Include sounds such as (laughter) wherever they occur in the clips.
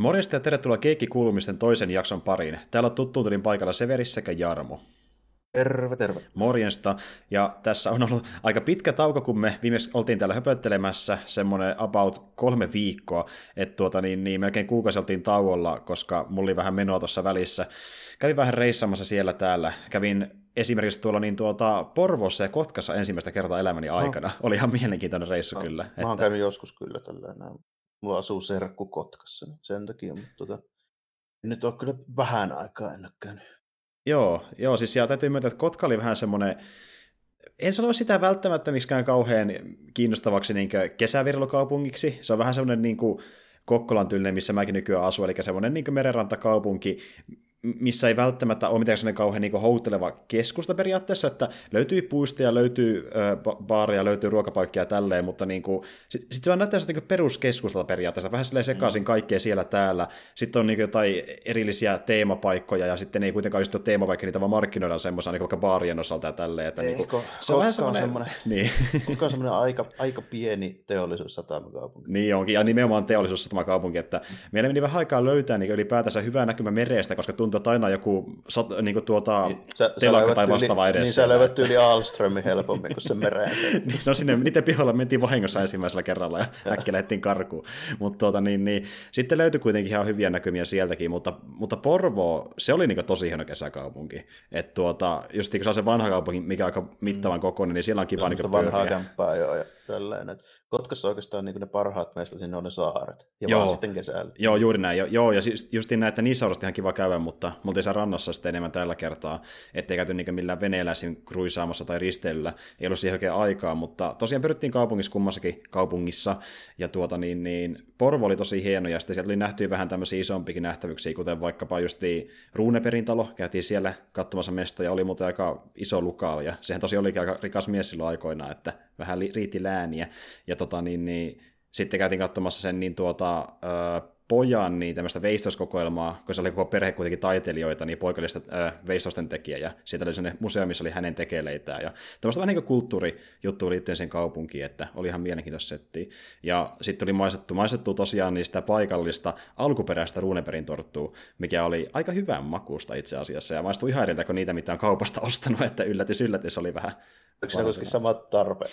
Morjesta ja tervetuloa Keikki-kuulumisten toisen jakson pariin. Täällä on tuttuuntelin paikalla Severi sekä Jarmo. Terve, terve. Morjesta. Ja tässä on ollut aika pitkä tauko, kun me viimeksi oltiin täällä höpöttelemässä, semmoinen about kolme viikkoa, että tuota, niin, niin melkein kuukausi oltiin tauolla, koska mulla oli vähän menoa tuossa välissä. Kävin vähän reissamassa siellä täällä. Kävin esimerkiksi tuolla niin tuota Porvossa ja Kotkassa ensimmäistä kertaa elämäni aikana. No. Oli ihan mielenkiintoinen reissu no. kyllä. Mä oon että... käynyt joskus kyllä tällä Mulla asuu serkku Kotkassa, niin sen takia, mutta tota, nyt on kyllä vähän aikaa en. Joo, joo siis ja täytyy myöntää, että Kotka oli vähän semmoinen, en sano sitä välttämättä miksikään kauhean kiinnostavaksi niin kesävirlokaupungiksi. Se on vähän semmoinen niin kuin Kokkolan tyylinen, missä mäkin nykyään asun, eli semmoinen niin merenrantakaupunki, missä ei välttämättä ole mitään sellainen kauhean niin houtteleva keskusta periaatteessa, että löytyy puistoja, löytyy ö, baareja, löytyy ruokapaikkia ja tälleen, mutta niin sitten sit se vaan näyttää niin peruskeskustalta periaatteessa, vähän silleen sekaisin mm. kaikkea siellä täällä, sitten on niin jotain erillisiä teemapaikkoja, ja sitten ei kuitenkaan just ole teemapaikka, niitä vaan markkinoidaan semmoisena niin vaikka baarien osalta ja tälleen, että niin kuin, se on vähän semmoinen, semmoinen, (laughs) niin. on semmoinen aika, aika pieni teollisuussatamakaupunki. Niin onkin, ja nimenomaan teollisuussatamakaupunki, että meillä meni vähän aikaa löytää niin ylipäätänsä hyvää näkymä merestä, koska tuntuu, että aina joku sat, niin kuin tuota, niin, sä, telakka tai vastaava edessä. Niin sä löydät yli Alströmin helpommin kuin se mereen. (laughs) niin, no sinne, niiden pihalla mentiin vahingossa ensimmäisellä kerralla ja äkkiä lähdettiin karkuun. Mutta tuota, niin, niin, sitten löytyi kuitenkin ihan hyviä näkymiä sieltäkin, mutta, mutta Porvo, se oli niin tosi hieno kesäkaupunki. Että tuota, just kun se on se vanha kaupunki, mikä on aika mittavan mm. kokoinen, niin siellä on kiva niin vanhaa kämppää joo ja tällainen. Kotkassa oikeastaan niin ne parhaat meistä sinne on ne saaret. Ja joo. vaan sitten kesällä. Joo, juuri näin. Jo, joo, ja siis just näin, että niissä on ihan kiva käydä, mutta me oltiin rannassa sitten enemmän tällä kertaa, ettei käyty niin millään veneellä kruisaamassa tai risteilyllä. Ei ollut siihen oikein aikaa, mutta tosiaan pyrittiin kaupungissa kummassakin kaupungissa, ja tuota niin, niin Porvo oli tosi hieno, ja sitten sieltä oli nähty vähän tämmöisiä isompikin nähtävyyksiä, kuten vaikkapa just Ruuneperin talo, käytiin siellä katsomassa mestoja, oli muuten aika iso lukaali, ja sehän tosi oli aika rikas mies silloin aikoinaan, että vähän riitti lääniä, ja tota niin, niin sitten käytiin katsomassa sen niin tuota, pojan niin tämmöistä veistoskokoelmaa, kun se oli koko perhe kuitenkin taiteilijoita, niin poikallista äh, veistosten tekijä, ja siitä oli sellainen museo, missä oli hänen tekeleitään, ja tämmöistä vähän niin kulttuurijuttua liittyen sen kaupunkiin, että oli ihan mielenkiintoista settiä. Ja sitten oli maistettu, maistettu tosiaan niistä paikallista alkuperäistä ruuneperin torttua, mikä oli aika hyvän makuusta itse asiassa, ja maistui ihan eriltä kuin niitä, mitä on kaupasta (laughs) ostanut, että yllätys yllätys oli vähän Onko ne kuitenkin samat tarpeet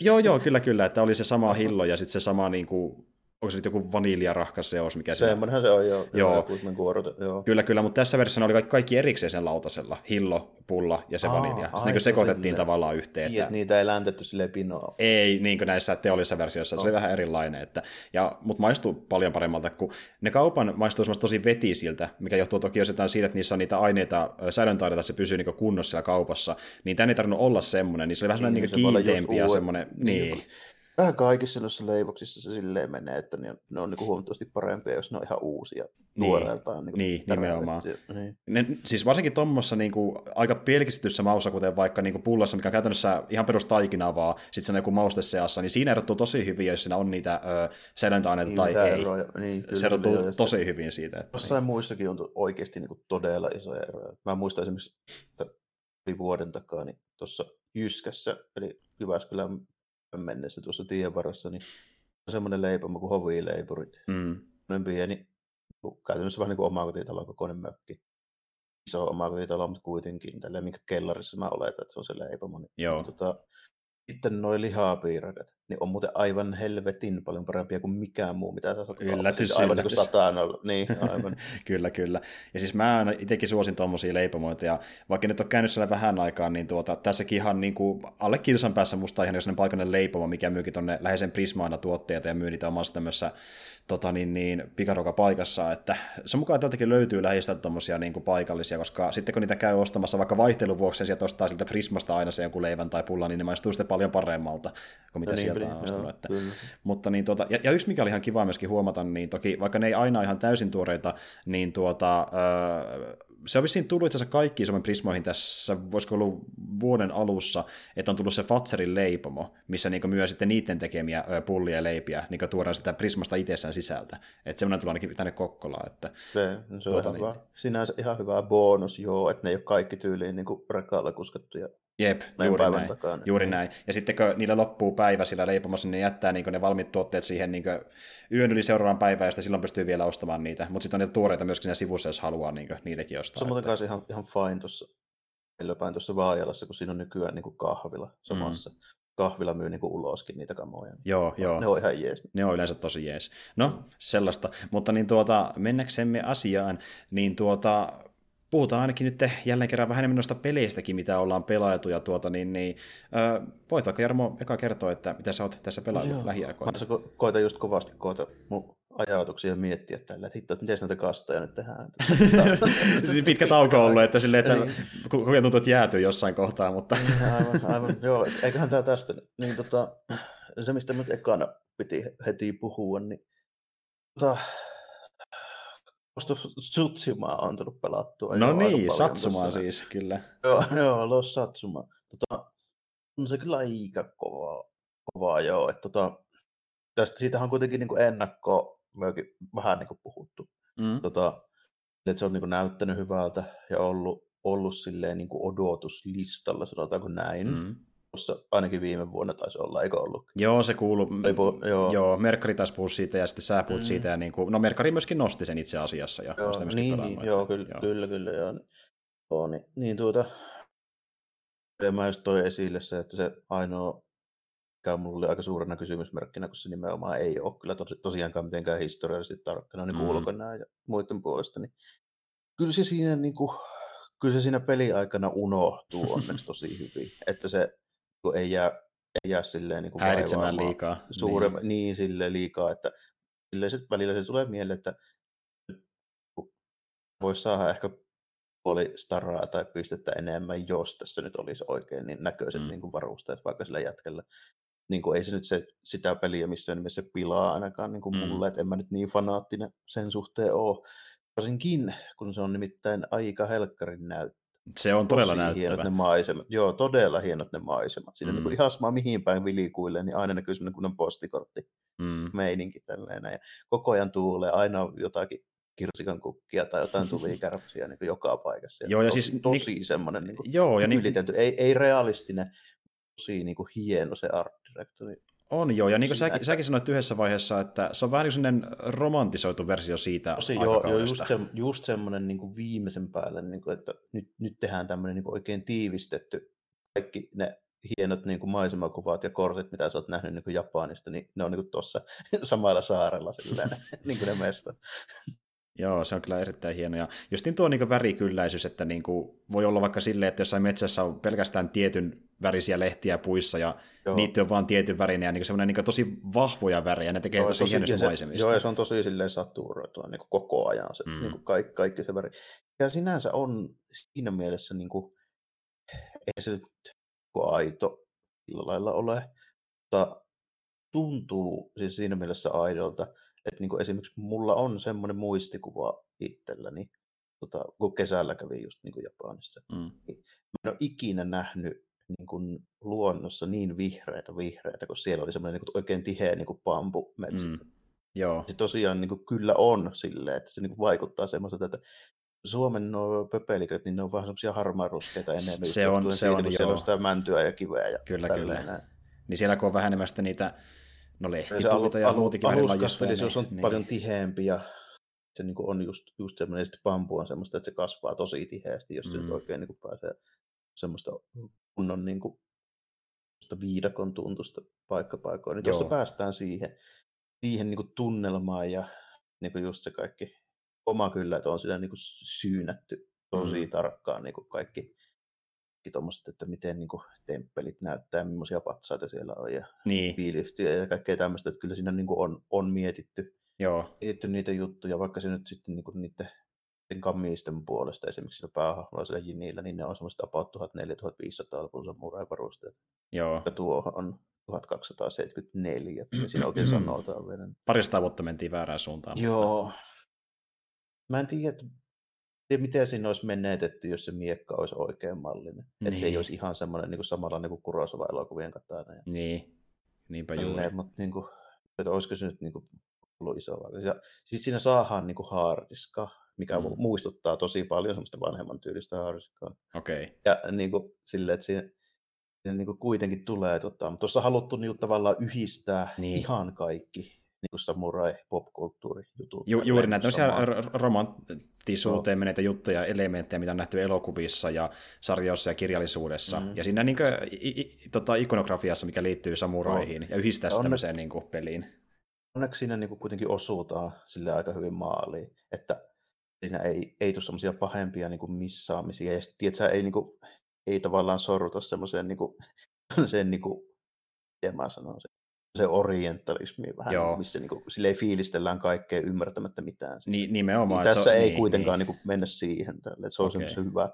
Joo, joo, kyllä, kyllä, että oli se sama hillo ja sitten se sama niin kuin, onko se nyt joku vaniljarahkas seos, mikä se Semmoinenhan se on, joo. joo. Kuorute, joo. Kyllä, kyllä, mutta tässä versiossa oli kaikki, erikseen sen lautasella. Hillo, pulla ja se Aa, vanilja. Sitten niin sekoitettiin sinne. tavallaan yhteen. Niin, että... niitä ei läntetty sille pinoa. Ei, niin kuin näissä teollisissa versioissa. No. Se oli vähän erilainen. Että... Ja, mutta maistuu paljon paremmalta, kun ne kaupan maistuu tosi vetisiltä, mikä johtuu toki osittain siitä, että niissä on niitä aineita, säilöntäaineita, että se pysyy niin kunnossa siellä kaupassa. Niin tänne ei tarvinnut olla semmoinen, niin se oli vähän niin, semmoinen niin, kiinteämpi ja semmoinen... Niin. niin vähän kaikissa noissa leivoksissa se silleen menee, että ne on, ne on niin huomattavasti parempia, jos ne on ihan uusia niin, tuoreeltaan. Niin, niin nimenomaan. Niin. Ne, siis varsinkin tuommoissa niin aika pelkistetyssä maussa, kuten vaikka niin pullassa, mikä on käytännössä ihan perustaikinaa vaan, sitten se on joku mauste seassa, niin siinä erottuu tosi hyvin, jos siinä on niitä säilöntäaineita niin, tai ei. Eroja. Niin, kyllä, se erottuu niin, tosi sitten, hyvin siitä. Että, jossain niin. muissakin on oikeasti niin todella isoja eroja. Mä muistan esimerkiksi, että vuoden takaa, niin tuossa Jyskässä, eli Jyväskylän mennessä tuossa tien varassa, niin on semmoinen leipoma kuin hovileipurit. Mm. Semmoinen pieni, käytännössä vähän niin kuin omakotitalon kokoinen mökki. Iso omakotitalo, mutta kuitenkin tälleen, minkä kellarissa mä oletan, että se on se leipomo. Niin, Joo. Tota, sitten noin lihapiirakat, niin on muuten aivan helvetin paljon parempia kuin mikään muu, mitä tässä on Yllätys, siis aivan yllätys. niin kuin. (laughs) Niin, aivan. kyllä, kyllä. Ja siis mä itsekin suosin tuommoisia leipomoita, ja vaikka nyt on käynyt siellä vähän aikaa, niin tuota, tässäkin ihan niin kuin alle kilsan päässä musta ihan sellainen paikallinen leipomo, mikä myykin tuonne läheisen Prismaana tuotteita ja myy niitä omassa tämmöisessä tota, niin, niin, pikaruokapaikassa, että se mukaan tältäkin löytyy lähistä tuommoisia niin kuin paikallisia, koska sitten kun niitä käy ostamassa vaikka vaihtelun vuoksi ja sieltä ostaa siltä Prismasta aina se joku leivän tai pullan, niin ne maistuu sitten paljon paremmalta kuin mitä no niin, sieltä on ostanut. Joo, että, mutta niin, tuota, ja, ja, yksi mikä oli ihan kiva myöskin huomata, niin toki vaikka ne ei aina ihan täysin tuoreita, niin tuota, öö, se on vissiin tullut itse asiassa kaikkiin Suomen Prismoihin tässä, voisiko ollut vuoden alussa, että on tullut se Fatserin leipomo, missä niin myö sitten niiden tekemiä pullia ja leipiä, niin tuodaan sitä Prismasta itsessään sisältä. Että semmoinen tulee ainakin tänne Kokkolaan. Että, se, se on tuota, ihan niin. hyvä. Sinänsä ihan hyvä bonus, joo, että ne ei ole kaikki tyyliin niin rekalla kuskattuja Jep, juuri näin. Takaa, niin. juuri näin. Ja sitten kun niillä loppuu päivä sillä leipomassa, niin ne jättää niin ne valmiit tuotteet siihen niin yön yli seuraavan päivään, ja sitten silloin pystyy vielä ostamaan niitä. Mutta sitten on niitä tuoreita myöskin siinä sivussa, jos haluaa niin niitäkin ostaa. Se on muuten kanssa ihan, ihan fine tuossa Elöpäin tuossa Vaajalassa, kun siinä on nykyään niin kuin kahvila samassa. Mm. Kahvila myy niin kuin uloskin niitä kamoja. Niin joo, joo. Ne on ihan jees. Ne on yleensä tosi jees. No, sellaista. Mutta niin tuota, mennäksemme asiaan, niin tuota, puhutaan ainakin nyt jälleen kerran vähän enemmän noista peleistäkin, mitä ollaan pelailtu, ja tuota, niin, niin äh, voit vaikka Jarmo eka kertoa, että mitä sä oot tässä pelaillut lähiaikoina. Mä ko- koitan just kovasti koota mun ajatuksia miettiä tällä, että hitto, että miten näitä kastoja nyt tehdään. (laughs) Pitkä tauko on ollut, että, silleen, että koko ajan tuntuu, että jäätyy jossain kohtaa, mutta... aivan, aivan, joo, eiköhän tämä tästä. Niin, tota, se, mistä nyt ekana piti heti puhua, niin tota, Tsutsuma on tullut pelattua. No niin, Satsuma siis, kyllä. Joo, (laughs) joo Los Satsuma. Tota, on se kyllä aika kovaa, kovaa joo. Et, tota, tästä, siitähän on kuitenkin niin ennakko myöskin vähän niin kuin puhuttu. Mm. Tota, että se on niin kuin näyttänyt hyvältä ja ollut, ollut silleen niin kuin odotuslistalla, sanotaanko näin. Mm tuossa ainakin viime vuonna taisi olla, eikö ollut? Joo, se kuuluu. Pu- joo. joo, Merkari taisi puhua siitä ja sitten sä puhut mm. siitä. Ja niin kuin, no Merkari myöskin nosti sen itse asiassa. Ja joo, sitä niin, niin, joo, että, kyllä, joo, kyllä, kyllä, joo. joo niin, niin tuota, ja mä just toi esille se, että se ainoa, mikä mulla oli aika suurena kysymysmerkkinä, kun se nimenomaan ei ole kyllä tos, tosiaankaan mitenkään historiallisesti tarkkana niin mm. ulkona ja muiden puolesta, niin kyllä se siinä niin kuin, kyllä se siinä peliaikana unohtuu onneksi tosi hyvin. (laughs) Että se kun ei jää, ei jää silleen niin kuin häiritsemään liikaa. Suure, niin. niin silleen liikaa, että silleen se, välillä se tulee mieleen, että voisi saada ehkä puoli staraa tai pistettä enemmän, jos tässä nyt olisi oikein niin näköiset mm. niin kuin varusteet vaikka sillä jätkellä. Niin kuin ei se nyt se, sitä peliä missään nimessä pilaa ainakaan niin kuin mm. mulle, että en mä nyt niin fanaattinen sen suhteen ole. Varsinkin, kun se on nimittäin aika helkkarin näyttö se on todella näyttävä. hienot ne maisemat. Joo, todella hienot ne maisemat. Siinä mm. niin ihan sama mihin päin vilikuille, niin aina näkyy sellainen kunnon postikortti mm. meininki tälleen. Ja koko ajan tuulee, aina jotakin kirsikan kukkia tai jotain (laughs) tulikärpsiä niin joka paikassa. Joo, ja tosi, siis, tosi niin, semmoinen niin joo, ja. Niin, ei, ei realistinen, tosi niin kuin hieno se art directori. On joo, ja niin kuin säkin, säkin sanoit yhdessä vaiheessa, että se on vähän niin romantisoitu versio siitä Tosi, joo, joo, just, se, just semmoinen niin kuin viimeisen päälle, niin kuin, että nyt, nyt tehdään tämmöinen niin kuin oikein tiivistetty, kaikki ne hienot niin kuin maisemakuvat ja kortit, mitä sä oot nähnyt niin kuin Japanista, niin ne on niin tuossa (laughs) samalla saarella silleen, (laughs) niin kuin ne mestat. Joo, se on kyllä erittäin hieno. Ja justin tuo niin värikylläisyys, että niin kuin, voi olla vaikka silleen, että jossain metsässä on pelkästään tietyn värisiä lehtiä puissa ja Joo. niitä on vaan tietyn värinen ja niin semmoinen niin tosi vahvoja värejä, ne tekee joo, tosi, tosi hienosti maisemista. Joo, ja se on tosi silleen saturoitua niin koko ajan se, mm. niin kuin kaikki, kaikki se väri. Ja sinänsä on siinä mielessä, niin kuin, ei se nyt aito sillä lailla ole, mutta tuntuu siis siinä mielessä aidolta, että niin esimerkiksi mulla on semmoinen muistikuva itselläni, tota, kun kesällä kävin just niin kuin Japanissa. Mm. Niin mä en ole ikinä nähnyt niin kuin luonnossa niin vihreitä vihreitä, kun siellä oli semmoinen niin kuin oikein tiheä niin kuin metsä. Mm. Joo. Se tosiaan niin kuin, kyllä on silleen, että se niin kuin vaikuttaa semmoiselta, että Suomen nuo pöpeliköt, niin ne on vähän semmoisia harmaaruskeita enemmän. Se on, se on, on joo. Siellä on sitä mäntyä ja kiveä ja Kyllä, kyllä. Näin. Niin siellä kun on vähän enemmän niitä No lehtipuuta ja muutakin värilajistoja. Se on niin. paljon tiheämpi ja se niin kuin on just, just semmoinen, että bambu on semmoista, että se kasvaa tosi tiheästi, jos mm. se oikein niin kuin pääsee semmoista kunnon niin kuin, viidakon tuntusta paikkapaikoin. Niin jos se päästään siihen, siihen niin kuin tunnelmaan ja niin kuin just se kaikki oma kyllä, että on siinä niin kuin syynätty tosi mm. tarkkaan niin kuin kaikki tuommoiset, että miten niin kuin, temppelit näyttää, millaisia patsaita siellä on ja niin. piilihtyjä ja kaikkea tämmöistä, että kyllä siinä niin kuin on, on mietitty, Joo. mietitty niitä juttuja, vaikka se nyt sitten niin kuin niiden kamiisten puolesta, esimerkiksi sillä päähahmolla Jinillä, niin ne on semmoista about 1400-1500 samuraivarusteet. Joo. Ja tuo on 1274, että siinä oikein sanotaan vielä. Parista vuotta mentiin väärään suuntaan. Joo. Mutta... Mä en tiedä, tiedä, miten siinä olisi menetetty, jos se miekka olisi oikein mallinen. Niin. Että se ei Niin. olisi ihan semmoinen niin samanlainen kuin Kurosawa-elokuvien katana. Niin, niinpä juuri. mutta niin kuin, että olisiko se nyt niin kuin, ollut iso vaikutus. Ja sitten siinä saadaan niin kuin haardiska, mikä Mm. muistuttaa tosi paljon semmoista vanhemman tyylistä haardiskaa. Okei. Okay. Ja niin kuin, silleen, että siinä, siinä niin kuin kuitenkin tulee, tota, mutta tuossa on haluttu niin tavallaan yhdistää Niin. niin. ihan kaikki niin samurai popkulttuuri jutut. Ju, juuri näitä tämmöisiä romanttisuuteen meneitä juttuja, elementtejä, mitä on nähty elokuvissa ja sarjoissa ja kirjallisuudessa. Mm. Ja siinä niin kuin, i, i, tota, ikonografiassa, mikä liittyy samuraihin, ja yhdistää Ja sitä onne- tämmöiseen niin kuin, peliin. onneksi siinä niin kuin kuitenkin osutaan sille aika hyvin maaliin, että siinä ei, ei tule semmoisia pahempia niin kuin missaamisia. Ja tiedätkö, ei, niin kuin, ei tavallaan sorruta semmoiseen, (laughs) niin kuin, sen, niin kuin, miten mä sanon, se, se orientalismiin vähän, Joo. kuin, missä niin kuin, sille ei fiilistellään kaikkea ymmärtämättä mitään. Ni, nimenomaan. Niin tässä se, ei niin, kuitenkaan Niin. niin. Niin mennä siihen, tälle, se on okay. se hyvä.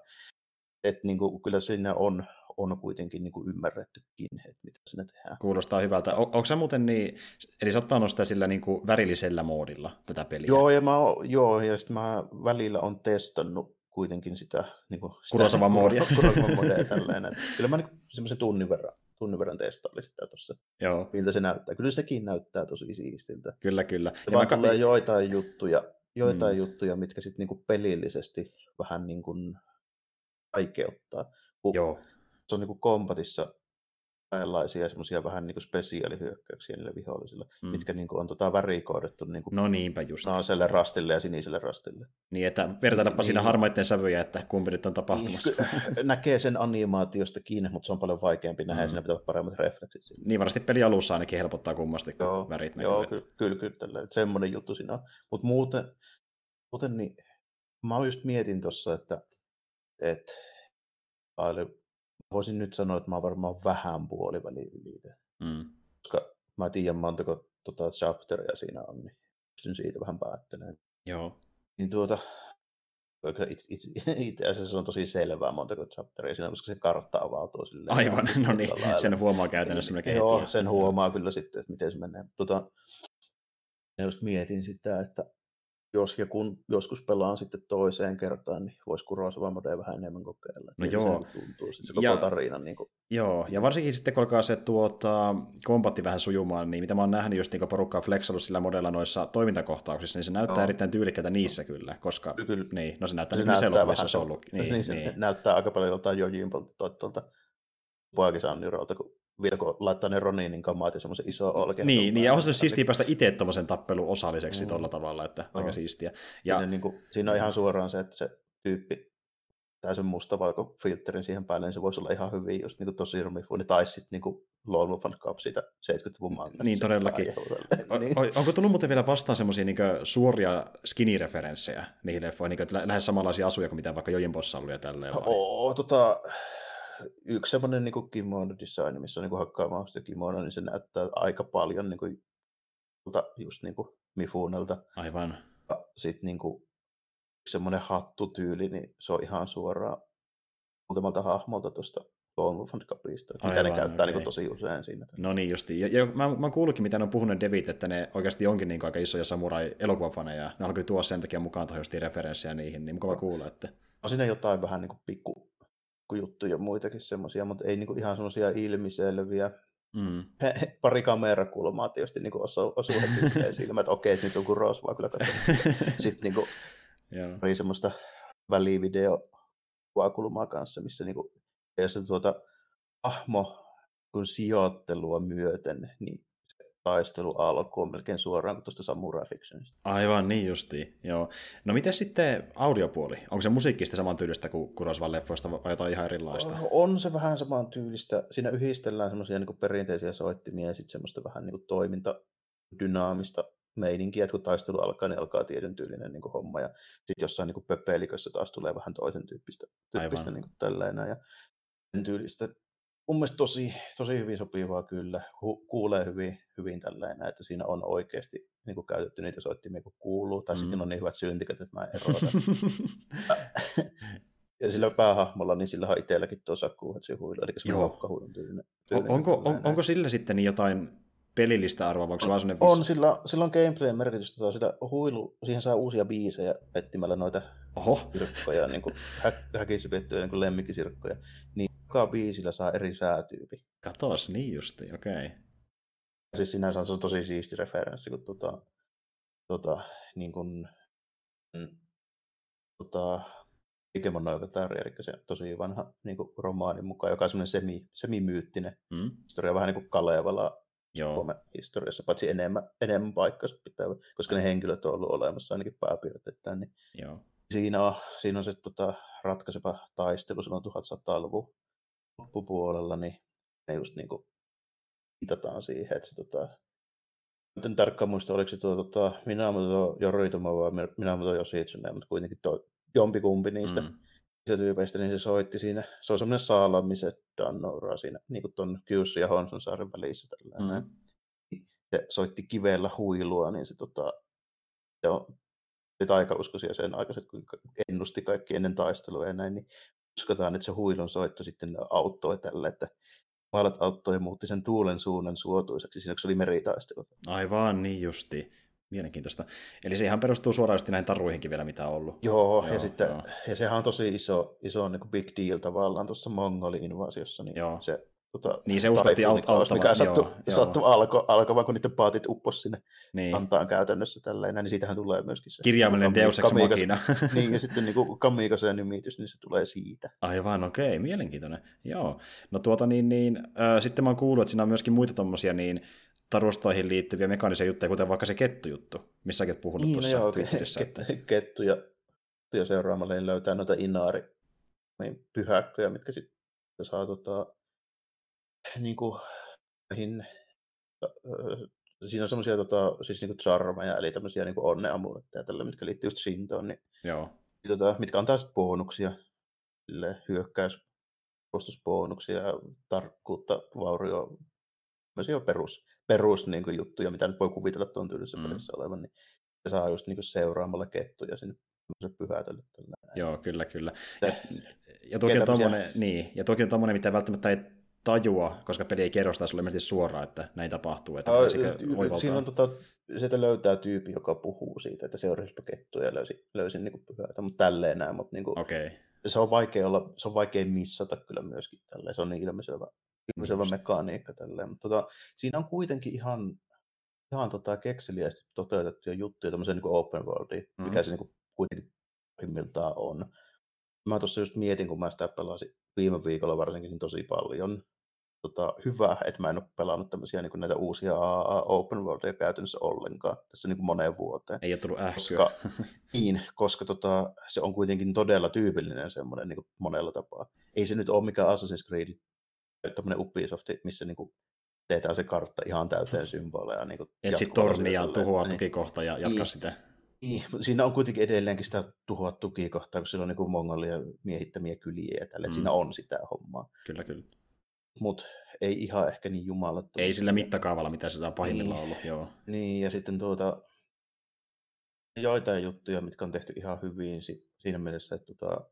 Että niin kuin, kyllä siinä on, on kuitenkin niin kuin ymmärrettykin, että mitä siinä tehdään. Kuulostaa hyvältä. O, onko se muuten niin, eli sä oot pelannut sitä sillä niin kuin värillisellä moodilla, tätä peliä? Joo, ja, mä, oon- joo, ja sitten mä välillä on testannut kuitenkin sitä, niin kuin, sitä Kurosawa-moodia. (laughs) Kurosawa-moodia tälleen. että Kyllä mä niin semmoisen tunnin verran, tunnin verran testailin sitä tuossa, Joo, miltä se näyttää. Kyllä sekin näyttää tosi siistiltä. kyllä, kyllä. Ja vaan ka- tulee joitain juttuja, joitain Mm. juttuja, mitkä sitten niinku pelillisesti vähän niin kuin vaikeuttaa. Kun Joo, se on niinku kombatissa tällaisia semmoisia vähän niinku spesiaalihyökkäyksiä niille vihollisille, Mm. mitkä niinku on tota värikoodettu niinku no niinpä just. punaiselle rastille ja siniselle rastille. Niin, että vertailapa siinä Niin. harmaiden sävyjä, että kumpi nyt on tapahtumassa. Niin, (laughs) näkee sen animaatiosta kiinni, mutta se on paljon vaikeampi nähdä, Mm. siinä pitää olla paremmat refleksit. Siinä. Niin varmasti peli alussa ainakin helpottaa kummasti, kun Joo, värit Joo, näkyy. kyllä, kyllä, kyllä tällä, että semmoinen juttu siinä on. Mutta muuten, muuten niin, mä just mietin tuossa, että, että voisin nyt sanoa, että mä oon varmaan vähän puoliväli ylitä, Mm. koska mä tiedän montako tota chapteria siinä on, niin pystyn siitä vähän päättelemään. Joo. Niin tuota, itse, itse, (laughs) itse asiassa se on tosi selvää montako chapteria siinä, koska se kartta avautuu silleen. Aivan, (laughs) no niin, lailla. sen huomaa käytännössä melkein Joo, heti. sen huomaa kyllä sitten, että miten se menee. Tota, ja just mietin sitä, että jos ja kun joskus pelaan sitten toiseen kertaan, niin voisi Kurosawa Modea vähän enemmän kokeilla. No Miltä joo. Se tuntuu sitten se koko Ja- tarina. Niin kuin, Joo, ja varsinkin sitten kun alkaa se tuota, kombatti vähän sujumaan, niin mitä mä oon nähnyt just niin porukkaa flexannut sillä modella noissa toimintakohtauksissa, niin se näyttää Joo. erittäin tyylikkäältä niissä kyllä, koska Kyllä. niin, no se näyttää se niin näyttää elokuvissa vähän se on ollut. (laughs) Niin, niin, se niin. näyttää aika paljon joltain Jojimpolta tuolta, tuolta Poikisannirolta, kun Virko laittaa ne Roninin kamat ja semmoisen iso olke. Niin, niin, ja on se siistiä päästä itse tuommoisen tappelun osalliseksi Mm. tuolla tavalla, että Joo. aika siistiä. Ja... Siinä, niin kuin, siinä on ihan suoraan se, että se tyyppi tää sen mustavalko filterin siihen päälle, niin se voisi olla ihan hyvin just niin kuin tosi rumifuuni, tai sitten niin kuin Lone Wolf Cup siitä 70-luvun mangasta. Niin, todellakin. (laughs) niin. onko tullut muuten vielä vastaan semmoisia niin suoria skinny-referenssejä niihin leffoihin, niin lä- lähes samanlaisia asuja kuin mitä vaikka Jojimbossa ollut ja tälleen? vai? Oo, tota, yksi semmoinen niin kimono design, missä on niin hakkaamaan sitä kimono, niin se näyttää aika paljon niin kuin, just niin kuin Mifunelta. Aivan. Sitten niin kuin, semmoinen hattutyyli, niin se on ihan suoraan muutamalta hahmolta tuosta Lone Wolf and Cupista, mitä Aivan, ne käyttää okei. niin tosi usein siinä. No niin justi. Ja, ja mä, mä kuullutkin, mitä ne on puhunut Devit, että ne oikeasti onkin niin aika isoja samurai-elokuvafaneja. Ne alkoi tuoda sen takia mukaan tuohon justiin referenssejä niihin, niin mukava kuulla, että On siinä jotain vähän niin kuin pikku, pikku juttuja muitakin semmoisia, mutta ei niin kuin ihan semmoisia ilmiselviä. mm, (laughs) Pari kamerakulmaa tietysti niin kuin osuu, osuu heti silmään, että okei, että nyt on kuin Rosvaa kyllä katsonut. (laughs) Sitten niin kuin joo. pari semmoista välivideo kuvakulmaa kanssa, missä niin kuin, jos se tuota hahmo kun sijoittelua myöten, niin taistelu alkuu melkein suoraan kuin tuosta Samurai Fictionista. Aivan, niin justiin, joo. No miten sitten audiopuoli? Onko se musiikki sitten saman tyylistä kuin Kurosvan leffoista vai jotain ihan erilaista? On se vähän saman tyylistä. Siinä yhdistellään semmoisia niin perinteisiä soittimia ja sitten semmoista vähän niin toiminta dynaamista meininkiä, että kun taistelu alkaa, niin alkaa tietyn tyylinen niin homma. Ja sitten jossain niin pöpelikössä taas tulee vähän toisen tyyppistä, tyyppistä Aivan. niin tälleen. Ja sen tyylistä. Mun mielestä tosi, tosi hyvin sopivaa kyllä. Ku- kuulee hyvin, hyvin tälleen, että siinä on oikeasti niin kuin käytetty niitä soittimia, kun kuuluu. Tai Mm. sitten on niin hyvät syntikat, että mä en. (laughs) Ja sillä päähahmolla, niin sillä on itselläkin tuo sakkuuhatsi huilu, eli semmoinen lokkahuilun tyylinen. On, tyylinen onko, on, tällainen. onko sillä sitten niin jotain pelillistä arvoa, vai onko se vaan sellainen On, sillä, sillä on gameplayn merkitystä. Sitä huilu, siihen saa uusia biisejä etsimällä noita Oho. sirkkoja, niin kuin hä, häkissä piettyjä niin lemmikkisirkkoja. Niin joka biisillä saa eri säätyypi. Katos, niin justi, okei. Okay. Siis sinänsä on se tosi siisti referenssi, kun tota, tota, niin kuin, mm, tota, Digimon no eli se tosi vanha niin kuin romaanin mukaan, joka on semmoinen semi, semimyyttinen mm. historia, vähän niin kuin Kalevala Joo. Suomen historiassa, paitsi enemmän, enemmän paikkansa pitää, koska ne henkilöt on ollut olemassa ainakin pääpiirteittäin. Niin Joo. Siinä, on, siinä on se tota, ratkaiseva taistelu silloin 1100-luvun loppupuolella, niin ne just niin kuin viitataan siihen, että se tota, nyt en tarkkaan muista, oliko se tuo tota, Minamoto Yoritomo vai Minamoto Yoshitsune, mutta kuitenkin tuo jompikumpi niistä mm. se tyypeistä, niin se soitti siinä. Se on semmoinen saalamiset Dannora siinä, niin kuin tuon Kyussi ja Honson saaren välissä. Tällainen. Mm. Se soitti kivellä huilua, niin se, tota, se on taikauskoisia sen aikaiset, kun ennusti kaikki ennen taistelua ja näin, niin uskotaan, että se huilun soitto sitten auttoi tälle, että maalat auttoi ja muutti sen tuulen suunnan suotuiseksi, siinä se oli meritaistelu. Aivan, niin justi. Mielenkiintoista. Eli se ihan perustuu suoraan näihin taruihinkin vielä, mitä on ollut. Joo, joo ja, sitten, joo. ja sehän on tosi iso, iso niin kuin big deal tavallaan tuossa Mongoli-invasiossa. Niin joo. se Tota, niin se uskottiin auttamaan. Mikä sattui, joo, sattui alko, alkamaan, kun niiden paatit uppos sinne niin. antaan käytännössä tälleen, niin siitähän tulee myöskin se. Kirjaimellinen Deus Ex Machina. (laughs) niin, ja sitten niin Kamikasen nimitys, niin se tulee siitä. Aivan, okei, okay, mielenkiintoinen. Joo. No tuota niin, niin äh, sitten mä oon kuullut, että siinä on myöskin muita tommosia niin tarustoihin liittyviä mekaanisia juttuja, kuten vaikka se kettujuttu, missä olet puhunut niin, no tuossa no joo, Twitterissä. Että... Kettu ja, ja seuraamalla niin löytää noita inaari niin pyhäkköjä, mitkä sitten saa tota, (clears throat) niin kuin, mihin, siinä on semmoisia tota, siis niin charmeja, eli tämmöisiä niin onneamuletteja, tällä, mitkä liittyy just Shintoon, niin, Joo. Tota, mitkä antaa sitten bonuksia, hyökkäys, puolustusbonuksia, tarkkuutta, vaurio, tämmöisiä perus, perus niin kuin, juttuja, mitä nyt voi kuvitella tuon tyylisessä mm. pelissä olevan, niin se saa just niin kuin, seuraamalla kettuja sinne pyhätölle. Joo, kyllä, kyllä. Ja, ja toki on tommonen, niin, ja toki on tommonen, mitä välttämättä ei tajua, koska peli ei kerro sitä sulle ilmeisesti suoraan, että näin tapahtuu. Että Aa, siinä on tota, sieltä löytää tyyppi, joka puhuu siitä, että seurasi kettuja ja löysi, löysi niin kuin pyhäitä, mutta tälleen näin. Mutta niin kuin, okay. se, on vaikea olla, se on vaikea missata kyllä myöskin tälleen. Se on niin ilmiselvä, ilmiselvä niin mekaniikka tälleen. Mutta tota, siinä on kuitenkin ihan, ihan tota kekseliästi toteutettuja juttuja tämmöiseen niin open worldiin, mm-hmm. mikä se niin kuin kuitenkin on. Mä tuossa just mietin, kun mä sitä pelasin viime viikolla varsinkin niin tosi paljon. Tota, hyvä, että mä en ole pelannut tämmöisiä niin näitä uusia open worldia käytännössä ollenkaan tässä niin kuin moneen vuoteen. Ei ole tullut ähkyä. Koska, (laughs) niin, koska tota, se on kuitenkin todella tyypillinen semmoinen niin monella tapaa. Ei se nyt ole mikään Assassin's Creed, tämmöinen Ubisoft, missä niin kuin teetään se kartta ihan täyteen (laughs) symboleja. Niin Etsi tornia, tuhoa niin, tukikohta ja jatka niin, sitä. Niin, siinä on kuitenkin edelleenkin sitä tuhoa tukikohtaa, kun siellä on niin mongolia miehittämiä kyliä ja tällä, mm. siinä on sitä hommaa. Kyllä, kyllä. Mutta ei ihan ehkä niin jumalattomasti. Ei sillä mittakaavalla, mitä sitä on pahimmillaan niin, ollut, joo. Niin, ja sitten tuota, joitain juttuja, mitkä on tehty ihan hyvin siinä mielessä, että tuota,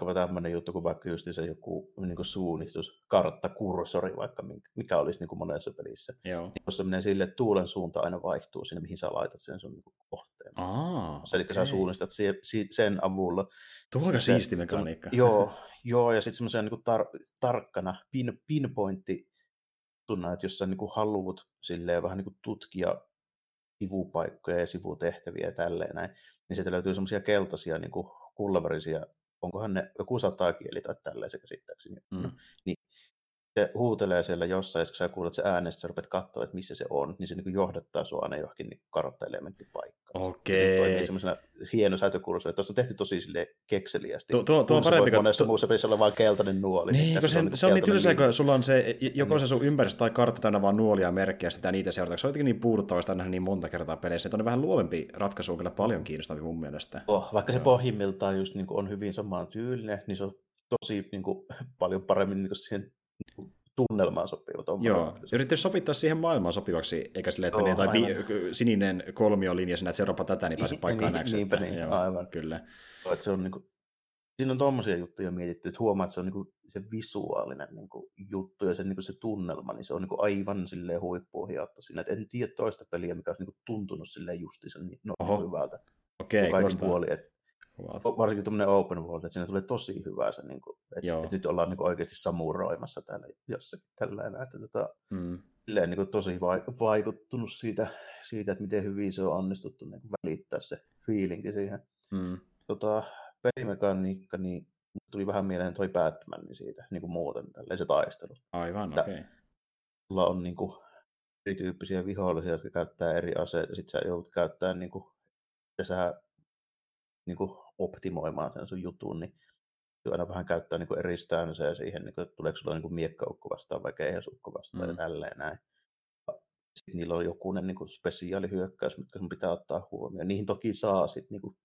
vaikka tämmöinen juttu kuin vaikka just se joku niin kuin suunnistus, kartta, kursori vaikka, mikä olisi niin kuin monessa pelissä. Joo. Jos se menee sille, että tuulen suunta aina vaihtuu sinne, mihin sä laitat sen sun niin kohteen. Aa, Eli okay. sä suunnistat sen avulla. Tuo on aika siisti mekaniikka. Joo, (laughs) joo ja sitten semmoisia niin tar- tarkkana pin, pinpointti, tunna, että jos sä niin kuin haluat silleen vähän niin kuin tutkia sivupaikkoja ja sivutehtäviä ja tälleen näin, niin sieltä löytyy semmoisia keltaisia niin kuin kullavarisia onkohan ne joku satakieli tai tälleen se käsittääkseni. Mm. Niin se huutelee siellä jossain, kun sä kuulet se äänestä, sä rupeat katsoa, että missä se on, niin se niin johdattaa sua aina johonkin niin karotta-elementtipaikkaan. Okei. Okay. Toimii semmoisena hieno säätökurssi. Tuossa on tehty tosi sille kekseliästi. Tuo, tuo, tuo on parempi, kun... Monessa muussa pelissä olla vain keltainen nuoli. Niin, niin kun se, on, niin se on niin tylsä, kun sulla on se, joko se sun ympäristö tai kartta täynnä vaan nuolia merkkejä, sitä niitä seurata. Se on jotenkin niin puuduttavaa nähdä niin monta kertaa peleissä. Että on vähän luovempi ratkaisu on kyllä paljon kiinnostavia mun mielestä. Oh, vaikka se pohjimmiltaan just niin on hyvin samaan tyylinen, niin se on tosi niin kuin, (laughs) paljon paremmin niin kuin siihen tunnelmaan sopiva. Joo, yrittäisi sopittaa siihen maailmaan sopivaksi, eikä silleen, että menee jotain vi- sininen kolmiolinja sinä, että seuraava tätä, niin pääsee (laughs) paikkaan niin, Niinpä niin, Joo, aivan. Kyllä. Että se on niin kuin, siinä on tuommoisia juttuja mietitty, että huomaa, että se on niin kuin se visuaalinen niin kuin, juttu ja se, niin kuin, se tunnelma, niin se on niin kuin, aivan silleen huippuohjaattu siinä. Et en tiedä toista peliä, mikä olisi niin kuin, tuntunut silleen justiinsa niin no, Oho. hyvältä. Okei, okay, puoli. Et, varsinkin tuommoinen open world, että siinä tulee tosi hyvää se, niin kuin, että, että nyt ollaan niin kuin, oikeasti samuroimassa täällä jossakin tällainen, että tota, mm. silleen, niin kuin, tosi vaikuttunut siitä, siitä, että miten hyvin se on onnistuttu niin kuin, välittää se fiilinki siihen. Mm. Tota, pelimekaniikka, niin tuli vähän mieleen toi Batman niin siitä niin kuin muuten, tälleen se taistelu. Aivan, okei. Okay. Sulla on niin kuin, erityyppisiä vihollisia, jotka käyttää eri aseita, sitten sä joudut käyttämään, niin kuin, että sä niin kuin, optimoimaan sen sun jutun, niin aina vähän käyttää niin eri stanseja siihen, niin kuin, että tuleeko sulla niin miekkaukko vastaan vai keihäsukko vastaan mm. ja tälleen näin. Sitten niillä on joku niin spesiaalihyökkäys, mitkä sun pitää ottaa huomioon. Niihin toki saa sitten niin kuin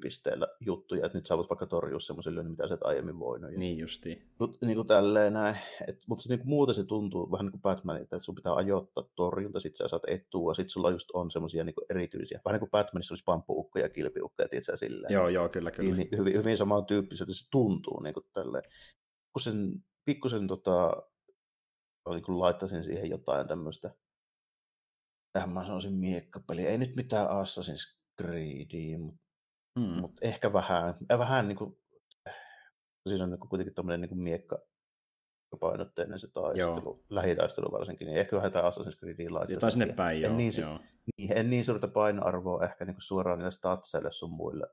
pisteellä juttuja, että nyt sä voit vaikka torjua semmoisen lyönnin, mitä sä et aiemmin voinut. Niin justiin. Niin kuin tälleen näin. Et, mutta se, niin kuin muuten se tuntuu vähän niin kuin Batman, että sun pitää ajoittaa torjunta, sit sä saat etua, sit sulla just on semmoisia niin erityisiä, vähän niin kuin Batmanissa olisi pamppuukko ja kilpiukko, ja tiedät silleen. Joo, joo, kyllä, kyllä. Niin, niin hyvin, hyvin samantyyppiseltä se tuntuu niin kuin tälleen. Pikkusen, pikkusen tota, niin kuin laittaisin siihen jotain tämmöistä, tähän mä sanoisin miekkapeli. Ei nyt mitään Assassin's Creedia, mutta Mm. Mutta ehkä vähän, vähän niin kuin, siinä on niin kuin kuitenkin tuommoinen niin miekka painotteinen se taistelu, joo. lähitaistelu varsinkin, niin ehkä vähän tämä Assassin's Creedin laittaa. Jotain sinne päin, joo. En niin, joo. Niin, en niin suurta painoarvoa ehkä niin kuin suoraan niille statseille sun muille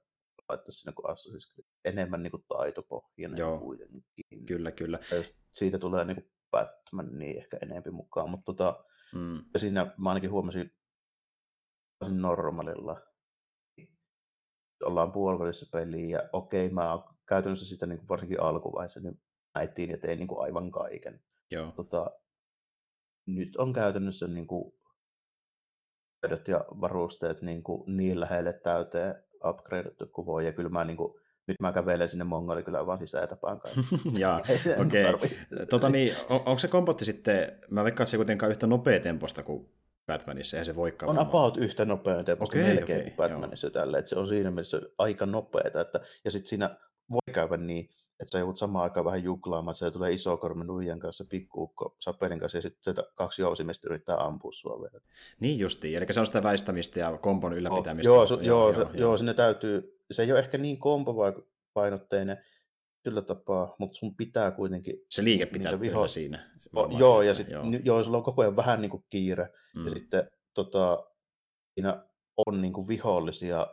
laittaa sinne kuin Assassin's Creed. Enemmän niin kuin taitopohjainen joo. kuitenkin. Kyllä, kyllä. Ja siitä tulee niin kuin Batman niin ehkä enempi mukaan, mutta tota, mm. siinä mä ainakin huomasin normaalilla ollaan puolivälissä peliä ja okei, mä oon käytännössä sitä niin kuin varsinkin alkuvaiheessa, niin näittiin ja tein niin kuin aivan kaiken. Joo. Tota, nyt on käytännössä niin kuin ja varusteet niin, kuin niin lähelle täyteen upgradeattu kuin voi, ja kyllä mä niin kuin, nyt mä kävelen sinne Mongoli kyllä vaan sisään ja tapaan (laughs) Jaa, okei. Okay. tota niin, on, onko se kompotti sitten, mä veikkaan, se kuitenkaan yhtä nopea temposta kuin Batmanissa, eihän se voikaan. On about yhtä nopea tempo okay, melkein okay, Batmanissa tälle, että se on siinä mielessä aika nopeeta, että, ja sitten siinä voi käydä niin, että sä joudut samaan aikaan vähän juklaamaan, että se tulee iso kormi nuijan kanssa, pikkuukko sapelin kanssa, ja sitten kaksi jousimista yrittää ampua sua vielä. Niin justiin, eli se on sitä väistämistä ja kompon ylläpitämistä. Oh, joo, joo, joo, joo, joo, sinne täytyy, se ei ole ehkä niin kompopainotteinen, sillä tapaa, mutta sun pitää kuitenkin... Se liike pitää viho... siinä. O, joo, ja sitten joo. joo, sulla on koko ajan vähän niin kuin kiire, mm. ja sitten tota, siinä on niin kuin vihollisia,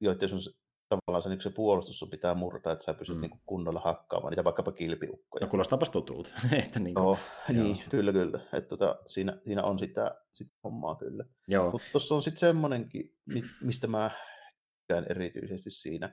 joiden sun tavallaan se, niin se puolustus sun pitää murtaa, että sä pystyt mm. niin kuin kunnolla hakkaamaan niitä vaikkapa kilpiukkoja. No kuulostaapas tutulta. (laughs) että niin, kuin, oh, niin, kyllä, kyllä. Että tota, siinä, siinä on sitä, sitä hommaa kyllä. Mutta tuossa on sitten semmoinenkin, mistä mä erityisesti siinä,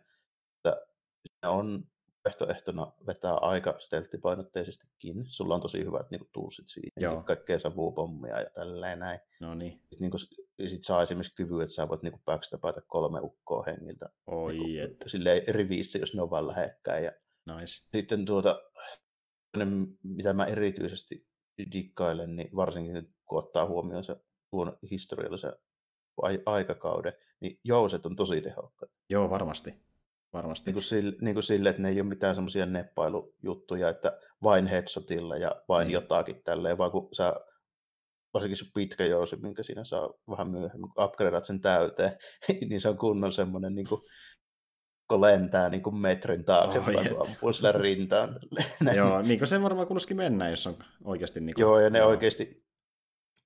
että siinä on vaihtoehtona vetää aika stelttipainotteisestikin. Sulla on tosi hyvät niin tuussit siihen, Joo. kaikkea savuupommia ja tälleen näin. No niin. Sitten niin kuin, sit saa esimerkiksi kyvy, että sä voit niin backstepata kolme ukkoa hengiltä. Oi, niin että. Silleen riviissä, jos ne on vaan lähekkäin. Ja nice. Sitten tuota, mitä mä erityisesti dikkailen, niin varsinkin kun ottaa huomioon se tuon historiallisen aikakauden, niin jouset on tosi tehokkaat. Joo, varmasti. Varmasti. Niin kuin sille, niin kuin sille, että ne ei ole mitään semmoisia neppailujuttuja, että vain headshotilla ja vain niin. jotakin tälleen, vaan kun sä varsinkin se pitkä jousi, minkä siinä saa vähän myöhemmin, kun upgradeat sen täyteen, (laughs) niin se on kunnon semmoinen, niin kuin, kun lentää niin kuin metrin taaksepäin, oh, kun ampuu sillä rintaan. Joo, niin kuin se varmaan kuulosikin mennä, jos on oikeasti... Niin kuin, joo, ja ne joo. oikeasti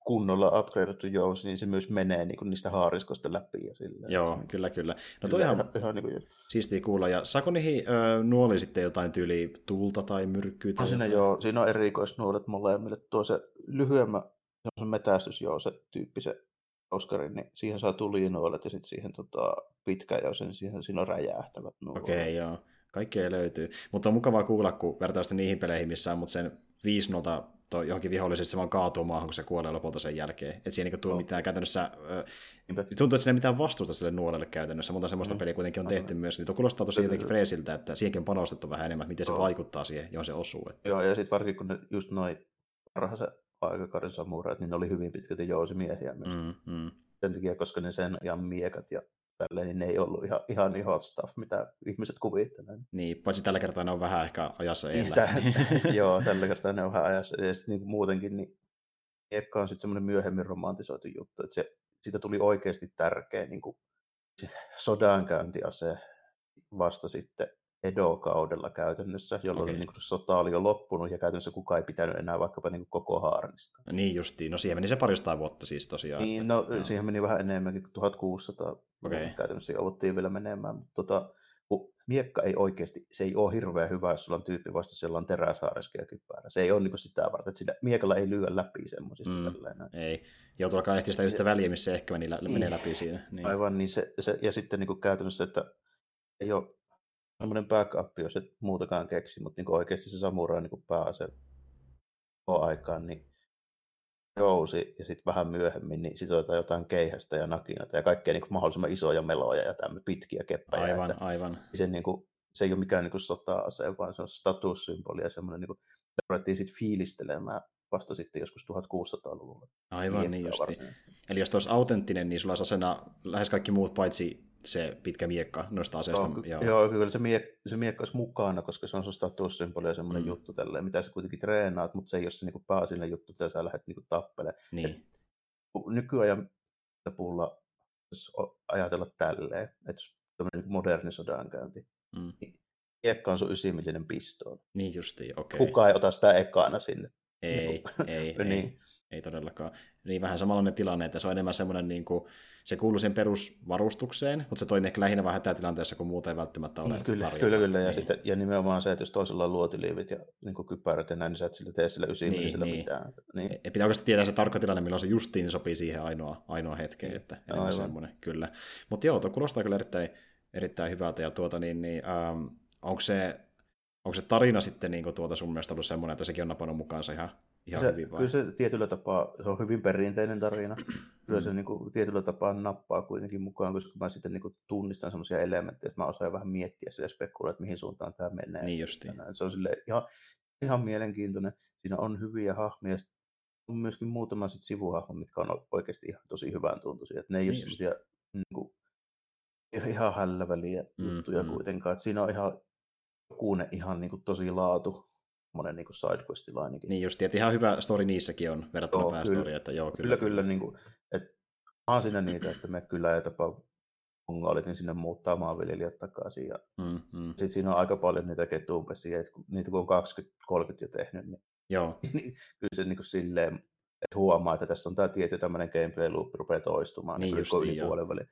kunnolla upgradeattu jousi, niin se myös menee niin kuin niistä haariskosta läpi. Ja sillä, Joo, niin, kyllä, kyllä. No toi ihan, ihan niin kuin... siistiä kuulla. Ja saako niihin ö, nuoli sitten jotain tyyli tulta tai myrkkyä? Tai siinä, joo, siinä on erikoisnuolet molemmille. Tuo se lyhyemmä se metästysjouse tyyppisen Oscarin, niin siihen saa tulinuolet ja sitten siihen tota, pitkä jousi, niin siihen siinä on räjähtävät nuolet. Okei, okay, joo. Kaikkea löytyy. Mutta on mukavaa kuulla, kun vertaa sitä niihin peleihin, missä on, mutta sen 5 toi johonkin viholliselle, se vaan kaatuu maahan, kun se kuolee lopulta sen jälkeen. Että siinä ei tule mitään käytännössä, äh, tuntuu, että siinä ei mitään vastusta sille nuolelle käytännössä, mutta semmoista mm. peliä kuitenkin on tehty myös, niin tuo kuulostaa tosi jotenkin freesiltä, että siihenkin on panostettu vähän enemmän, miten se vaikuttaa siihen, johon se osuu. Että... Joo, ja sitten varsinkin kun ne just noin parhaisen aikakauden samurait, niin ne oli hyvin pitkälti jousimiehiä myös. Mm, mm. Sen takia, koska ne sen ja miekat ja tälleen, niin ne ei ollut ihan, ihan niin hot stuff, mitä ihmiset kuvittelee. Niin, paitsi tällä kertaa ne on vähän ehkä ajassa Niin, edellä. tä- (laughs) joo, tällä kertaa ne on vähän ajassa. Ja sitten niin muutenkin, niin Miekka on sitten semmoinen myöhemmin romantisoitu juttu, että se, siitä tuli oikeasti tärkeä niin kuin, sodankäyntiase vasta sitten Edo-kaudella käytännössä, jolloin okay. niin sota oli jo loppunut ja käytännössä kukaan ei pitänyt enää vaikkapa niin koko haarnista. niin justiin, no siihen meni se parista vuotta siis tosiaan. Niin, että- no joo. siihen meni vähän enemmänkin kuin 1600 Okei. käytännössä jouduttiin vielä menemään, mutta tota, kun miekka ei oikeasti, se ei ole hirveän hyvä, jos sulla on tyyppi vasta, jolla on teräshaareski ja kypärä. Se ei ole niin sitä varten, että sillä miekalla ei lyö läpi semmoisista Mm. mm. tällainen. Ei, joutuu alkaa ehtiä sitä yhtä väliä, missä se ehkä meni, lä- menee läpi siinä. Niin. Aivan, niin se, se, ja sitten niin kuin käytännössä, että ei ole semmoinen backup, jos et muutakaan keksi, mutta niin oikeasti se samurai niin koko aikaan, niin jousi ja sitten vähän myöhemmin niin sitotaan jotain keihästä ja nakinata ja kaikkea niin kuin mahdollisimman isoja meloja ja tämmöisiä pitkiä keppejä. Aivan, että aivan. se, niin kuin, se ei ole mikään niin sota-ase, vaan se on statussymboli ja semmoinen, niin kuin, sitä ruvettiin sitten fiilistelemään vasta sitten joskus 1600-luvulla. Aivan niin justi. Eli jos tuo olisi autenttinen, niin sulla olisi asena lähes kaikki muut, paitsi se pitkä miekka noista aseista. Ky- joo. joo, kyllä se, miek, se miekka olisi mukana, koska se on sun statussymboli ja semmoinen Mm. juttu tälleen, mitä sä kuitenkin treenaat, mutta se ei ole se niin pääasiallinen juttu, mitä sä lähdet niin tappelemaan. Niin. Nykyajan puulla ajatella tälleen, että tämmöinen niin moderni sodankäynti, Mm. miekka on sun 9 millinen pistoon. Niin justiin, okei. Kukaan ei ota sitä ekana sinne. Ei, ei, (laughs) ei, niin. ei todellakaan. Niin vähän samanlainen tilanne, että se on enemmän semmoinen, niin kuin, se kuuluu sen perusvarustukseen, mutta se toimii ehkä lähinnä vähän hätätilanteessa, kun muuta ei välttämättä ole Niin, kyllä, tarjolla. kyllä, kyllä. Ja, Niin. sitten, ja nimenomaan se, että jos toisella on luotiliivit ja niin kypärät ja näin, niin sä et sillä tee sillä 9 Niin, millisellä niin. mitään. Niin. Ja pitää oikeasti tietää se tarkka tilanne, milloin se justiin sopii siihen ainoa, ainoa hetkeen, että enemmän Aivan. semmoinen, kyllä. Mutta joo, tuo kuulostaa kyllä erittäin, erittäin hyvältä, ja tuota niin, niin ähm, onko se, onko se tarina sitten niin tuota sun mielestä ollut semmoinen, että sekin on napannut mukaansa ihan, ihan se, hyvin vai? kyllä se tietyllä tapaa, se on hyvin perinteinen tarina. Kyllä se Mm. niin kuin, tietyllä tapaa nappaa kuitenkin mukaan, koska mä sitten niin kuin, tunnistan sellaisia elementtejä, että mä osaan vähän miettiä sille spekuloida, että mihin suuntaan tämä menee. Niin justiin. Se on sille ihan, ihan mielenkiintoinen. Siinä on hyviä hahmoja. On myöskin muutama sit sivuhahmo, mitkä on oikeasti ihan tosi hyvän tuntuisia. Ne ei Niin ole semmoisia niin kuin, ihan hälläväliä Mm, juttuja mm. kuitenkaan. Että siinä on ihan jokunen ihan niin kuin, tosi laatu, monen niin sidequestilainenkin. Niin just, että ihan hyvä story niissäkin on verrattuna Joo, päästoriin, kyllä. että joo, kyllä. Kyllä, kyllä. Niin kuin, että on siinä niitä, että me kyllä ei tapa mongolit, niin sinne muuttaa maanviljelijät takaisin. Ja Mm, mm. sitten siinä on aika paljon niitä ketuunpesiä, että kun, niitä kun on 20-30 jo tehnyt, niin, Joo, (laughs) niin kyllä se niin kuin silleen, että huomaa, että tässä on tämä tietty tämmöinen gameplay loop rupeaa toistumaan Niin niin yli joo. puolen välin.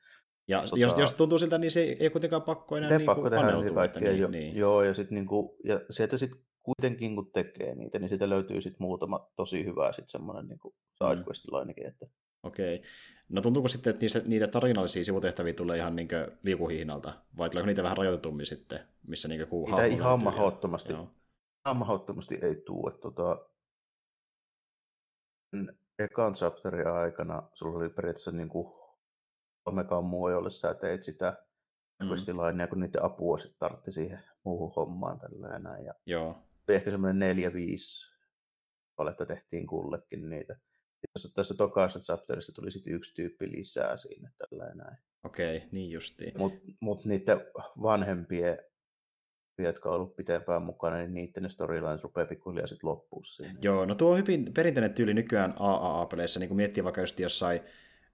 ja Tota- jos, jos tuntuu siltä, niin se ei kuitenkaan pakko enää niin pakko tehdä kaikkea, niin, jo, niin. joo, ja sitten niinku, ja sieltä sitten kuitenkin kun tekee niitä, niin siitä löytyy sitten muutama tosi hyvä sitten semmoinen Mm. sidequestilainenkin, että Okei. No tuntuuko sitten, että niistä, niitä tarinallisia sivutehtäviä tulee ihan niin liukuhihnalta, vai tuleeko niitä vähän rajoitetummin sitten, missä niin kuin Niitä ihan mahdottomasti. Joo. ihan mahdottomasti ei tule. Että tota, n- ekan chapterin aikana sulla oli periaatteessa niin kuin kolme kammua, jolle sä teit sitä Mm. questilainia, kun niiden apua sitten tartti siihen muuhun hommaan tällä ja näin. Ja Joo. Ehkä semmoinen neljä, viisi paletta tehtiin kullekin niitä. Tässä, tässä tokaisessa chapterissa tuli sitten yksi tyyppi lisää siinä tällä näin. Okei, niin justiin. Mutta mut niiden vanhempien, jotka on ollut pitempään mukana, niin niiden storylines rupeaa pikkuhiljaa sitten loppuun siinä. Joo, no tuo on hyvin perinteinen tyyli nykyään AAA-peleissä, niin kuin miettii vaikka just jossain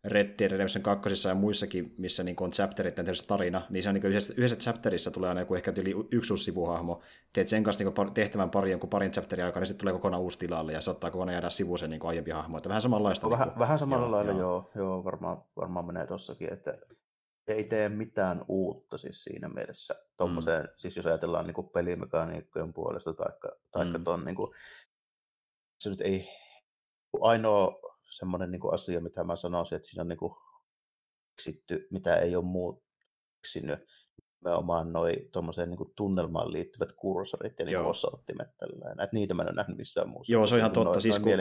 Red Dead Redemption 2 ja muissakin, missä niin on chapterit ja tarina, niin se on niin yhdessä, yhdessä chapterissa tulee aina joku ehkä tyyli yksi uusi sivuhahmo, teet sen kanssa niin tehtävän pari jonkun parin chapterin aikana, niin sitten tulee kokonaan uusi tilalle ja saattaa kokonaan jäädä sivuun se niin aiempi hahmo, että vähän samanlaista. Vähän, niin kuin, vähän samalla joo, lailla, joo. joo, joo, varmaan, varmaan menee tossakin, että ei tee mitään uutta siis siinä mielessä. Tommoseen, mm. siis jos ajatellaan niin pelimekaniikkojen puolesta, taikka, taikka Mm. mm. ton, niin kuin, se nyt ei, ainoa semmoinen niin asia, mitä mä sanoisin, että siinä on niin kuin, keksitty, mitä ei ole muu keksinyt, nimenomaan noi tuommoiseen niin tunnelmaan liittyvät kursorit ja niin osoittimet tällainen. Että niitä mä en ole nähnyt missään muussa. Joo, se on ihan Noin- totta. noin Siis kun-.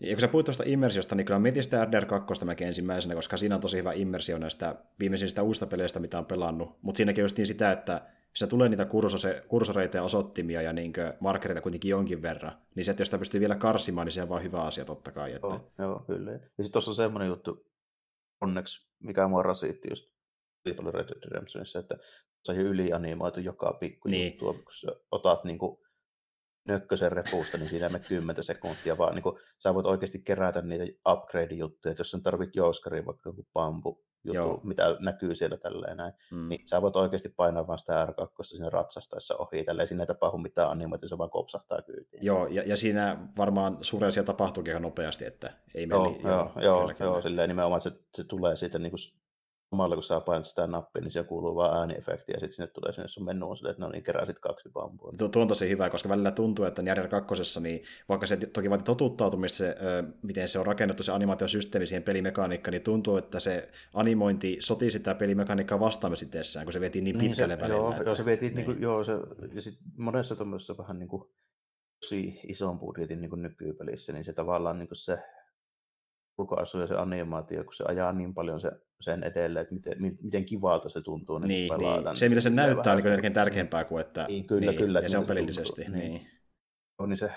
Ja kun sä puhuit tuosta immersiosta, niin kyllä mietin sitä RDR 2 mäkin ensimmäisenä, koska siinä on tosi hyvä immersio näistä viimeisistä uusista peleistä, mitä on pelannut. Mutta siinäkin just niin sitä, että se tulee niitä kursose, kursoreita ja osoittimia ja niin markereita kuitenkin jonkin verran. Niin se, että jos sitä pystyy vielä karsimaan, niin se on vaan hyvä asia totta kai. Että... Joo, joo, kyllä. Ja sitten tuossa on semmoinen juttu, onneksi, mikä mua rasitti just paljon Red Dead Redemptionissa, että se on jo ylianimoitu joka pikku Niin. juttu, kun sä otat niin kuin, nökkösen repusta, niin siinä mene 10 sekuntia, vaan niin kuin, sä voit oikeasti kerätä niitä upgrade-juttuja, että jos sä tarvit jouskaria, vaikka joku bambu, juttu, mitä näkyy siellä tälleen näin, Mm. niin sä voit oikeasti painaa vaan sitä R2 siinä ratsastaessa ohi, tälleen siinä ei tapahdu mitään animaatiota, se vaan kopsahtaa kyytiin. Joo, ja, ja siinä varmaan suurin asia tapahtuukin ihan nopeasti, että ei mene Joo, li- joo, joo, kyllä, kyllä. joo, silleen nimenomaan se, se tulee siitä niin kuin, samalla kun sä painat sitä nappia, niin siellä kuuluu vaan ääniefekti, ja sitten sinne tulee sinne sun menuun silleen, että no niin, keräsit kaksi bambua. Tuo, tuo on tosi hyvä, koska välillä tuntuu, että Njärjär kakkosessa, niin vaikka se toki vaatii totuttautumista, se, ö, miten se on rakennettu se animaatiosysteemi siihen pelimekaniikkaan, niin tuntuu, että se animointi sotii sitä pelimekaniikkaa vastaan myös itsessään, kun se vietiin niin pitkälle se, välillä. Joo, että, joo, se vietiin, niin. niin. Niin joo, se, ja sit monessa tuommoisessa vähän niin kuin, tosi ison budjetin niin kuin nykypelissä, niin se tavallaan niin kuin se ulkoasu ja se animaatio, kun se ajaa niin paljon se, sen edelle, että miten, mi- miten kivalta se tuntuu niin, Niin, pelata. niin. Se, mitä se näyttää, on niin melkein tärkeämpää kuin että... Niin, kyllä, kyllä, Ja se on pelillisesti, tuntuu, niin. niin. Joo, niin se,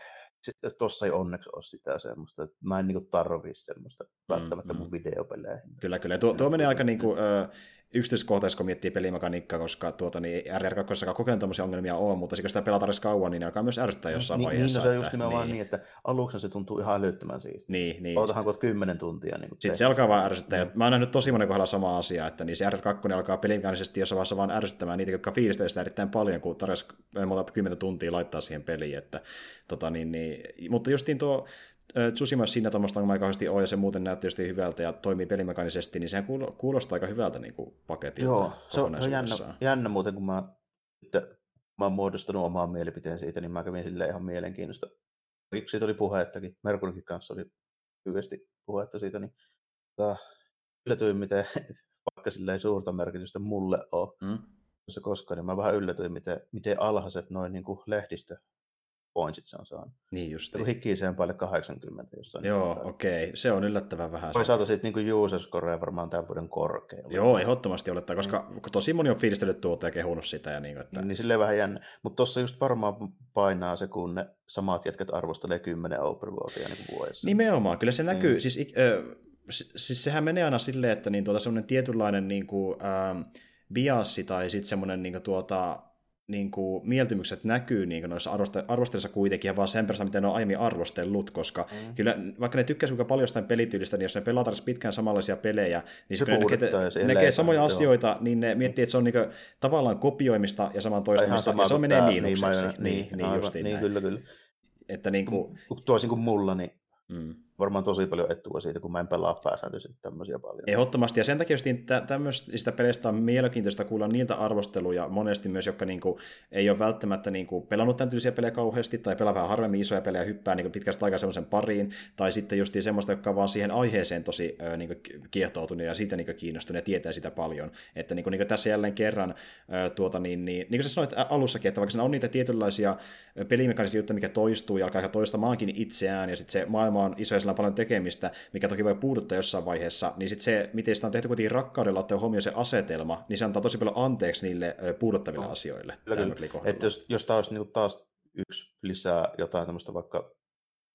se tossa ei onneksi ole sitä semmoista, että mä en niinku tarvii semmoista välttämättä mm. mun videopeleihin. Kyllä, kyllä. Tuo, tuo menee aika niin kuin, ö, yksityiskohtaisesti, kun miettii pelimekaniikkaa, koska tuota, niin RR2 kokenut tämmöisiä ongelmia on, mutta kun sitä pelataan edes kauan, niin ne alkaa myös ärsyttää jossain niin, vaiheessa. Niin, no se on just nimenomaan niin, että aluksi se tuntuu ihan älyttömän siistiä. Niin, niin. Ootahan kun kymmenen tuntia. Niin Sitten se alkaa vaan ärsyttää. Ja Mä oon nähnyt tosi monen kohdalla sama asia, että niin se R2 alkaa pelimekaanisesti jossain vaiheessa vaan ärsyttämään niitä, jotka fiilistelee sitä erittäin paljon, kun tarjosi monta kymmentä tuntia laittaa siihen peliin. Että, tota, niin, niin, mutta justiin tuo Tsushima siinä tuommoista ongelmaa ei kauheasti ole, ja se muuten näytti just hyvältä ja toimii pelimekaanisesti, niin sehän kuulo- kuulostaa aika hyvältä niin kuin paketilta Joo, se on, se on jännä, jännä muuten, kun mä, että mä oon muodostanut omaan mielipiteen siitä, niin mä kävin sille ihan mielenkiinnosta. Siitä oli puhettakin, Merkurinkin kanssa oli lyhyesti puhetta siitä, niin tota, yllätyin, miten (laughs) vaikka sillä ei suurta merkitystä mulle ole Mm? se koskaan, niin mä vähän yllätyin, miten, miten alhaiset noin niin lehdistö pointsit se on saanut. Niin just. Joku hikiseen päälle 80 jostain. Joo, okei. Okay. Se on yllättävän vähän. Toisaalta sitten niin user score varmaan tämän vuoden korkealla. Joo, ehdottomasti olettaa, koska tosi moni on fiilistellyt tuota ja kehunut sitä. Ja niin, että... Niin, niin silleen vähän jännä. Mutta tuossa just varmaan painaa se, kun ne samat jätkät arvostelee 10 overworldia niin vuodessa. Nimenomaan, kyllä se näkyy. Niin. Siis, si- siis sehän menee aina silleen, että niin tuota, semmoinen tietynlainen niin kuin, ähm, biassi tai sitten semmoinen niin kuin, tuota, niin kuin, mieltymykset näkyy niin kuin noissa arvoste- arvosteluissa kuitenkin, ja vaan sen perässä, miten ne on aiemmin arvostellut, koska mm. kyllä, vaikka ne tykkäisi kuinka paljon jostain pelityylistä, niin jos ne tarvitsisi pitkään samanlaisia pelejä, niin Se se ne näkee leipää, samoja joo. asioita, niin ne miettii, että se on niin kuin, tavallaan kopioimista ja saman toistamista, sama ja se menee miinukseksi. Niin, Niin, niin, niin, aivan, niin näin. kyllä, kyllä. Että niin kuin, Toisin kuin mulla, niin mm. Varmaan tosi paljon etua siitä, kun mä en pelaa pääsääntöisesti tämmöisiä paljon. Ehdottomasti, ja sen takia just tä- tämmöistä peleistä on mielenkiintoista kuulla niiltä arvosteluja monesti myös, jotka niinku, ei ole välttämättä niinku, pelannut tämän tyylisiä pelejä kauheasti, tai pelaa vähän harvemmin isoja pelejä, hyppää niinku, pitkästä aikaa semmoisen pariin, tai sitten just semmoista, jotka on vaan siihen aiheeseen tosi ö, niinku, kiehtoutunut ja siitä niinku, kiinnostunut ja tietää sitä paljon. Että niinku, niinku tässä jälleen kerran, ö, tuota, niin, niin, niin kuin sä sanoit alussakin, että vaikka siinä on niitä tietynlaisia pelimekanisia juttuja, mikä toistuu ja alkaa toistamaankin itseään, ja sitten se maailma on iso ja sillä on paljon tekemistä, mikä toki voi puuduttaa jossain vaiheessa, niin sitten se, miten sitä on tehty kuitenkin rakkaudella ottaa huomioon se asetelma, niin se antaa tosi paljon anteeksi niille puuduttaville No, asioille. Että jos, jos tämä olisi niinku taas yksi lisää jotain tämmöistä vaikka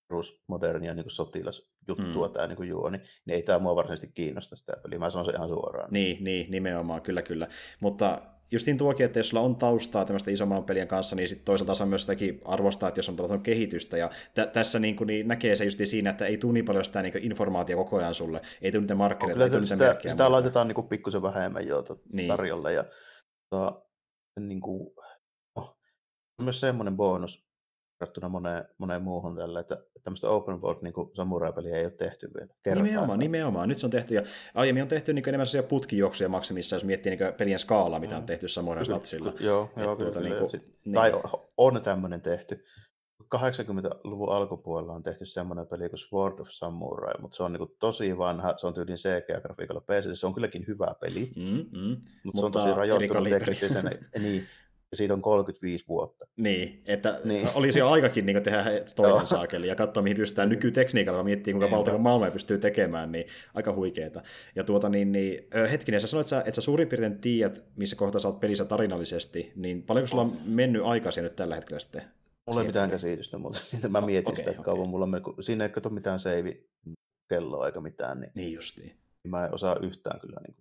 perusmodernia niin sotilasjuttua Mm. tämä niin juo, niin, niin ei tämä mua varsinaisesti kiinnosta sitä peliä. Mä sanon se ihan suoraan. Niin, niin, nimenomaan, kyllä, kyllä. Mutta justiin tuokin, että jos sulla on taustaa tämmöistä isomman pelien kanssa, niin sitten toisaalta saa myös sitäkin arvostaa, että jos on tapahtunut kehitystä. Ja tä- tässä niin, kuin, niin näkee se justiin siinä, että ei tule niin paljon sitä niin informaatiota koko ajan sulle. Ei tule niitä markkereita, ei tule niitä sitä, merkkejä. sitä muuta. laitetaan niin pikkusen vähemmän jo Niin. tarjolle. Ja, tota, niin kuin, oh, on myös semmoinen bonus verrattuna moneen, moneen muuhun tällä, että tämmöistä open world niin samurai-peliä ei ole tehty vielä. Nimenomaan, kertaakaan. nimenomaan. Nyt se on tehty, ja aiemmin on tehty niin enemmän sellaisia putkijuoksuja maksimissa, jos miettii niin pelien skaalaa, mitä on Mm. tehty Samurai Kyllä, Statsilla. ky- Joo, Et joo tuota kyllä, kyllä. Sit- niin. Tai on tämmöinen tehty. 80-luvun alkupuolella on tehty semmoinen peli kuin Sword of Samurai, mutta se on niinku tosi vanha, se on tyylin CGA-grafiikalla PC, se on kylläkin hyvä peli, Mm, mm. mutta, se on Mutta tosi rajoittunut teknisesti (laughs) niin, ja siitä on 35 vuotta. Niin, että niin. Olisi jo aikakin niin tehdä toinen saakeli ja katsoa, mihin pystytään nykytekniikalla, miettii kuinka valtava maailma pystyy tekemään, niin aika huikeeta. Ja tuota niin, niin hetkinen, sä sanoit, että sä, suurin piirtein tiedät, missä kohtaa sä oot pelissä tarinallisesti, niin paljonko sulla on mennyt aikaa siihen nyt tällä hetkellä sitten? Mulla ei mitään käsitystä, mutta siitä mä mietin okei, sitä, että okei. kauan mulla kun siinä ei kato mitään save kelloa eikä mitään, niin Niin justiin. mä en osaa yhtään kyllä niin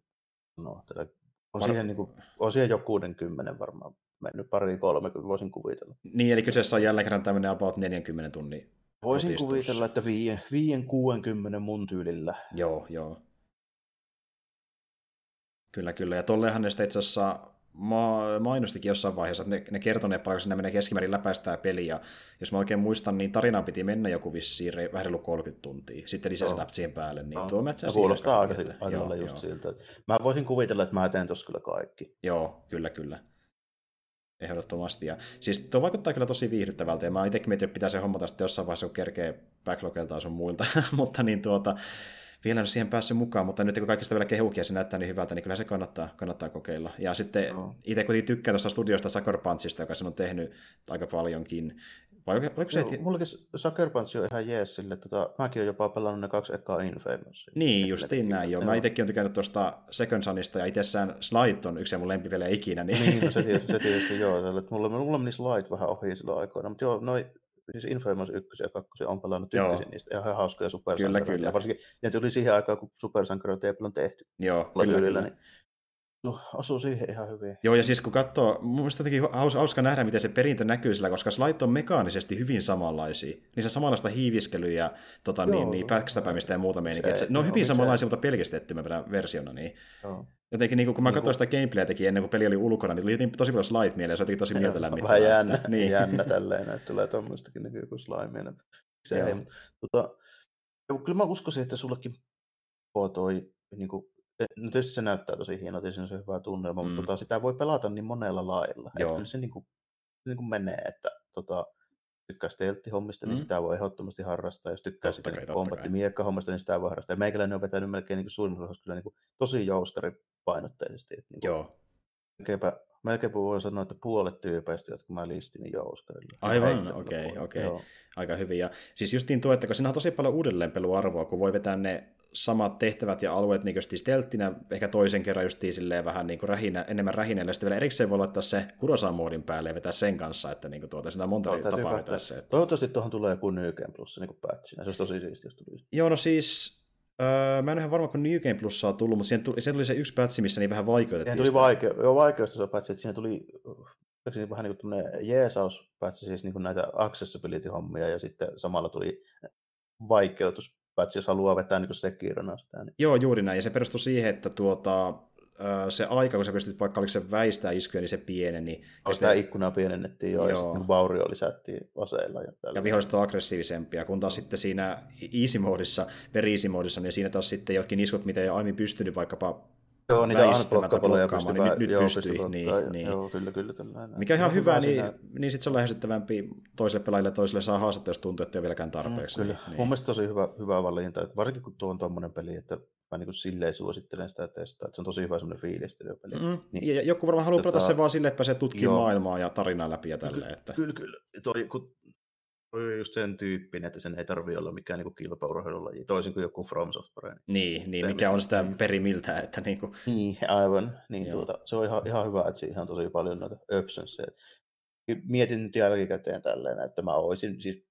sanoa. Tätä On, siihen, niin kuin, on siihen jo 60 varmaan mennyt, pari kolme, kyllä voisin kuvitella. Niin, eli kyseessä on jälleen kerran tämmöinen about 40 tunnin Voisin kotistus. kuvitella, että 5-60 mun tyylillä. Joo, joo. Kyllä, kyllä. Ja tollehan ne sitten itse asiassa ma- mainostikin jossain vaiheessa, että ne, ne kertoneet paljon, kun sinne menee keskimäärin läpäistää peliä. Jos mä oikein muistan, niin tarinaan piti mennä joku vissiin re- vähän reilu 30 tuntia. Sitten lisäsi Joo. siihen päälle, niin Joo. tuo siihen kuulostaa aika, aika lailla joo, just joo. siltä. Mä voisin kuvitella, että mä teen tossa kyllä kaikki. Joo, kyllä, kyllä. Ehdottomasti. Ja siis tuo vaikuttaa kyllä tosi viihdyttävältä, ja mä itsekin mietin, että pitää se hommata sitten jossain vaiheessa, kun kerkee backlogilta sun muilta, (laughs) mutta niin tuota, vielä en ole siihen päässyt mukaan, mutta nyt kun kaikista vielä kehukia se näyttää niin hyvältä, niin kyllä se kannattaa, kannattaa kokeilla. Ja sitten Joo. itse kuitenkin tykkään tuosta studiosta Sucker Punchista, joka sen on tehnyt aika paljonkin. Vai oliko, oliko se, Joo, heti- mullakin Sucker Punch on ihan jees sille, tota, mäkin olen jopa pelannut ne kaksi ekaa Infamousia. Niin, justiin näin joo. Mä itsekin olen tykännyt tuosta Second Sunista, ja itsessään Slide on yksi mun lempipelejä ikinä. Niin... Niin, no se (laughs) tietysti, se tietysti joo. tällä, että Mulla, mulla meni Slide vähän ohi silloin aikoina, mutta joo, noi siis Infamous 1 ja 2 on pelannut, tykkäsin niistä. Ihan hauskoja Kyllä, supersankareita. kyllä. Ja varsinkin, ne tuli siihen aikaan, kun supersankareita ei paljon tehty. joo, Kyllä, kyllä, kyllä, kyllä. niin osuu siihen ihan hyvin. Joo, ja siis kun katsoo, mun mielestä jotenkin haus- hauska nähdä, miten se perintö näkyy sillä, koska slide on mekaanisesti hyvin samanlaisia. Niissä on samanlaista hiiviskelyä ja tota, Joo. niin, niin backstapämistä ja muuta meininkiä. Se- ne on hyvin samanlaisia, mutta pelkistettymänä versiona. Niin. Joo. Jotenkin niin kun mä Niin katsoin sitä gameplayä teki ennen kuin peli oli ulkona, niin tuli tosi paljon slide mieleen, se oli tosi mieltä lämmittävää. Vähän jännä, niin. (laughs) niin. jännä (laughs) tälleen, että tulee tommoistakin niin joku slime. Se ei, mutta, tota, kyllä mä uskoisin, että sullekin tuo toi, niin kuin, no tietysti se näyttää tosi hienolta ja siinä on se hyvä tunnelma, mm. Mutta tota, sitä voi pelata niin monella lailla. Että Joo. kyllä se niin kuin, niin kuin menee, että tota, tykkää stealth-hommista, niin Mm. sitä voi ehdottomasti harrastaa. Jos tykkää Totta sitä niin totta kombattimiekka-hommasta, niin sitä voi harrastaa. Ja meikäläinen on vetänyt melkein niin suurimmassa osassa kyllä niin kuin, tosi jouskaripainotteisesti. Että, niin kuin, Joo, melkeinpä, melkeinpä voi sanoa, että puolet tyypeistä, jotka mä listin, niin jouskarilla. Aivan, okei, okei. Joo. aika hyvin. Ja siis justiin tuo, että kun siinä on tosi paljon uudelleenpeluarvoa, kun voi vetää ne samat tehtävät ja alueet niin kuin stelttinä, ehkä toisen kerran silleen vähän niin kuin rähinä, enemmän rähinällä, sitten vielä erikseen voi laittaa se Kurosan-moodin päälle ja vetää sen kanssa, että niin kuin tuota, siinä on monta täytyy tapaa vetää se. Että... Toivottavasti tuohon tulee joku New Game Plus niin patchina. Se olisi tosi siistiä, jos tulisi. Joo, no siis, öö, mä en ole ihan varma, kun New Game Plus on tullut, mutta siihen tuli, siihen tuli se yksi patch, missä niin vähän vaikeutettiin Siihen tuli vaikea, joo, vaikeusta se patch, että siinä tuli uh, vähän niin kuin tämmöinen jeesaus patch, siis niin kuin näitä accessibility-hommia ja sitten samalla tuli vaikeutus patch, jos haluaa vetää niin Sekirona sitä. Niin. Joo, juuri näin. Ja se perustui siihen, että tuota, se aika, kun sä pystyt vaikka oliko se väistää iskuja, niin se pieneni. Ja, Ja sitä ikkunaa pienennettiin jo, ja Joo. sitten niin vaurio lisättiin aseilla. Ja, tällä. ja viholliset on aggressiivisempia, kun taas sitten siinä easy moodissa, niin siinä taas sitten jotkin iskut, mitä ei ole aiemmin pystynyt vaikkapa Joo, niitä unblockableja pystyy, niin niin, nyt joo, pystyy, pystyy niin, blokkaa, niin. Joo, kyllä, kyllä. Tällainen. Mikä on ihan No, hyvä, niin, siinä. niin sitten se on lähestyttävämpi toiselle pelaajille toiselle saa haastetta, jos tuntuu, että ei ole vieläkään tarpeeksi. Mm, kyllä. Niin, Mun mielestä tosi hyvä, hyvä valinta, että varsinkin kun tuo on tuommoinen peli, että mä niin kuin silleen suosittelen sitä testaa, että se on tosi hyvä semmoinen fiilistelypeli. Mm, Niin. ja joku varmaan haluaa pelata Tota- sen vaan silleen, että pääsee tutkimaan Joo. maailmaa ja tarinaa läpi ja tälleen. Että... Kyllä, kyllä. Toi, kun on just sen tyyppinen, että sen ei tarvi olla mikään niin kilpaurheilulaji, toisin kuin joku From Software. Niin, niin Se, mikä on sitä niin. perimiltä, että niin kuin, Niin, aivan. Niin, Joo. tuota, se on ihan, ihan hyvä, että siinä on tosi paljon noita optionsia. Mietin nyt jälkikäteen tälleen, että mä olisin siis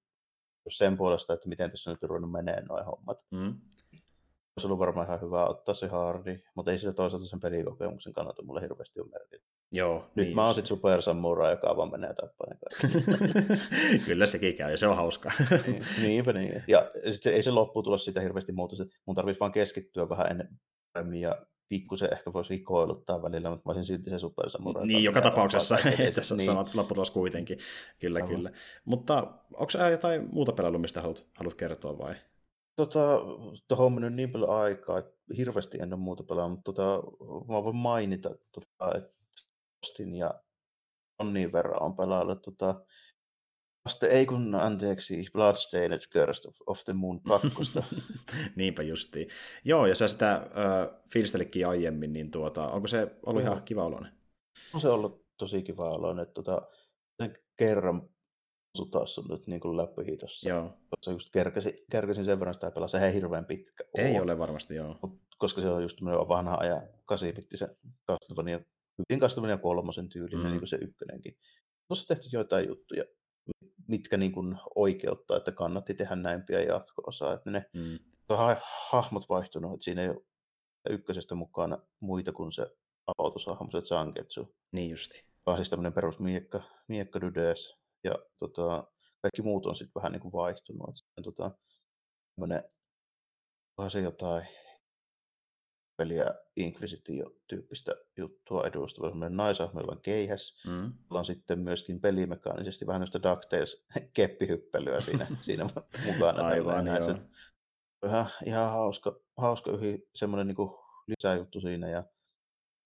sen puolesta, että miten tässä nyt on ruvennut menee noin hommat. mm, Olisi ollut varmaan ihan hyvä ottaa se hardi, mutta ei sillä toisaalta sen pelikokemuksen kannalta mulle hirveästi ole merkitystä. Joo. Nyt niin mä oon sitten Super Samurai, joka vaan menee tappaa. (laughs) Kyllä sekin käy, ja se on hauskaa. Niin, Niinpä niin. Ja sitten ei se lopputulos siitä hirveästi muuta. Mun tarvitsisi vaan keskittyä vähän enemmän ja pikkusen ehkä voisi hikoiluttaa välillä, mutta mä olisin silti se Super Samurai. niin, joka tapauksessa, (laughs) että tässä on niin. samat lopputulos kuitenkin. Kyllä, Aivan. kyllä. Mutta onko sä jotain muuta pelailu, mistä haluat, haluat kertoa vai? Tota, tuohon on mennyt niin paljon aikaa, että hirveästi en ole muuta pelaa, mutta tota, mä voin mainita, tota, että Ostin ja Onnin verran on pelaillut tota, Vasta ei kun, anteeksi, Bloodstained Curse of, of the Moon 2. (laughs) Niinpä justiin. Joo, ja sä sitä äh, fiilistelikin aiemmin, niin tuota, onko se ollut Joo. ihan kiva oloinen? on se ollut tosi kiva oloinen, että tota, sen kerran sutassa nyt niin kuin läppihiitossa. Joo, Se just kerkesin, kerkesin sen verran sitä pelaa, se ei hirveän pitkä ei ole varmasti, joo. Mut koska se on just vanha ajan kasipittisen Castlevania, hyvin Castlevania kolmosen tyylinen, Mm. niin kuin se ykkönenkin. Tuossa tehty joitain juttuja, mitkä niin kuin oikeuttaa, että kannatti tehdä näin pian jatko-osaa. Että ne Mm. ha- hahmot vaihtunut, että siinä ei ole ykkösestä mukana muita kuin se aloitushahmo, se Zangetsu. Niin justi. Vaan siis tämmöinen perus miekka, miekka dydes. Ja tota, kaikki muut on sitten vähän niin kuin vaihtunut. Et sitten, tota, tämmöinen, se jotain peliä Inquisitio-tyyppistä juttua edustava semmoinen on keihäs. Mm. On sitten myöskin pelimekaanisesti vähän tämmöistä DuckTales-keppihyppelyä (laughs) siinä, (laughs) siinä mukana. Aivan, joo. Se, ihan, ihan hauska, hauska yhi, semmoinen niin lisäjuttu siinä. Ja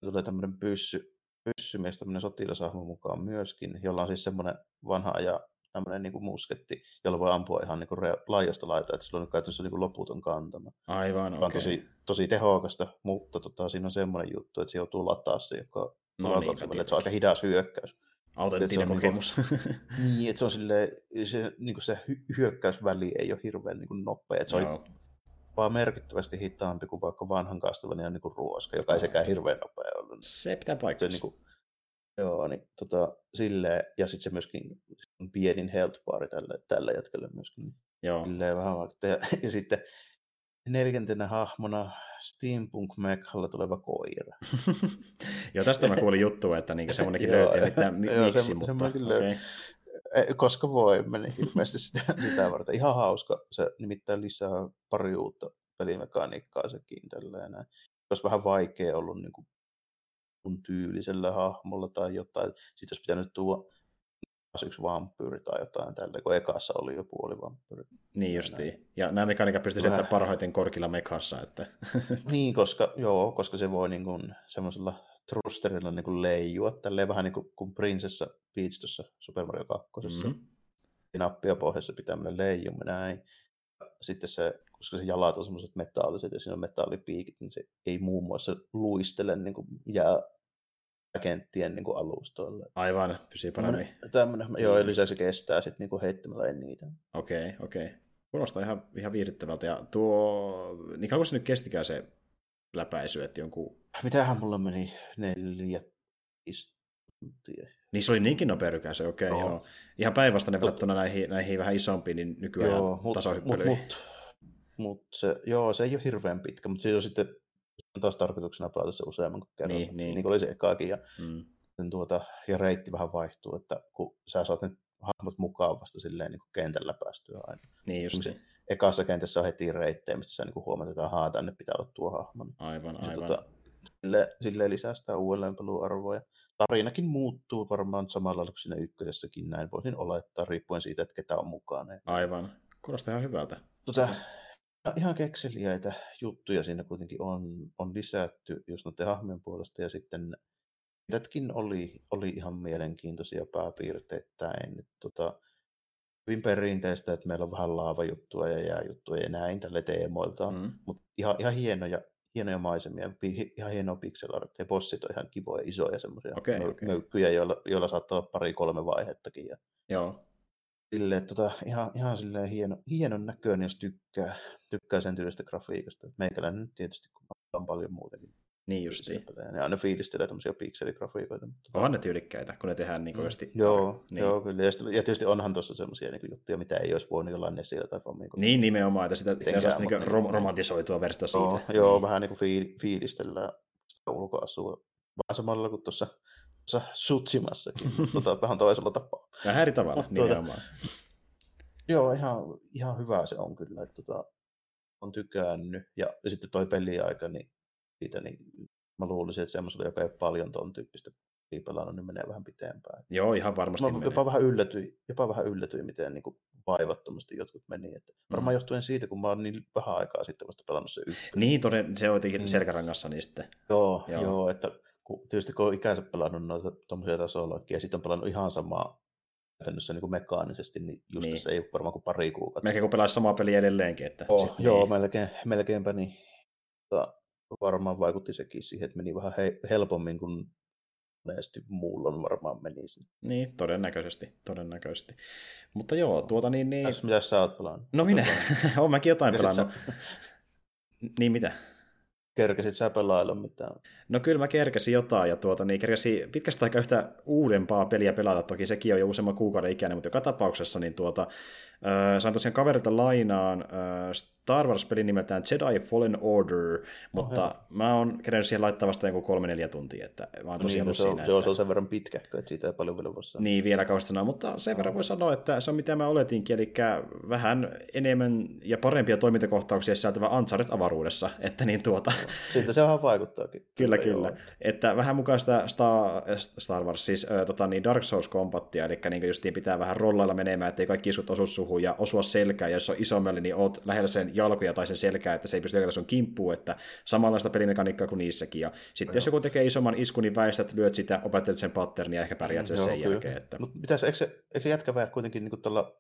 tulee tämmöinen pyssy, pyssymies, tämmöinen sotilasahmo mukaan myöskin, jolla on siis semmoinen vanha ja tämmöinen niin musketti, jolla voi ampua ihan niin kuin laajasta laita, että sillä on käytännössä niin kuin loputon kantama. Aivan, okei. Okay. on tosi, tosi tehokasta, mutta tota, siinä on semmoinen juttu, että se joutuu lataa se, joka no niin, että se on aika hidas hyökkäys. Autenttinen kokemus. Niin, (laughs) niin, että se on silleen, se, niin kuin se hyökkäysväli ei ole hirveän niin kuin nopea, että se on vaan merkittävästi hitaampi kuin vaikka vanhan Castlevanian niin ruoska, joka ei sekään hirveän nopea ollut. Se pitää paikkansa. Se, niin kuin, Joo, niin tota, silleen, ja sitten se myöskin on pienin health bar tälle, tälle jätkälle myöskin. Joo. Silleen vähän vaikka. Ja, (laughs) ja sitten neljäntenä hahmona Steampunk Mekhalla tuleva koira. (laughs) joo, tästä mä kuulin juttua, että niinku semmoinenkin (laughs) löytyy, että mi- joo, miksi, mutta okay. Koska voi, meni ilmeisesti sitä, sitä varten. Ihan hauska. Se nimittäin lisää pari uutta pelimekaniikkaa sekin tälleen. Olisi vähän vaikea ollut niin kuin sun tyylisellä hahmolla tai jotain. Sitten olisi pitänyt tuoda yksi vampyyri tai jotain tällä, kun ekassa oli jo puoli vampyyri. Niin justiin. Ja nämä mekaniikat pystyy sieltä parhaiten korkilla mekassa. Että... (laughs) niin, koska, joo, koska se voi niin kuin, semmoisella trusterilla niin kuin leijua, tälleen vähän niin kuin, kuin Prinsessa Peach tuossa Super Mario 2. Mm-hmm. Nappia pohjassa pitää mennä leijuminen näin. Sitten se, koska se jalat on semmoiset metalliset ja siinä on metallipiikit, niin se ei muun muassa luistele niin kuin jää kenttien niin kuin alustoille. Aivan, pysyy paremmin. Tämmönen, joo, ja lisäksi kestää sitten niin kuin heittämällä niitä. Okei, okay, okei. Okay. Kuulostaa ihan, ihan viihdyttävältä. Ja tuo, niin kauan se nyt kestikään se läpäisy, että jonkun... Mitähän mulla meni neljä tuntia. Niin se oli niinkin nopea rykäisy, okei okay, joo. joo. Ihan päinvastainen ne verrattuna näihin, näihin vähän isompiin niin nykyään joo, mut, tasohyppelyihin. Mut, mut, mut se, joo, se ei ole hirveän pitkä, mutta se on sitten taas tarkoituksena pelata se useamman kerran, niin, niin. niin kuin oli se ekaakin, ja, mm. sen tuota, ja reitti vähän vaihtuu, että kun sä saat ne hahmot mukaan vasta silleen niin kuin kentällä päästyä aina. Niin just niin. Ekassa kentässä on heti reittejä, mistä sä niin huomaat, että ahaa, tänne pitää olla tuo hahmo. Aivan, ja, aivan. Tuota, sille, sille lisää sitä uudelleenpeluarvoa. Tarinakin muuttuu varmaan samalla lailla kuin siinä ykkösessäkin, näin voisin olettaa, riippuen siitä, että ketä on mukana. Aivan. Kuulostaa ihan hyvältä. Tota, ihan kekseliäitä juttuja siinä kuitenkin on, on lisätty just noiden hahmojen puolesta ja sitten Tätkin oli, oli ihan mielenkiintoisia pääpiirteittäin. Tota, hyvin perinteistä, että meillä on vähän laavajuttua ja jääjuttuja ja näin tälle teemoilta, mm. mutta ihan, ihan hienoja, hienoja maisemia, ihan hienoa pixel art, ja bossit on ihan kivoja, isoja semmoisia okay, okay. möykkyjä, joilla, joilla saattaa olla pari-kolme vaihettakin. Ja Joo. Silleen, tota, ihan, ihan silleen hieno, hienon näköinen, jos tykkää, tykkää sen tyylisestä grafiikasta. Meikäläinen nyt tietysti, kun on paljon muutenkin. Niin justiin. Ja aina fiilistelee tämmöisiä pikseligrafiikoita. Mutta... Onhan ne tyylikkäitä, kun ne tehdään niin kovasti. Mm. Joo, niin. joo, kyllä. Ja, ja tietysti onhan tuossa semmoisia niin juttuja, mitä ei olisi voinut jollain Nessillä tai Famicomilla. Niin, nimenomaan, että sitä pitää saada niin rom- romantisoitua versta siitä. Joo, joo niin. vähän niin kuin fiil- fiilistellään sitä ulkoasua. Vähän samalla kuin tuossa Sutsimassakin, tota, vähän toisella tapaa. (laughs) Ja eri tavalla, tuota, nimenomaan. Joo, ihan, ihan hyvä se on kyllä, että tota, on tykännyt. Ja, ja sitten toi peliaika, niin siitä niin mä luulisin, että semmoisella, joka ei ole paljon ton tyyppistä pelannut, niin menee vähän pitempään. Joo, ihan varmasti mä jopa vähän yllätyin, jopa vähän yllätyin miten niin kuin vaivattomasti jotkut meni. Että varmaan mm. johtuen siitä, kun mä oon niin vähän aikaa sitten vasta pelannut se ykkönen. Niin, toden, se on jotenkin mm. selkärangassa niin sitten. Joo, joo. joo että kun, tietysti kun on ikänsä pelannut noita tuommoisia tasolla, ja sitten on pelannut ihan samaa käytännössä niin kuin mekaanisesti, niin just niin. se ei ole varmaan kuin pari kuukautta. Melkein kun pelaisi samaa peliä edelleenkin. Että oh, sit, joo, niin. melkein, melkeinpä niin. Mutta varmaan vaikutti sekin siihen, että meni vähän he, helpommin kuin monesti muulla varmaan menisi. Niin, todennäköisesti, todennäköisesti. Mutta joo, tuota niin... niin... mitä sä oot pelannut? No minä, (laughs) olen mäkin jotain pelannut. niin mitä? Kerkesit sä pelailla mitään? No kyllä mä kerkesin jotain, ja tuota, niin kerkesin pitkästä aikaa yhtä uudempaa peliä pelata, toki sekin on jo useamman kuukauden ikäinen, mutta joka tapauksessa niin tuota, sain tosiaan kaverilta lainaan Star Wars-peli nimeltään Jedi Fallen Order, mutta oh, mä oon kerennyt siihen laittaa vasta joku kolme neljä tuntia, että mä oon tosiaan niin, no se, siinä. Se on, että... se on sen verran pitkä, että siitä ei paljon vielä voi sanoa. Niin, vielä kauheasti sanoa, mutta sen verran voi sanoa, että se on mitä mä oletinkin, eli vähän enemmän ja parempia toimintakohtauksia sisältävä Uncharted avaruudessa, että niin tuota... Siitä se onhan vaikuttaakin. kyllä, kyllä. Joo. Että vähän mukaan sitä Star, Star Wars, siis äh, tota, niin Dark Souls Combatia, eli niin justiin pitää vähän rollailla menemään, ettei kaikki iskut osu suhun ja osua selkään, ja jos on isommalle, niin oot lähellä sen jalkoja tai sen selkää, että se ei pysty hyökätä sun kimppuun, että samanlaista pelimekaniikkaa kuin niissäkin. Ja sitten jos joku tekee isomman iskun, niin väistät, lyöt sitä, opettelet sen patternia ja ehkä pärjät sen, sen jälkeen. Että... Mutta mitäs, eikö se, eikö se jätkä kuitenkin niin tuolla?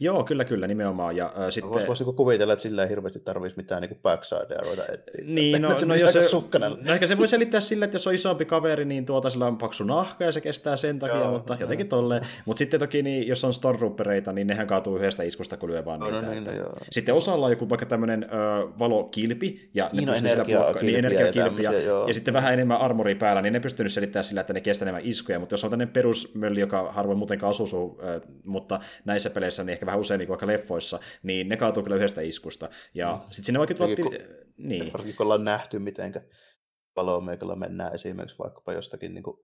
Joo, kyllä, kyllä, nimenomaan. Ja, äh, sitten... Voisi vois, kuvitella, että sillä ei hirveästi tarvitsisi mitään niin backsideja ruveta etsiä. Niin, (laughs) no, no, jos se, no, ehkä se voi selittää sillä, että jos on isompi kaveri, niin tuota, sillä on paksu nahka ja se kestää sen takia, joo, mutta joo. jotenkin tolleen. Mutta sitten toki, niin, jos on Stormtroopereita, niin nehän kaatuu yhdestä iskusta, kun lyö vaan no, niitä. No, niin, että... no, sitten osalla on joku vaikka tämmöinen ö, valokilpi, ja niin, ne no, energia blokka- niin, energiakilpi, ja, ja, sitten vähän enemmän armoria päällä, niin ne pystynyt selittämään sillä, että ne kestää enemmän iskuja, mutta jos on tämmöinen perusmölli, joka harvoin muutenkaan asuu, mutta näissä peleissä niin ehkä vähän usein niin vaikka leffoissa, niin ne kaatuu kyllä yhdestä iskusta. Ja mm. sitten sinne vaikka tuotti... Kun, niin. Varsinkin kun ollaan nähty, miten palomeikalla mennään esimerkiksi vaikkapa jostakin niin kuin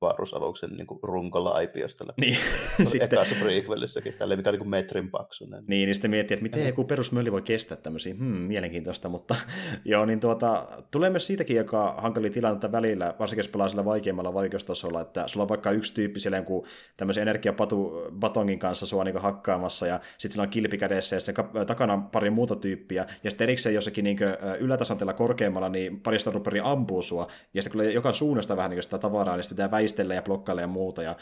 avaruusaluksen niin kuin runkolaipiosta. Niin. sitten... Ekassa prequelissakin, tälle mikä on niin kuin metrin paksunen. Niin, niin sitten miettii, että miten joku perusmölli voi kestää tämmöisiä, hmm, mielenkiintoista, mutta (laughs) joo, niin tuota, tulee myös siitäkin, joka hankali tilanne välillä, varsinkin jos pelaa sillä vaikeimmalla vaikeustasolla, että sulla on vaikka yksi tyyppi siellä jonkun tämmöisen energiabatongin kanssa sua niin hakkaamassa, ja sitten sillä on kilpi kädessä, ja sitten takana on pari muuta tyyppiä, ja sitten erikseen jossakin niin ylätasanteella korkeammalla, niin parista ruperi ampuu sua, ja sitten kyllä joka suunnasta vähän niin sitä tavaraa, niin sitten pitää väistellä ja blokkailla ja muuta. Ja,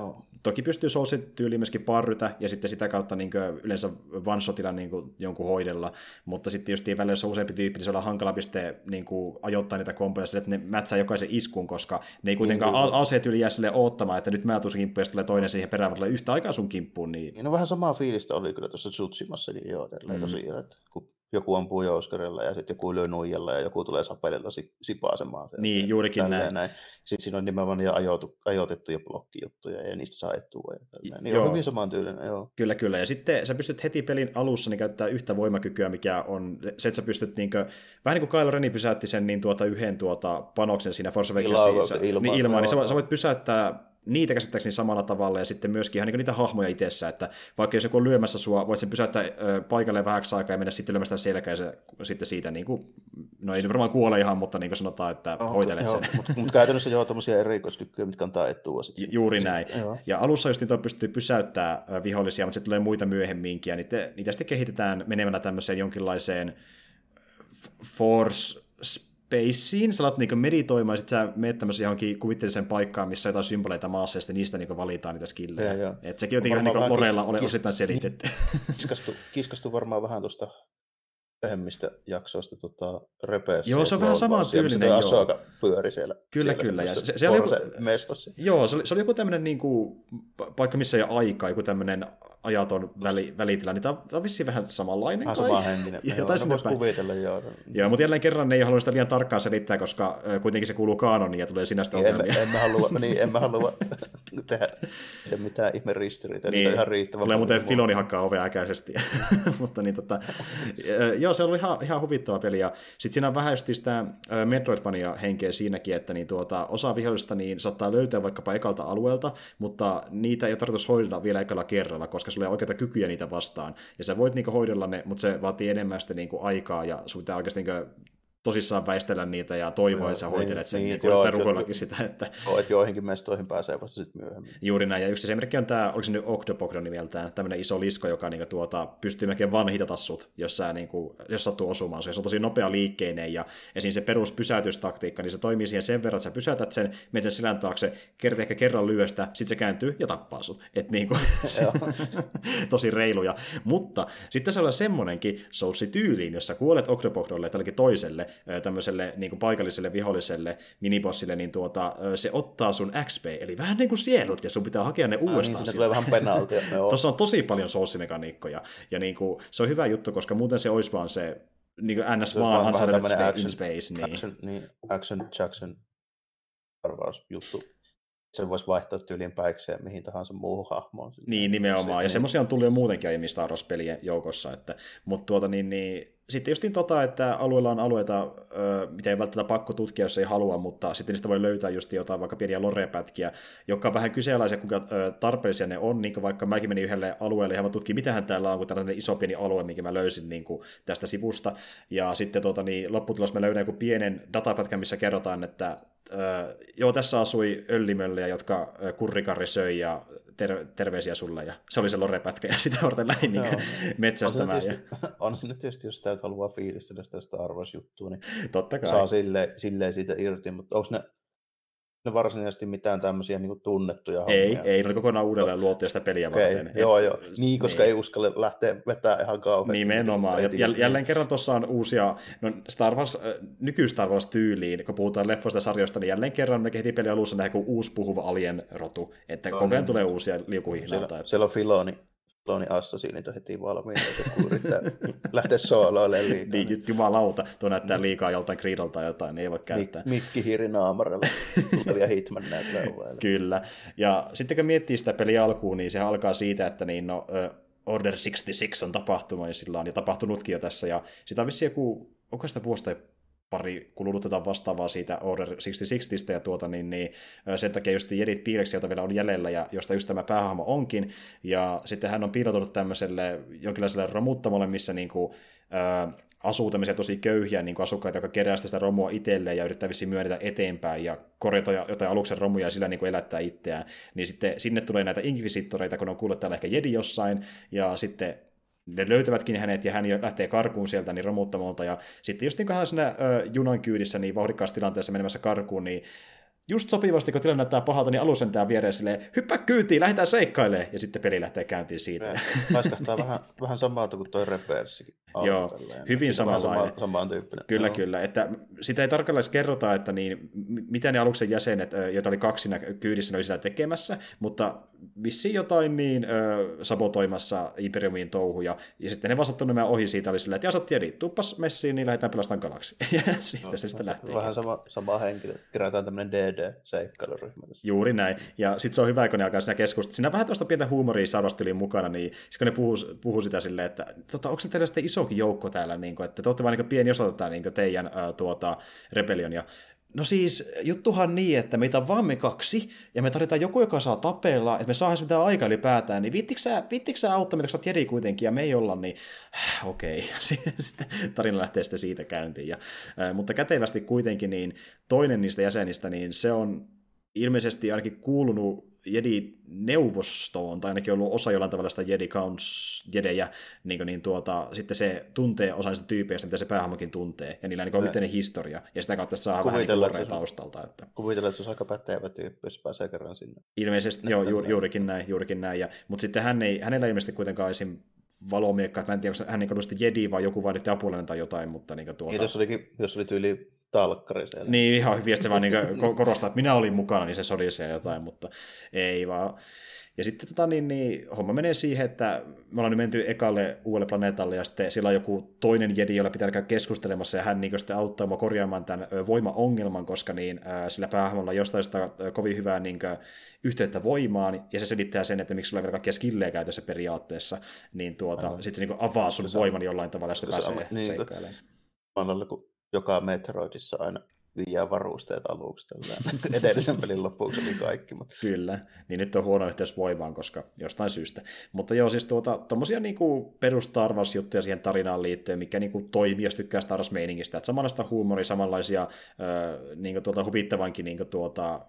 oh. Toki pystyy Soulsin tyyliin myöskin parrytä ja sitten sitä kautta niin kuin, yleensä one-shotilla niin kuin, jonkun hoidella, mutta sitten just välillä jos on useampi tyyppi, niin se on hankala piste niin kuin, ajoittaa niitä kompoja sille, että ne mätsää jokaisen iskun, koska ne ei kuitenkaan niin, aseet yli jää sille oottamaan, että nyt mä tuun kimppuun ja tulee toinen siihen perään, yhtä aikaa sun kimppuun. Niin... niin no vähän samaa fiilistä oli kyllä tuossa Tsutshimassakin niin joo, mm. tosiaan, että kun joku ampuu jouskarilla ja sitten joku lyö nuijalla ja joku tulee sapelilla sipaasemaan. Niin, juurikin näin. näin. Sitten siinä on nimenomaan jo ajoitu, ajoitettuja blokkijuttuja ja niistä saa etua. Ja niin joo. on hyvin samantyylinen, joo. Kyllä, kyllä. Ja sitten sä pystyt heti pelin alussa niin käyttää yhtä voimakykyä, mikä on se, että sä pystyt niin kuin, vähän niin kuin Kylo Reni pysäytti sen niin tuota, yhden tuota, panoksen siinä Force Awakensiin. Ilma, niin, ilmaan, niin sä, sä voit pysäyttää niitä käsittääkseni samalla tavalla ja sitten myöskin ihan niin niitä hahmoja itsessä, että vaikka jos joku on lyömässä sua, voit sen pysäyttää paikalle vähäksi aikaa ja mennä sitten lyömästä selkää ja se, sitten siitä niin kuin, no ei varmaan kuole ihan, mutta niin kuin sanotaan, että oh, hoitelet sen. Mutta mut (laughs) käytännössä joo tuommoisia erikoiskykyjä, mitkä antaa etua. Sitten. Juuri näin. Joo. Ja alussa just niitä pystyy pysäyttää vihollisia, mutta sitten tulee muita myöhemminkin ja niitä, niitä sitten kehitetään menemällä tämmöiseen jonkinlaiseen force spaceen, sä alat niinku meditoimaan, ja sit sä menet tämmöisen johonkin kuvitteelliseen paikkaan, missä on jotain symboleita maassa, ja sitten niistä niinku valitaan niitä skillejä. Et sekin jotenkin ihan niinku Lorella ole osittain selitetty. (laughs) Kiskastu, kiskastu varmaan vähän tuosta pehemmistä jaksoista tota, repeessä. Joo, se on vähän sama tyylinen. Joo. Asoka pyöri siellä. Kyllä, siellä kyllä. Ja se, se oli joku, mestassa. Joo, se oli, se oli joku tämmöinen niin kuin, paikka, missä ei ole aikaa, joku tämmöinen ajaton väli, välitila, niin tämä on vissiin vähän samanlainen. Vähän sama henkinen. Jotain no, kuvitella, joo. Joo, mutta jälleen kerran ne ei halua sitä liian tarkkaan selittää, koska kuitenkin se kuuluu kaanoniin ja tulee sinästä niin, ongelmia. Emme, emme halua, (laughs) niin, emme halua tehdä, tehdä mitään ihme ristiriitoja, niin, ihan riittävä. Tulee muuten Filoni hakkaa ovea äkäisesti. (laughs) mutta niin, tota, joo, se oli ihan, ihan huvittava peli. Ja sitten siinä on vähän sitä Metroidvania-henkeä siinäkin, että niin tuota, osa vihollista niin saattaa löytää vaikkapa ekalta alueelta, mutta niitä ei ole tarkoitus hoidella vielä ekalla kerralla, koska sulla ei ole oikeita kykyjä niitä vastaan. Ja sä voit niinku hoidella ne, mutta se vaatii enemmän sitä niinku aikaa ja sun pitää oikeasti niinku tosissaan väistellä niitä ja toivoa, että sä niin, hoitelet sen niin, niin joo, rukoillakin sitä. Että... Joo, että joihinkin mestoihin pääsee vasta sitten myöhemmin. Juuri näin, ja yksi esimerkki on tämä, oliko se nyt Octopogdo nimeltään, tämmöinen iso lisko, joka niinku tuota, pystyy melkein vaan hitata sut, jos, sä, niinku, jos sattuu osumaan. Se on tosi nopea liikkeinen, ja esiin se peruspysäytystaktiikka, niin se toimii siihen sen verran, että sä pysäytät sen, menet sen selän taakse, kerta ehkä kerran lyöstä, sitten se kääntyy ja tappaa sut. Et niinku, (laughs) se, tosi reiluja. Mutta sitten se on semmoinenkin Soulsi-tyyliin, jossa kuolet Octopogdolle tai toiselle, tämmöiselle niin kuin paikalliselle viholliselle minibossille, niin tuota, se ottaa sun XP, eli vähän niin kuin sielut, ja sun pitää hakea ne uudestaan. Ah, niin, tulee vähän penaltia. (laughs) Tuossa on tosi paljon sourcimekaniikkoja, ja niin kuin, se on hyvä juttu, koska muuten se olisi vaan se niin kuin NS vaan Uncharted action, in Space. Niin. Action, niin, action Jackson arvausjuttu. se voisi vaihtaa tyyliin päikseen mihin tahansa muuhun hahmoon. Niin, nimenomaan. Se, ja niin. semmoisia on tullut jo muutenkin aiemmin Star Wars-pelien joukossa. Että, mutta tuota, niin, niin, sitten justiin tota, että alueella on alueita, mitä ei välttämättä pakko tutkia, jos ei halua, mutta sitten niistä voi löytää just jotain vaikka pieniä lorepätkiä, jotka on vähän kyseenalaisia, kuinka tarpeellisia ne on, niin kuin vaikka mäkin menin yhdelle alueelle ja mä tutkin, mitähän täällä on, kun tällainen iso pieni alue, minkä mä löysin niin kuin tästä sivusta, ja sitten tota, niin, lopputulos mä löydän joku pienen datapätkän, missä kerrotaan, että Öö, joo, tässä asui öllimölliä, jotka kurrikarri söi ja ter- terveisiä sulle. Ja se oli se lorepätkä ja sitä varten lähdin niin metsästämään. On se, tietysti, ja... on se tietysti, jos sitä haluaa fiilistellä sitä Star Wars-juttua, niin Totta kai. saa silleen, silleen siitä irti. Mutta onko ne ne varsinaisesti mitään tämmöisiä niin kuin tunnettuja Ei, hommia. ei, ne oli kokonaan uudelleen luotu sitä peliä okay, varten. Joo, joo. Niin, koska niin. ei uskalle lähteä vetää ihan kauheasti. Nimenomaan. Ja jäl- jälleen kerran tuossa on uusia, no Star Wars, äh, nyky Star Wars tyyliin, kun puhutaan leffoista ja sarjoista, niin jälleen kerran me heti pelin alussa nähdään kuin uusi puhuva alien-rotu, että no, koko ajan niin. tulee uusia liukuhihnalta. Siellä, siellä on Filoni, Filoni Assassinit on heti valmiina, kun yrittää lähteä sooloille liikaa. Niin, jumalauta, tuo näyttää niin. liikaa joltain Creedolta jotain, niin ei voi käyttää. Mik, mikki hiiri naamaralla, tulevia Hitman näyttää (laughs) Kyllä, ja sitten kun miettii sitä peliä alkuun, niin se alkaa siitä, että niin, no, Order 66 on tapahtuma ja sillä on jo tapahtunutkin jo tässä, ja sitä on vissi joku, onko sitä vuosta pari tätä vastaavaa siitä Order 66 ja tuota, niin, niin sen takia just Jedit piileksi, joita vielä on jäljellä ja josta just tämä päähahmo onkin. Ja sitten hän on piilotunut tämmöiselle jonkinlaiselle romuttamolle, missä niin kuin, asuu tämmöisiä tosi köyhiä niin kuin asukkaita, jotka kerää sitä romua itselleen ja yrittää vissiin myönnetä eteenpäin ja korjata jotain aluksen romuja ja sillä niin kuin elättää itseään. Niin sitten sinne tulee näitä inkvisittoreita, kun on kuullut täällä ehkä jedi jossain, ja sitten ne löytävätkin hänet ja hän lähtee karkuun sieltä niin romuttamolta ja sitten just niin kuin hän siinä junan kyydissä niin vauhdikkaassa tilanteessa menemässä karkuun, niin just sopivasti, kun tilanne näyttää pahalta, niin alusentää viereen silleen, hyppää kyytiin, lähdetään seikkailemaan, ja sitten peli lähtee käyntiin siitä. Paiskahtaa vähän, vähän samalta kuin toi Reversikin. (laughs) Joo, tälleen. hyvin samanlainen. Sama, samantyyppinen. Kyllä, Joo. kyllä. Että sitä ei tarkalleen edes kerrota, että niin, mitä ne aluksen jäsenet, joita oli kaksi siinä kyydissä, ne oli sitä tekemässä, mutta vissiin jotain niin ö, sabotoimassa Imperiumin touhuja, ja sitten ne vasattu nämä ohi siitä, oli silleen, että ja sä tiedit, tuppas messiin, niin lähdetään pelastamaan galaksi. (laughs) ja siitä no, se sitten lähtee. Vähän sama, sama henkilö, kerätään tämmöinen DD-seikkailuryhmä. Juuri näin, ja sitten se on hyvä, kun ne alkaa siinä keskustella. Siinä vähän tuosta pientä huumoria sarvasteliin mukana, niin kun ne puhuu, puhuu sitä silleen, että tota, onko teillä sitten isokin joukko täällä, niin kuin, että te olette vain niin pieni osa tätä niin teidän ää, tuota, rebellionia. No siis, juttuhan niin, että meitä on vaan me kaksi, ja me tarvitaan joku, joka saa tapella, että me saadaan mitään aikaa ylipäätään, niin viittikö sä, auttaa meitä, kun sä Jedi kuitenkin, ja me ei olla, niin okei, (laughs) okay. sitten tarina lähtee sitten siitä käyntiin. Ja, äh, mutta kätevästi kuitenkin, niin toinen niistä jäsenistä, niin se on ilmeisesti ainakin kuulunut Jedi-neuvostoon, tai ainakin ollut osa jollain tavalla sitä Jedi Counts jedejä, niin, niin tuota, sitten se tuntee osa niistä tyypeistä, mitä se päähahmokin tuntee, ja niillä on niin yhteinen historia, ja sitä kautta saa vähän niin taustalta. Että... Kuvitella, että se olisi aika pätevä tyyppi, jos pääsee kerran sinne. Ilmeisesti, joo, ju, juurikin näin, juurikin näin, ja, mutta sitten hän ei, hänellä ei ilmeisesti kuitenkaan esim valomiekka, mä en tiedä, onko hän niin jedi vai joku vaaditti apulainen tai jotain, mutta niin tuota... Niin, jos, olikin, jos oli tyyli talkkari siellä. Niin, ihan hyvin, että se vaan niin korostaa, että minä olin mukana, niin se sodissa ja jotain, mutta ei vaan. Ja sitten tota, niin, niin, homma menee siihen, että me ollaan nyt menty ekalle uudelle planeetalle ja sitten sillä on joku toinen jedi, jolla pitää käydä keskustelemassa ja hän niin sitten auttaa mua korjaamaan tämän voimaongelman, koska niin, sillä päähahmolla jostain sitä kovin hyvää niin yhteyttä voimaan ja se selittää sen, että miksi sulla ei vielä kaikkia skillejä käytössä periaatteessa, niin tuota, sitten se niin avaa sun voiman jollain tavalla ja sitten pääsee niin, seikkailemaan. Kun joka Metroidissa aina viiää varusteet aluksi. (laughs) Edellisen pelin lopuksi oli kaikki. Mutta... Kyllä, niin nyt on huono yhteys voimaan, koska jostain syystä. Mutta joo, siis tuota, tommosia niinku perus juttuja siihen tarinaan liittyen, mikä niinku toimii, jos tykkää Star Wars-meiningistä. Samanlaista huumoria, samanlaisia äh, niinku tuota, huvittavankin niinku tuota,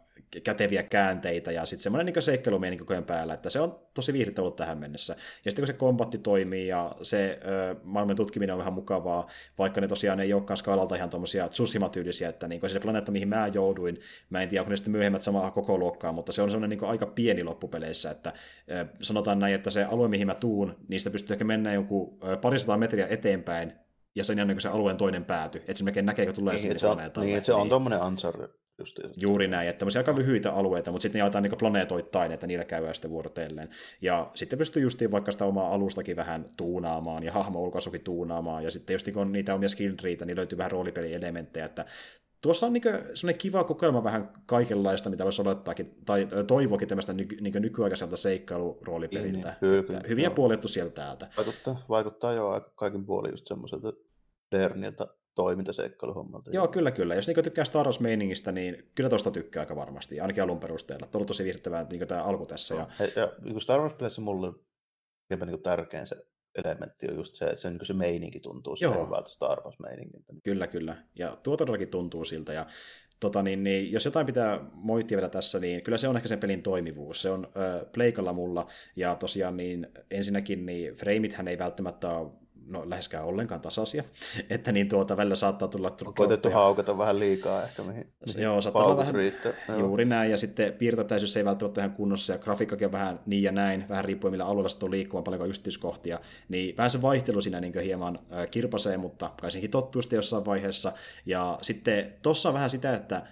käteviä käänteitä ja sitten semmoinen niin seikkailumienin koko ajan päällä, että se on tosi viihdyttä ollut tähän mennessä. Ja sitten kun se kombatti toimii ja se ö, maailman tutkiminen on vähän mukavaa, vaikka ne tosiaan ei olekaan skaalalta ihan tuommoisia Tsushima-tyylisiä, että niin se planeetta, mihin mä jouduin, mä en tiedä, onko ne sitten myöhemmät samaa koko luokkaa, mutta se on semmoinen niin aika pieni loppupeleissä, että ö, sanotaan näin, että se alue, mihin mä tuun, niistä pystyy ehkä mennä joku parisataa metriä eteenpäin, ja sen jälkeen se alueen toinen pääty, että se melkein näkee, kun tulee niin, se on, Niin, se on niin. tuommoinen ansar Just, Juuri näin, että tämmöisiä aika lyhyitä alueita, mutta sitten ne jaetaan niin planeetoittain, että niillä käydään sitten vuorotelleen. Ja sitten pystyy justiin vaikka sitä omaa alustakin vähän tuunaamaan ja hahmo ulkoasukin tuunaamaan, ja sitten just kun on niitä omia skill niin löytyy vähän roolipelielementtejä, että tuossa on niin sellainen kiva kokeilma vähän kaikenlaista, mitä voisi odottaakin, tai toivokin tämmöistä nyky, niin nykyaikaiselta seikkailuroolipeliltä. Niin, kyllä, kyllä, Hyviä no. puolettu sieltä täältä. Vaikuttaa, vaikuttaa jo kaikin puolin just semmoiselta Derniltä toimintaseikkailuhommalta. Joo, kyllä, kyllä. Jos niin tykkää Star Wars-meiningistä, niin kyllä tuosta tykkää aika varmasti, ainakin alun perusteella. Tuo on tosi viihdyttävää niin tämä alku tässä. Ja, ja, ja niin Star Wars-peleissä mulle niin tärkein se elementti on just se, että se, niin se meininki tuntuu Joo. hyvältä Star Wars-meiningiltä. Kyllä, kyllä. Ja tuo todellakin tuntuu siltä. Ja tota, niin, niin, jos jotain pitää moittia vielä tässä, niin kyllä se on ehkä sen pelin toimivuus. Se on äh, pleikalla mulla, ja tosiaan niin ensinnäkin niin frameithän ei välttämättä ole no läheskään ollenkaan tasaisia, (laughs) että niin tuota välillä saattaa tulla... On koitettu haukata vähän liikaa ehkä, mihin, mihin Joo, saattaa olla vähän riittää. juuri näin, ja sitten piirtotäisyys ei välttämättä ihan kunnossa, ja grafiikkakin on vähän niin ja näin, vähän riippuen millä alueella se on liikkumaan, paljonko yksityiskohtia, niin vähän se vaihtelu siinä niin hieman kirpasee, mutta kai senkin tottuu sitten jossain vaiheessa, ja sitten tuossa on vähän sitä, että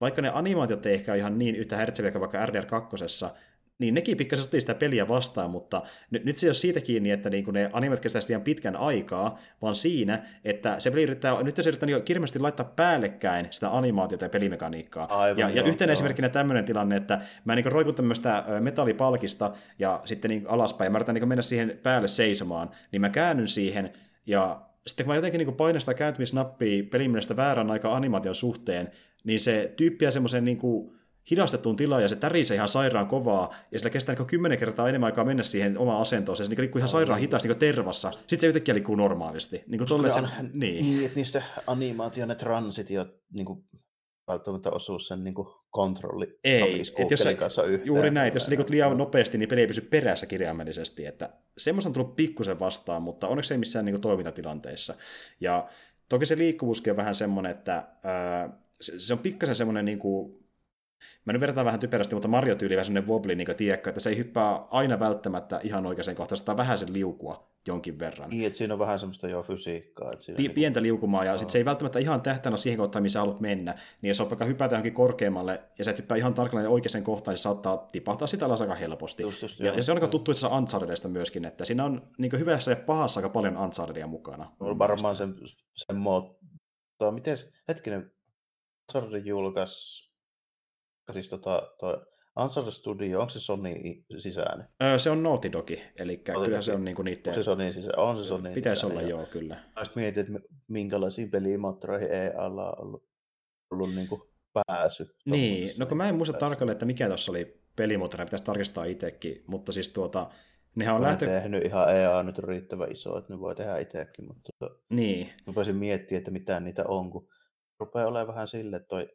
vaikka ne animaatiot ei ehkä ole ihan niin yhtä hertseviä kuin vaikka RDR2, niin nekin pikkasen sotii sitä peliä vastaan, mutta nyt, nyt se ei ole siitä kiinni, että niin ne animet kestäisi liian pitkän aikaa, vaan siinä, että se peli yrittää, nyt se yrittää niin kirjallisesti laittaa päällekkäin sitä animaatiota ja pelimekaniikkaa. Aivan, ja, joo, ja yhtenä joo. esimerkkinä tämmöinen tilanne, että mä niin roikun tämmöistä metallipalkista ja sitten niin alaspäin, ja mä yritän niin mennä siihen päälle seisomaan, niin mä käännyn siihen, ja sitten kun mä jotenkin niin painan sitä kääntymisnappia pelimielestä väärän aika animaation suhteen, niin se tyyppiä semmoisen niin kuin, hidastettuun tilaan ja se tärisee ihan sairaan kovaa ja sillä kestää niin kymmenen kertaa enemmän aikaa mennä siihen omaan asentoon. Se niin liikkuu ihan sairaan hitaasti niin tervassa. Sitten se yhtäkkiä liikkuu normaalisti. Niin kuin tolle niin. niin, että niistä animaation ne transitiot niin kuin välttämättä osuu sen niin kontrolli ei, että jos kanssa yhteen. Juuri näin, jos sä liikut liian nopeasti, niin peli ei pysy perässä kirjaimellisesti. Että semmoista on tullut pikkusen vastaan, mutta onneksi ei missään niin kuin, toimintatilanteissa. Ja toki se liikkuvuuskin on vähän semmoinen, että ää, se, se on pikkasen semmoinen niin kuin, Mä nyt vertaan vähän typerästi, mutta Mario tyyli vähän sellainen wobli, niin tiedätkö, että se ei hyppää aina välttämättä ihan oikeaan kohtaan, se vähän sen liukua jonkin verran. Niin, että siinä on vähän semmoista jo fysiikkaa. Että siinä P- niin pientä liukumaa, ja sitten se ei välttämättä ihan tähtänä siihen kohtaan, missä haluat mennä. Niin jos on vaikka hypätä johonkin korkeammalle, ja se hyppää ihan tarkalleen oikeaan kohtaan, niin saattaa tipahtaa sitä alas aika helposti. Just, just, ja, ja, se on aika tuttu itse Unchartedista myöskin, että siinä on niin hyvässä ja pahassa aika paljon Unchartedia mukana. On varmaan sen, sen muoto. Miten, hetkinen, Uncharted julkaisi siis tota, toi Answer Studio, onko se Sony sisäinen? Öö, se on Naughty Dogi, eli kyllä se on niinku niiden... On se Sony sisä... on se Sony Pitäisi olla, joo, kyllä. Olisi mietin, että minkälaisiin pelimoottoreihin EA-alla on ollut, ollut niinku pääsy. Niin, no kun mä en muista tarkalleen, että mikä tuossa oli pelimoottori, pitäisi tarkistaa itsekin, mutta siis tuota, Nehän on lähtö... tehnyt ihan EA nyt riittävän iso, että ne voi tehdä itsekin, mutta tota, niin. rupesin miettimään, että mitä niitä on, kun rupeaa olemaan vähän sille, että toi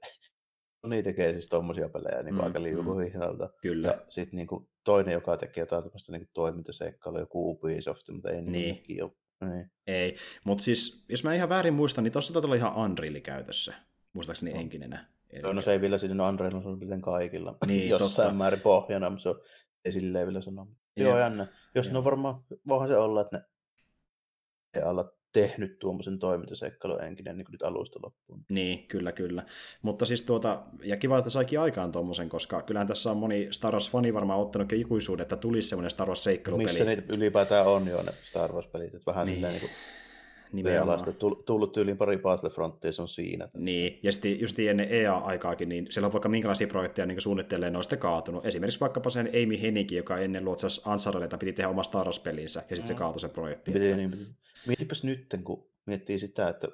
Sony tekee siis tommosia pelejä niin mm, aika liukuhihnalta. Mm, kyllä. Ja sitten niin toinen, joka tekee jotain tämmöistä niin toimintaseikkailua, joku Ubisoft, mutta ei niin. niin ole. Niin. Ei, mutta siis jos mä ihan väärin muistan, niin tuossa taitaa olla ihan Unreal käytössä, muistaakseni no. enkinenä. Eli... No se ei vielä siinä Unreal on miten kaikilla. (laughs) Niin, Jossain totta. määrin pohjana, mutta se on, ei silleen vielä sanoa. Joo, jännä. Jos no varmaan, voihan se olla, että ne ei alla tehnyt tuommoisen toimintaseikkailun enkinen niin nyt alusta loppuun. Niin, kyllä, kyllä. Mutta siis tuota, ja kiva, että saikin aikaan tuommoisen, koska kyllähän tässä on moni Star Wars-fani varmaan ottanut ikuisuuden, että tulisi semmoinen Star Wars-seikkailupeli. Missä niitä ylipäätään on jo ne Star Wars-pelit, että vähän niin. niin kuin Nimenomaan. Tullut tyyliin pari Battlefrontia, se on siinä. Niin, ja sitten just ennen EA-aikaakin, niin siellä on vaikka minkälaisia projekteja niin suunnittelee, ne on sitten kaatunut. Esimerkiksi vaikkapa sen Amy Hennikin, joka ennen luotsasi Ansareleta piti tehdä oma Star Wars-pelinsä, ja sitten se kaatui se projekti. Piti, että... niin, Mietipäs nyt, kun miettii sitä, että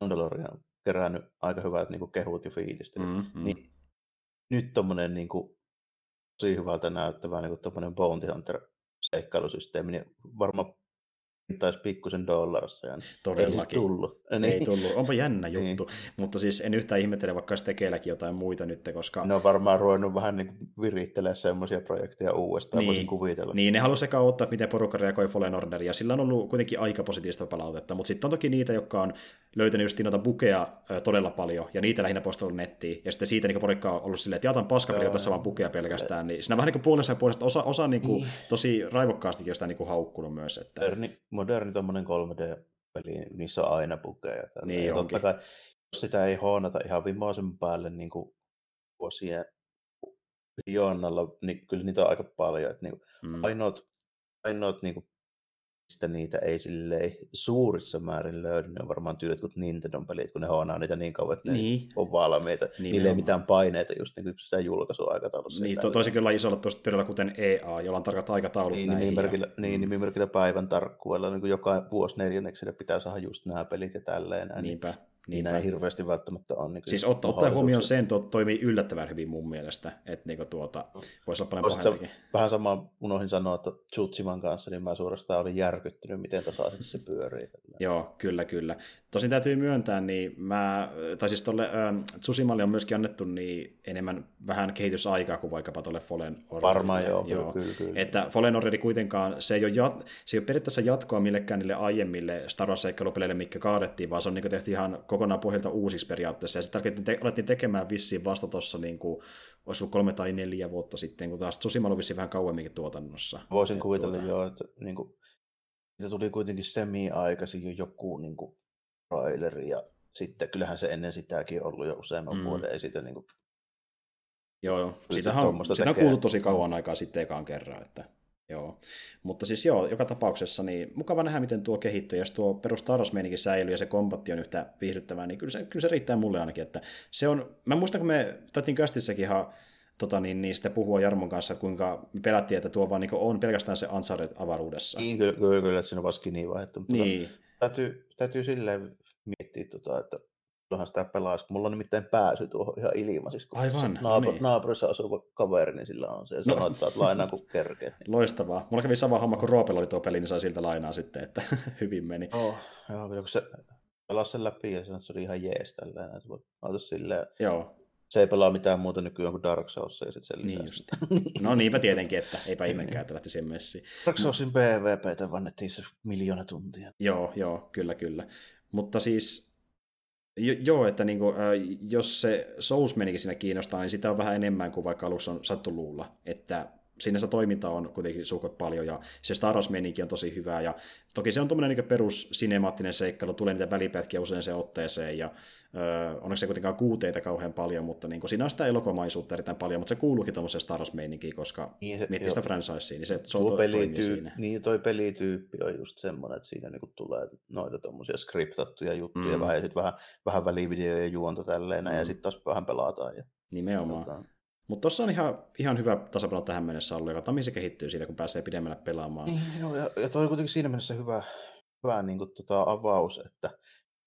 Mandalorian on kerännyt aika hyvät niin kehut ja fiilistä, mm-hmm. niin nyt tommonen niin kuin, tosi hyvältä näyttävä niin kuin, Bounty Hunter seikkailusysteemi, niin varmaan taisi pikkusen dollarissa. Todellakin. Ei tullut. Niin. Ei tullut. Onpa jännä niin. juttu. Niin. Mutta siis en yhtään ihmettele, vaikka se tekeelläkin jotain muita nyt, koska... Ne on varmaan ruvennut vähän niin virittelemään semmoisia projekteja uudestaan, niin. voisin kuvitella. Niin, ne halusi sekä ottaa, miten porukka reagoi Fallen Orderia. Sillä on ollut kuitenkin aika positiivista palautetta, mutta sitten on toki niitä, jotka on löytänyt just noita bukeja todella paljon, ja niitä lähinnä postannut nettiin, ja sitten siitä niin porukka on ollut silleen, että jatan paskapeli tässä vaan bukeja pelkästään, niin siinä on vähän niin kuin puolessa ja puolesta osa, osa niin kuin, niin. tosi raivokkaastikin jostain niin kuin haukkunut myös. Että... Moderni, moderni 3D-peli, niissä on aina bukeja. Niin ja totta kai, jos sitä ei hoonata ihan vimoisen päälle niin kuin vuosien miljoonalla, niin kyllä niitä on aika paljon. Että niin kuin mm. ainoat, ainoat niin kuin mistä niitä ei silleen suurissa määrin löydy. Ne on varmaan tyylit kuin Nintendon pelit, kun ne hoonaa niitä niin kauan, että ne Niin. on valmiita. Niin, Niille ei mitään paineita just niin kuin sitä julkaisuaikataulussa. Niin, to, toisin kyllä isolla tuossa tyrillä kuten EA, jolla on tarkat aikataulut Niin, näihin. nimimerkillä, ja- niin, mm, nimimerkillä päivän tarkkuudella, niin kuin joka vuosi neljänneksellä pitää saada just nämä pelit ja tälleen. Niin, Niinpä, niin niinpä. ei hirveästi välttämättä ole. Niin Siis ot, ottaen huomioon sen, to, toimii yllättävän hyvin mun mielestä, että niinku tuota, voisi olla paljon pahempikin. Vähän sama unohdin sanoa, että Tsutsiman kanssa, niin mä suorastaan olin järkyttynyt, miten tasaisesti se pyörii. Joo, kyllä, kyllä. Tosin täytyy myöntää, niin mä, tai siis tuolle äh, Tsusimalle on myöskin annettu niin enemmän vähän kehitysaikaa kuin vaikkapa tuolle Fallen Orderille. Varmaan joo, kyllä, kyllä, kyllä. Että Fallen Order kuitenkaan, se ei, ole jat, se ei ole periaatteessa jatkoa millekään niille aiemmille Star Wars-seikkailupeleille, mitkä kaadettiin, vaan se on niin tehty ihan kokonaan pohjalta uusiksi periaatteessa. Ja sitten te, te, alettiin tekemään vissiin vasta tuossa, niin kuin, olisi ollut kolme tai neljä vuotta sitten, kun taas Tsushima oli vissiin vähän kauemminkin tuotannossa. Voisin kuvitella tuota- joo, että niin kuin, siitä tuli kuitenkin semi-aikaisin jo joku niin kuin, traileri, ja sitten kyllähän se ennen sitäkin ollut jo useamman Mm. vuoden, ei siitä niin kuin, Joo, joo. Siitähän on, siitä on kuultu tosi kauan aikaa sitten ekaan kerran. Että, joo. Mutta siis joo, joka tapauksessa niin mukava nähdä, miten tuo kehittyy. Jos tuo perus säilyy ja se kombatti on yhtä viihdyttävää, niin kyllä se, kyllä se riittää mulle ainakin. Että se on, mä muistan, kun me täytin kästissäkin ihan tota, niin, niin sitten puhua Jarmon kanssa, että kuinka me pelättiin, että tuo vaan niin on pelkästään se Uncharted avaruudessa. niin, kyllä, kyllä, kyllä, että siinä on vasta skini vaihdettu. Mutta Niin, täytyy, täytyy silleen miettiä, tota, että kyllähän sitä pelaisi, kun mulla on nimittäin pääsy tuohon ihan ilmaiseksi. kun Aivan, naapur, niin. naapurissa asuva kaveri, niin sillä on se, ja No. että lainaa kun kerkeet. (laughs) loistavaa. Mulla kävi sama homma, kun Roopella oli tuo peli, niin sai siltä lainaa sitten, että (laughs) hyvin meni. Oh, joo, kyllä kun se pelasi sen läpi ja sanoi, että se oli ihan jees voit laita silleen, Joo, se ei pelaa mitään muuta nykyään kuin Dark Souls ja sitten sen niin lisäksi. just. No niinpä (laughs) tietenkin, että eipä ihmekään, että lähti siihen messiin. Dark Soulsin PvPtä vannettiin se miljoona tuntia. Joo, joo, kyllä, kyllä. Mutta siis, jo, joo, että niinku, äh, jos se Souls menikin siinä kiinnostaa, niin sitä on vähän enemmän kuin vaikka alussa on sattu luulla. Että siinä se toiminta on kuitenkin suukot paljon ja se Star Wars on tosi hyvä ja toki se on tuommoinen niin perus sinemaattinen seikkailu, tulee niitä välipätkiä usein se otteeseen ja öö, onneksi se kuitenkaan kuuteita kauhean paljon, mutta niin siinä on sitä elokomaisuutta erittäin paljon, mutta se kuuluukin tuommoiseen Star Wars koska Niin se- miettii joo. sitä franchisea, niin se, se Tuo pelityyppi, siinä. niin toi pelityyppi on just semmoinen, että siinä niinku tulee noita tommosia skriptattuja juttuja, Mm. vähän, ja sitten vähän, vähän välivideoja ja juonta tälleen, mm. ja sitten taas vähän pelataan. Ja, Nimenomaan. tota, Mutta tuossa on ihan, ihan hyvä tasapaino tähän mennessä ollut, joka mihin se kehittyy siitä, kun pääsee pidemmälle pelaamaan. Niin, joo, ja, ja toi on kuitenkin siinä mielessä hyvä, hyvä niin kuin, tota, avaus, että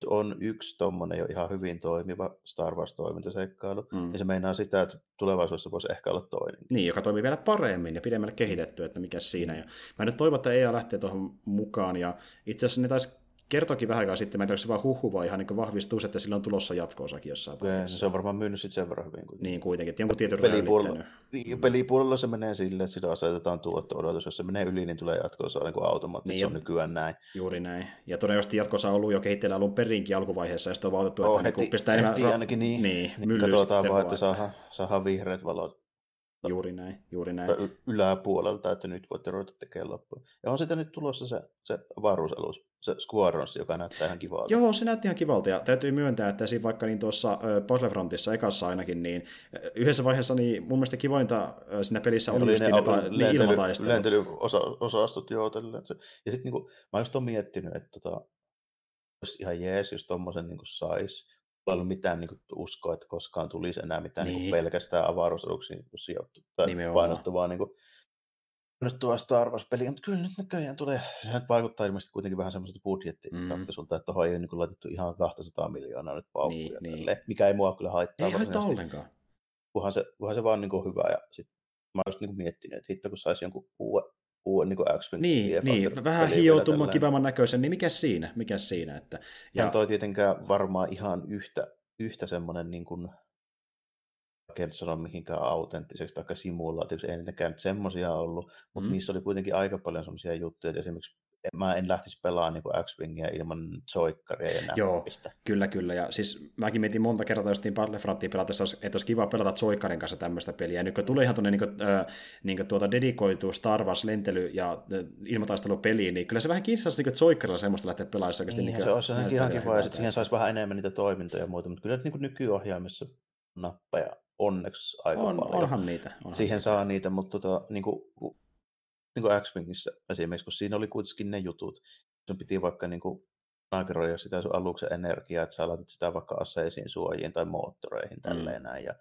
on yksi tommonen jo ihan hyvin toimiva Star Wars-toimintaseikkailu, Mm. ja se meinaa sitä, että tulevaisuudessa voisi ehkä olla toinen. Niin, joka toimii vielä paremmin ja pidemmälle kehitetty, että mikä siinä. Ja mä nyt toivon, että EA lähtee tuohon mukaan, ja itse asiassa ne taisi kertoakin vähän aikaa sitten, mä en tiedä, onko se vaan huhu vai ihan niin vahvistuu, että sillä on tulossa jatko-osakin jossain Ja vaiheessa. se on varmaan myynyt sit sen verran hyvin. Kun... Niin kuitenkin, että jonkun tietyn Pelipuolella, niin, pelipuolella se menee silleen, että sillä asetetaan tuotto-odotus. Jos se menee yli, niin tulee jatkossa niin automaattisesti. Niin, se on ja- nykyään näin. Juuri näin. Ja todennäköisesti jatkossa on ollut jo kehitteillä alun perinkin alkuvaiheessa, ja sitten on vaan otettu, Oh, että heti, niin pistää heti enemmän... ainakin niin. niin, niin katsotaan sitten vaan, että saadaan, saadaan vihreät valot Juuri näin, juuri näin. yläpuolelta, että nyt voitte ruveta tekemään loppuun. Ja on sitä nyt tulossa se, se avaruusalus, se Squadrons, joka näyttää ihan kivalta. Joo, se näytti ihan kivalta, ja täytyy myöntää, että esim. vaikka niin tuossa Battlefrontissa ekassa ainakin, niin yhdessä vaiheessa niin mun mielestä kivointa siinä pelissä oli, just ne niin ilmataistelut. lentelyosastot joo tälleen. Ja sitten niinku, mä just miettinyt, että tota, olisi ihan jees, jos tommosen niinku sais. Ollut mitään niinku uskoa, että koskaan tulisi enää mitään Niin. niinku pelkästään avaruusaluksiin niinku sijoittu, tai Nimenomaan. painottuvaa niinku, painottuvaa Star Wars-peliä, mutta kyllä nyt näköjään tulee, se nyt vaikuttaa ilmeisesti kuitenkin vähän semmoiselta budjettiratkaisuilta, että tuohon ei ole niinku laitettu ihan 200 miljoonaa nyt paukkuja, Niin, niin. mikä ei mua kyllä haittaa. Ei haittaa ollenkaan. kunhan se, kunhan se vaan niin kuin hyvä. Ja sit mä oon just niin kuin miettinyt, että hitto kun saisi jonkun uuden, uuden niin kuin X-Men Niin, niin vähän tällainen. kivamman näköisen, niin mikä siinä, mikä siinä, että... Ja Ja, toi tietenkään varmaan ihan yhtä, yhtä semmoinen niin kuin, en sano mihinkään autenttiseksi tai simulaatioksi, ei niitäkään semmoisia ollut, mutta Mm. niissä oli kuitenkin aika paljon semmoisia juttuja, että esimerkiksi mä en lähtisi pelaamaan niin X-Wingia ilman joikkaria ja Joo. näppistä. Kyllä, kyllä. Ja siis mäkin mietin monta kertaa just niin Battlefrontia pelatessa, että olisi kiva pelata Zoikarin kanssa tämmöistä peliä. Ja nyt kun tulee ihan tuonne niin äh, niin tuota dedikoitu Star Wars lentely- ja äh, ilmataistelupeliin, niin kyllä se vähän kiinnostaisi niin Zoikarilla semmoista lähteä pelaamaan. oikeasti Niin, niin se olisi ihan kiva, ja hyvältä. sitten siihen saisi vähän enemmän niitä toimintoja ja muuta, mutta kyllä niin nykyohjaimissa nappeja onneksi aika on, paljon. onhan niitä. Onhan Siihen niitä. saa niitä, mutta tota, niin kuin, niin kuin X-Wingissä esimerkiksi, kun siinä oli kuitenkin ne jutut. Sun piti vaikka niin kuin naakeroida sitä sun aluksen energiaa, että sä laitat sitä vaikka aseisiin, suojiin tai moottoreihin mm. tälleen näin. Ja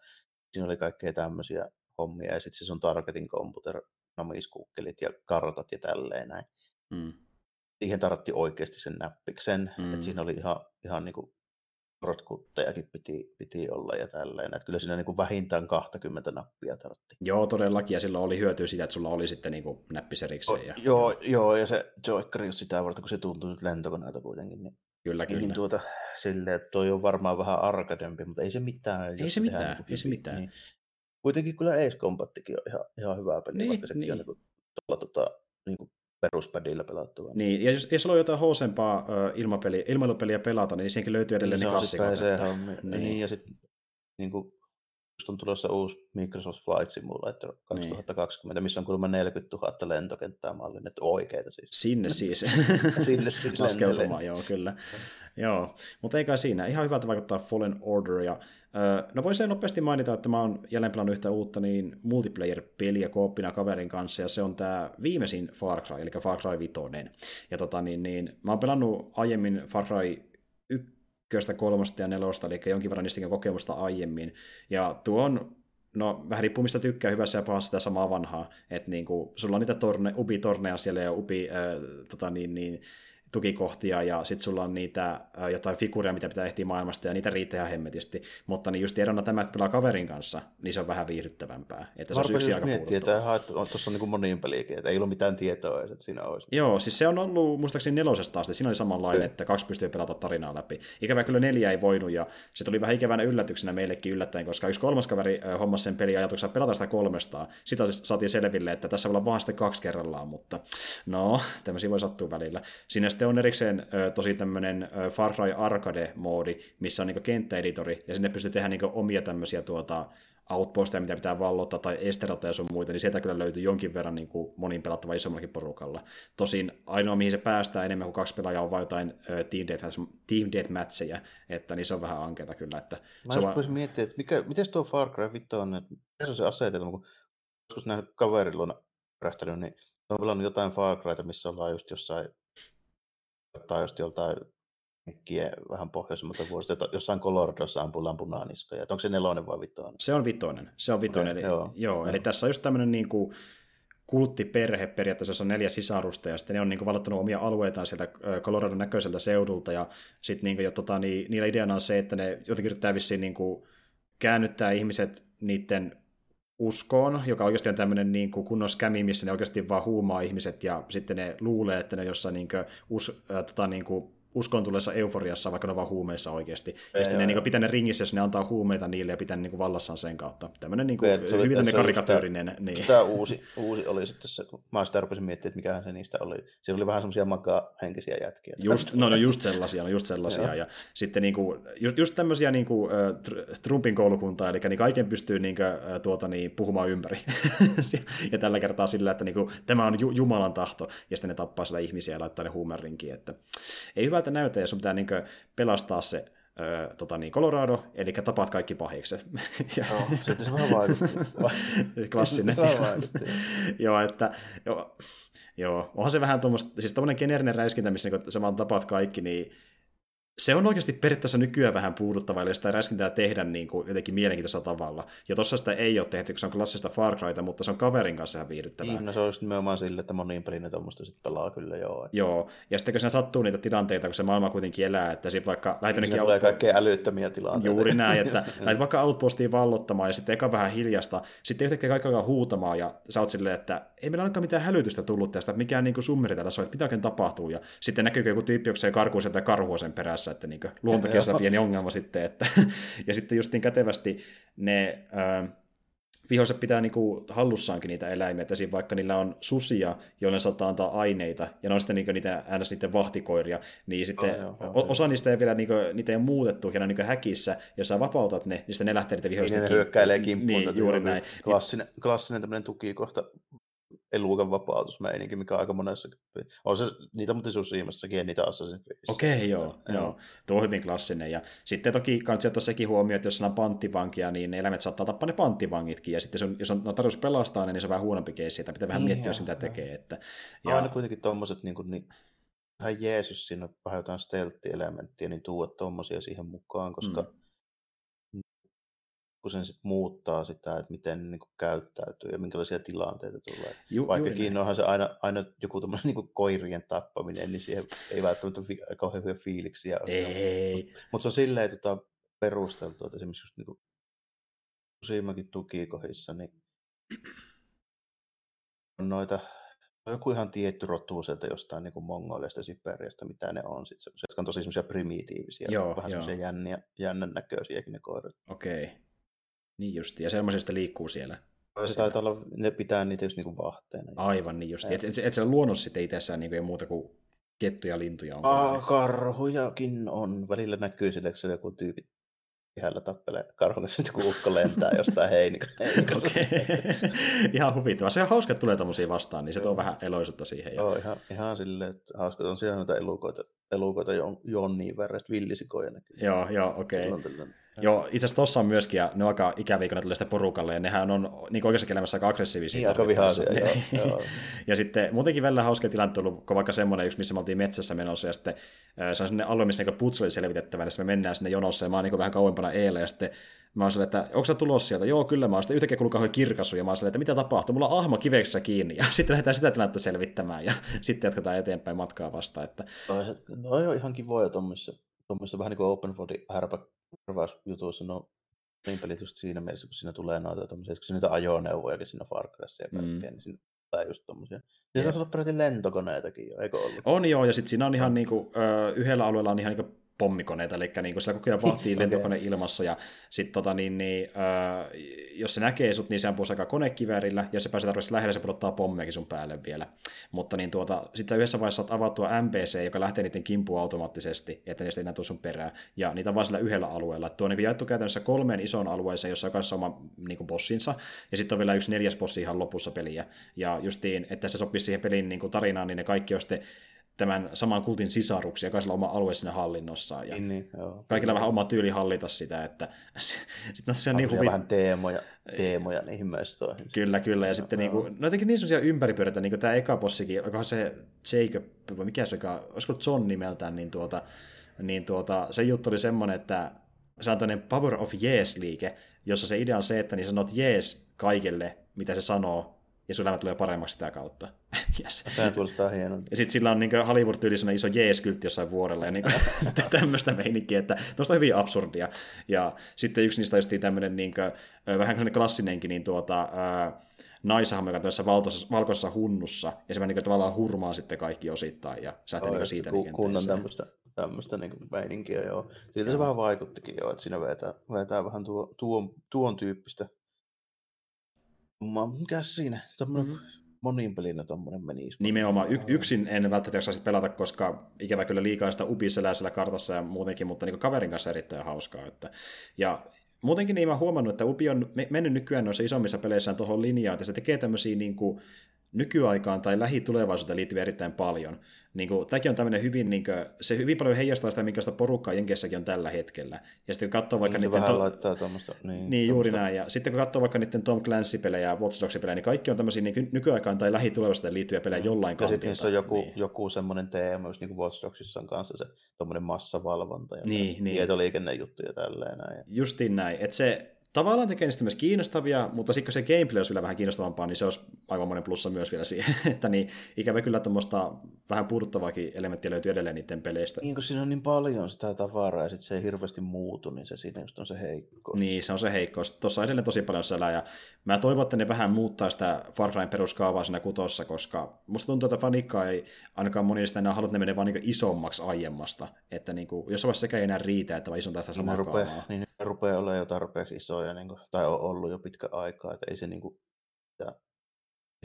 siinä oli kaikkea tämmöisiä hommia. Ja sitten se sun targetin computer, namiskukkelit ja kartat ja tälleen näin. Mm. Siihen tarvittiin oikeasti sen näppiksen. Mm. Että siinä oli ihan, ihan niin kuin rotkuttejakin piti, piti olla ja tälleen. Että kyllä siinä niin kuin vähintään 20 nappia tarvittiin. Joo, todellakin. Ja silloin oli hyötyä siitä, että sulla oli sitten niin kuin näppiserikseen. Ja... joo, joo, ja se joikkari jos sitä varten, kun se tuntuu nyt lentokoneelta kuitenkin. Niin, kyllä, kyllä. Niin tuota, silleen, että toi on varmaan vähän arkadempi, mutta ei se mitään. Ei se mitään, niin ei se mitään. Niin. Kuitenkin kyllä Ace Combatkin on ihan, ihan hyvä peli, niin, vaikka sekin niin. on niin kuin, tuolla tota, niin kuin peruspädillä pelattava. Niin, ja jos, jos sulla on jotain hoosempaa ilmapeliä, ilmailupeliä pelata, niin siihenkin löytyy edelleen niin, ne klassikot. Että... Niin. niin, ja sitten niin kuin, just on tulossa uusi Microsoft Flight Simulator 2020, niin. missä on kuulemma 40 000 lentokenttää mallinnettu oikeita siis. Sinne siis. (laughs) Sinne siis Laskeutumaan, joo, kyllä. (laughs) joo, mutta eikä siinä. Ihan hyvältä vaikuttaa Fallen Order ja No voisin nopeasti mainita, että mä oon jälleen pelannut yhtä uutta niin multiplayer-peliä kooppina kaverin kanssa, ja se on tämä viimeisin Far Cry, eli Far Cry 5. Ja tota, niin, niin, mä oon pelannut aiemmin Far Cry 1, kolmosta ja nelosta, eli jonkin verran niistäkin kokemusta aiemmin. Ja tuo on no vähän riippuu mistä tykkää hyvässä ja pahassa sitä samaa vanhaa, että niinku, sulla on niitä torne, ubi-torneja siellä ja ubi, äh, tota niin, niin, tukikohtia ja sitten sulla on niitä ää, jotain figuureja, mitä pitää ehtiä maailmasta ja niitä riittää hemmetisti. Mutta niin just erona tämä, että pelaa kaverin kanssa, niin se on vähän viihdyttävämpää. Että se on yksi aika miettiä, että, että tuossa on niin moniin peliäkin, että ei ollut mitään tietoa että siinä olisi. Joo, siis se on ollut muistaakseni nelosesta asti, siinä oli samanlainen, että kaksi pystyy pelata tarinaa läpi. Ikävä kyllä neljä ei voinut ja se tuli vähän ikävänä yllätyksenä meillekin yllättäen, koska yksi kolmas kaveri hommasi sen peli ajatuksessa pelata sitä kolmestaan. Sitä saatiin selville, että tässä voi olla vaan sitten kaksi kerrallaan, mutta no, tämmöisiä voi sattua välillä. Siinä sitten on erikseen tosi tämmöinen Far Cry Arcade-moodi, missä on niin kenttäeditori, ja sinne pystyy tehdä niin omia tämmöisiä tuota, outposteja, mitä pitää vallottaa, tai esterata ja sun muita, niin sieltä kyllä löytyy jonkin verran niin kuin monin pelattava isommallakin porukalla. Tosin ainoa, mihin se päästään enemmän kuin kaksi pelaajaa, on vain jotain team, death, team deathmatcheja, että niin se on vähän ankeita kyllä. Että Mä se va... miettiä, että mikä, miten tuo Far Cry 5 on, että mikä se on se asetelma, kun joskus kaverin luona rähtänyt, niin on pelannut jotain Far Cryta, missä ollaan just jossain tai just joltain kie vähän pohjoisemmalta vuosilta, jossain Colordossa ampullaan punaniskoja. Onko se nelonen vai vitonen? Se on vitonen. Se on vitonen. Okay, eli, joo, joo, joo, eli tässä on just tämmöinen niin kuin, kulttiperhe periaatteessa, jossa on neljä sisarusta, ja sitten ne on niin kuin, valottanut omia alueitaan sieltä Coloradon näköiseltä seudulta, ja sitten niin kuin, jo, tota, niin, niillä ideana on se, että ne jotenkin yrittää vissiin niin kuin, käännyttää ihmiset niiden uskoon, joka oikeasti on tämmöinen niin kuin kunnon skämi, missä ne oikeasti vaan huumaa ihmiset ja sitten ne luulee, että ne jossain niin kuin, us, äh, tota, niin kuin uskon tulleessa euforiassa, vaikka ne on vaan huumeissa oikeasti. Ei, ja sitten ne niin pitää ne ringissä, jos ne antaa huumeita niille ja pitää ne niin vallassaan sen kautta. Tämmöinen niin kuin, hyvin tämmöinen karikatyyrinen. Niin. Tämä uusi, uusi oli sitten se, kun mä sitä rupesin miettimään, että mikähän se niistä oli. Siellä oli vähän semmoisia makaa-henkisiä jätkiä. Just, no, no just sellaisia, no just sellaisia. ja sitten niin kuin, just, just tämmöisiä niin kuin, uh, Trumpin koulukuntaa, eli niin kaiken pystyy niin kuin, uh, tuota, niin, puhumaan ympäri. (laughs) ja tällä kertaa sillä, että niin kuin, tämä on Jumalan tahto, ja sitten ne tappaa sitä ihmisiä ja laittaa ne huumerinkiin. Että ei hyvältä näytä, ja sun pitää niin pelastaa se Öö, tota niin, Colorado, eli tapaat kaikki pahikset. ja... No, se vähän vaikutti. (laughs) Klassinen. joo, että joo, joo, onhan se vähän tuommoista, siis tuommoinen geneerinen räiskintä, missä niin sä vaan tapaat kaikki, niin se on oikeasti periaatteessa nykyään vähän puuduttava, eli sitä räskintää tehdä niin kuin jotenkin mielenkiintoisella tavalla. Ja tossa sitä ei ole tehty, kun se on klassista Far Cryta, mutta se on kaverin kanssa ihan viihdyttävää. Niin, no se olisi nimenomaan sille, että moniin pelinä tuommoista sitten pelaa kyllä joo. Että... Joo, ja sitten kun siinä sattuu niitä tilanteita, kun se maailma kuitenkin elää, että sitten vaikka lähdet niin tulee kaikkea älyttömiä tilanteita. Juuri näin, (laughs) että lähdet vaikka outpostiin vallottamaan ja sitten eka vähän hiljasta, sitten yhtäkkiä kaikki alkaa huutamaan ja sä oot silleen, että ei meillä ainakaan mitään hälytystä tullut tästä, että mikään niin summeri täällä soi, että mitä oikein tapahtuu. Ja sitten näkyy joku tyyppi, joka se karkuu sieltä karhua sen perässä, että niin luonto takia se pieni ongelma sitten. Että, (laughs) ja sitten just niin kätevästi ne ää, vihoiset pitää niinku hallussaankin niitä eläimiä, että siinä vaikka niillä on susia, joille saattaa antaa aineita, ja ne on sitten niinku niitä, äänes niiden vahtikoiria, niin sitten oh, joo, joo, osa niistä ei vielä, niinku, niitä ei ole muutettu, ja ne on niinku häkissä, jos sä vapautat ne, niin sitten ne lähtee niitä vihoista niin ne hyökkäilee kimppuun. Niin, juuri näin. Klassinen, klassinen tämmöinen tukikohta elukan vapautusmeininki, mikä on aika monessa. On se, niitä muuten Tsushimassakin niitä Assassin's Creed. Okei, okay, joo, joo. joo. Tuo on hyvin klassinen. Ja sitten toki kannattaa ottaa sekin huomioon, että jos on panttivankia, niin ne eläimet saattaa tappaa ne panttivangitkin. Ja sitten jos on, no, tarkoitus pelastaa ne, niin se on vähän huonompi keissi, että pitää vähän niin, miettiä, jos mitä tekee. Että, ja... Aina kuitenkin tuommoiset niin, niin vähän Jeesus siinä vähän jotain stealth-elementtiä, niin tuoda tuommoisia siihen mukaan, koska mm kun sen sit muuttaa sitä, että miten niin kuin käyttäytyy ja minkälaisia tilanteita tulee. Ju, Vaikkakin onhan se aina, aina joku tämmöinen niin koirien tappaminen, niin siihen ei välttämättä fi- kauhean hyviä fiiliksiä ole. Ei. Mutta se on silleen tota, perusteltu, että esimerkiksi just niin kuin useimmakin tukikohissa, niin on noita joku ihan tietty rotu sieltä jostain niin mongoleista Siperiasta, mitä ne on. Sitten, se, jotka on tosi semmoisia primitiivisia, joo, vähän joo. semmoisia jänniä, jännän näköisiäkin ne koirat. Okei. Okay. Niin justi, ja semmoisesta liikkuu siellä. Se taitaa olla, ne pitää niitä just niinku vahteena. Aivan niin justi. Et, et, et se luonnossa sitten itsessään niinku ei muuta kuin kettuja lintuja on. Ah, karhujakin on. Välillä näkyy sille, kun joku tyyppi pihällä tappelee karhulle, sitten kun ukko lentää jostain heinikosta. (laughs) Okei, ihan huvittavaa. Se on hauska, että tulee tämmöisiä vastaan, niin se tuo vähän eloisuutta siihen. Joo, ihan, ihan silleen, että hauska, on siellä noita elukoita, elukoita jonniin verran, villisikoja näkyy. Joo, joo, okei. Okay. Joo, itse asiassa tuossa on myöskin, ja ne on aika ikäviä, kun ne tulee porukalle, ja nehän on niin oikeassa elämässä aika aggressiivisia. Niin, aika vihaisia, (laughs) joo, joo. ja sitten muutenkin välillä hauska tilanne kun vaikka semmoinen yksi, missä me oltiin metsässä menossa, ja sitten se on sellainen alue, missä niin putseli selvitettävä, ja sitten me mennään sinne jonossa, ja mä oon niin vähän kauempana eelle, ja sitten Mä oon että onko sä tulossa sieltä? Joo, kyllä. Mä oon sitten yhtäkkiä kuullut kauhean kirkasu ja mä oon että mitä tapahtuu? Mulla on ahma kiveksessä kiinni ja (laughs) sitten lähdetään sitä tilannetta selvittämään ja (laughs) sitten jatketaan eteenpäin matkaa vastaan. Että... No on ihan kivoja tuommoissa, tuommoissa vähän niin kuin open body härpä jutuissa. No niin pelit just siinä mielessä, kun siinä tulee noita tuommoisia, kun niitä ajoneuvoja siinä Far Cryssa ja kaikkea, mm. niin siinä tulee just tuommoisia. Siinä taisi olla peräti lentokoneitakin jo, eikö ollut? On joo, ja sitten siinä on ihan niinku, ö, yhdellä alueella on ihan niinku pommikoneita, eli niin kuin siellä koko (laughs) ajan vahtii okay. lentokone ilmassa, ja sitten tota, niin, niin, äh, jos se näkee sut, niin se ampuu aika konekiväärillä, jos se pääsee tarpeeksi lähelle, se pudottaa pommeakin sun päälle vielä. Mutta niin tuota, sitten sä yhdessä vaiheessa saat avattua MPC, joka lähtee niiden kimpuun automaattisesti, että niistä ei enää tule sun perään, ja niitä on vain sillä yhdellä alueella. Et tuo on niin jaettu käytännössä kolmeen isoon alueeseen, jossa on kanssa oma niin kuin bossinsa, ja sitten on vielä yksi neljäs bossi ihan lopussa peliä. Ja justiin, että se sopii siihen pelin niin kuin tarinaan, niin ne kaikki on sitten tämän saman kultin sisaruksia, jokaisella oma alue siinä hallinnossaan. Ja niin, niin, joo. Kaikilla vähän oma tyyli hallita sitä, että (laughs) sitten se on niin huvit... vähän teemoja, teemoja niihin mestoihin. Kyllä, kyllä. Ja, ja sitten niin kuin, no jotenkin niin sellaisia ympäripyöreitä, niin kuin tämä eka bossikin, onkohan se Jacob, vai mikä se on, olisiko John nimeltään, niin, tuota, niin tuota, se juttu oli semmoinen, että se on tämmöinen Power of Yes-liike, jossa se idea on se, että niin sanot yes kaikille, mitä se sanoo, ja sun elämä tulee paremmaksi sitä kautta. (laughs) yes. Tämä kuulostaa hienolta. Ja sitten sillä on niin Hollywood-tyyli iso jees-kyltti jossain vuorella ja niin (laughs) tämmöistä meininkiä, että tuosta on hyvin absurdia. Ja sitten yksi niistä on tämmöinen niin kuin, vähän klassinenkin, niin tuota, ää, naisahmo, joka on valkoisessa, valkoisessa hunnussa, ja se niin tavallaan hurmaa sitten kaikki osittain, ja sä niin siitä ku, Kunnon tämmöistä, tämmöistä niin meininkiä, joo. Siitä se vähän vaikuttikin jo, että siinä vetää, vetää vähän tuo, tuon, tuon tyyppistä mikä siinä? Tuommoinen mm-hmm. monin pelinä tuommoinen menisi. Nimenomaan. Y- yksin en välttämättä saisi pelata, koska ikävä kyllä liikaa sitä upiseläisellä kartassa ja muutenkin, mutta niin kaverin kanssa erittäin hauskaa. Että, ja muutenkin niin mä huomannut, että Upi on mennyt nykyään noissa isommissa peleissä tuohon linjaan, että se tekee tämmöisiä niin kuin, nykyaikaan tai lähitulevaisuuteen liittyviä erittäin paljon. Niin kuin, tämäkin on tämmöinen hyvin, niin kuin, se hyvin paljon heijastaa sitä, minkälaista porukkaa Jenkessäkin on tällä hetkellä. Ja sitten kun katsoo vaikka niin, niiden... To... laittaa tuommoista, niin, niin juuri näin. Ja sitten kun katsoo vaikka niiden Tom Clancy-pelejä ja Watch Dogs-pelejä, niin kaikki on tämmöisiä niin nykyaikaan tai lähitulevaisuuteen liittyviä pelejä mm. jollain kantilta. Ja sitten niissä on joku, niin. joku semmoinen teema, just niin kuin Watch Dogsissa on kanssa se tuommoinen massavalvonta ja niin, niin. tietoliikennejuttuja tälleen näin. Justiin näin. Että se, tavallaan tekee niistä myös kiinnostavia, mutta sitten kun se gameplay olisi vielä vähän kiinnostavampaa, niin se olisi aivan monen plussa myös vielä siihen, (laughs) että niin ikävä kyllä tuommoista vähän puuduttavaakin elementtiä löytyy edelleen niiden peleistä. Niin kun siinä on niin paljon sitä tavaraa ja sitten se ei hirveästi muutu, niin se siinä just on se heikko. Niin, se on se heikko. Tuossa on edelleen tosi paljon selää ja mä toivon, että ne vähän muuttaa sitä Far Cryn peruskaavaa siinä kutossa, koska musta tuntuu, että fanikka ei ainakaan moni sitä enää halua, että ne menee vaan niin isommaksi aiemmasta. Että niin kuin, jos vaiheessa sekä ei enää riitä, että vaan isontaa sitä samaa niin rupeaa, kaavaa. Niin rupeaa olemaan jo tarpeeksi isoja, niin kuin, tai on ollut jo pitkä aikaa, että ei se niin kuin, ja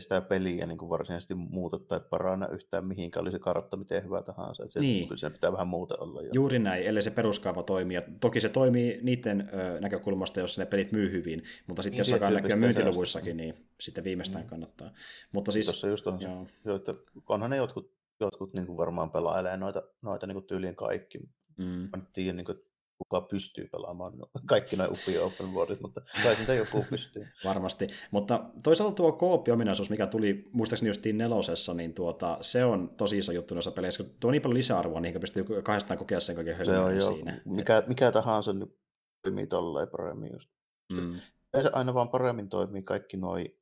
sitä peliä niin kuin varsinaisesti muuta tai paranna yhtään mihinkään, oli se kartta miten hyvä tahansa. Että se, niin. Kyllä pitää vähän muuta olla. Jo. Juuri näin, ellei se peruskaava toimii. Ja toki se toimii niiden ö, näkökulmasta, jos ne pelit myy hyvin, mutta sitten niin, jos alkaa näkyä myyntiluvuissakin, niin sitten viimeistään mm. kannattaa. Mutta siis, Tuossa just on joo. se, että onhan ne jotkut, jotkut niin kuin varmaan pelailee noita, noita niin kuin tyylien kaikki. Mm. Mä en tiedä, niin kuin, kuka pystyy pelaamaan (laughs) kaikki noin upia open worldit, mutta kai sitä joku pystyy. (laughs) Varmasti, mutta toisaalta tuo kooppiominaisuus, mikä tuli muistaakseni justiin nelosessa, niin tuota, se on tosi iso juttu noissa peleissä, kun tuo on niin paljon lisäarvoa, niin pystyy kahdestaan kokea sen kaiken se on siinä. Mikä, mikä tahansa nyt toimii tolleen paremmin just. Mm. Se aina vaan paremmin toimii kaikki noi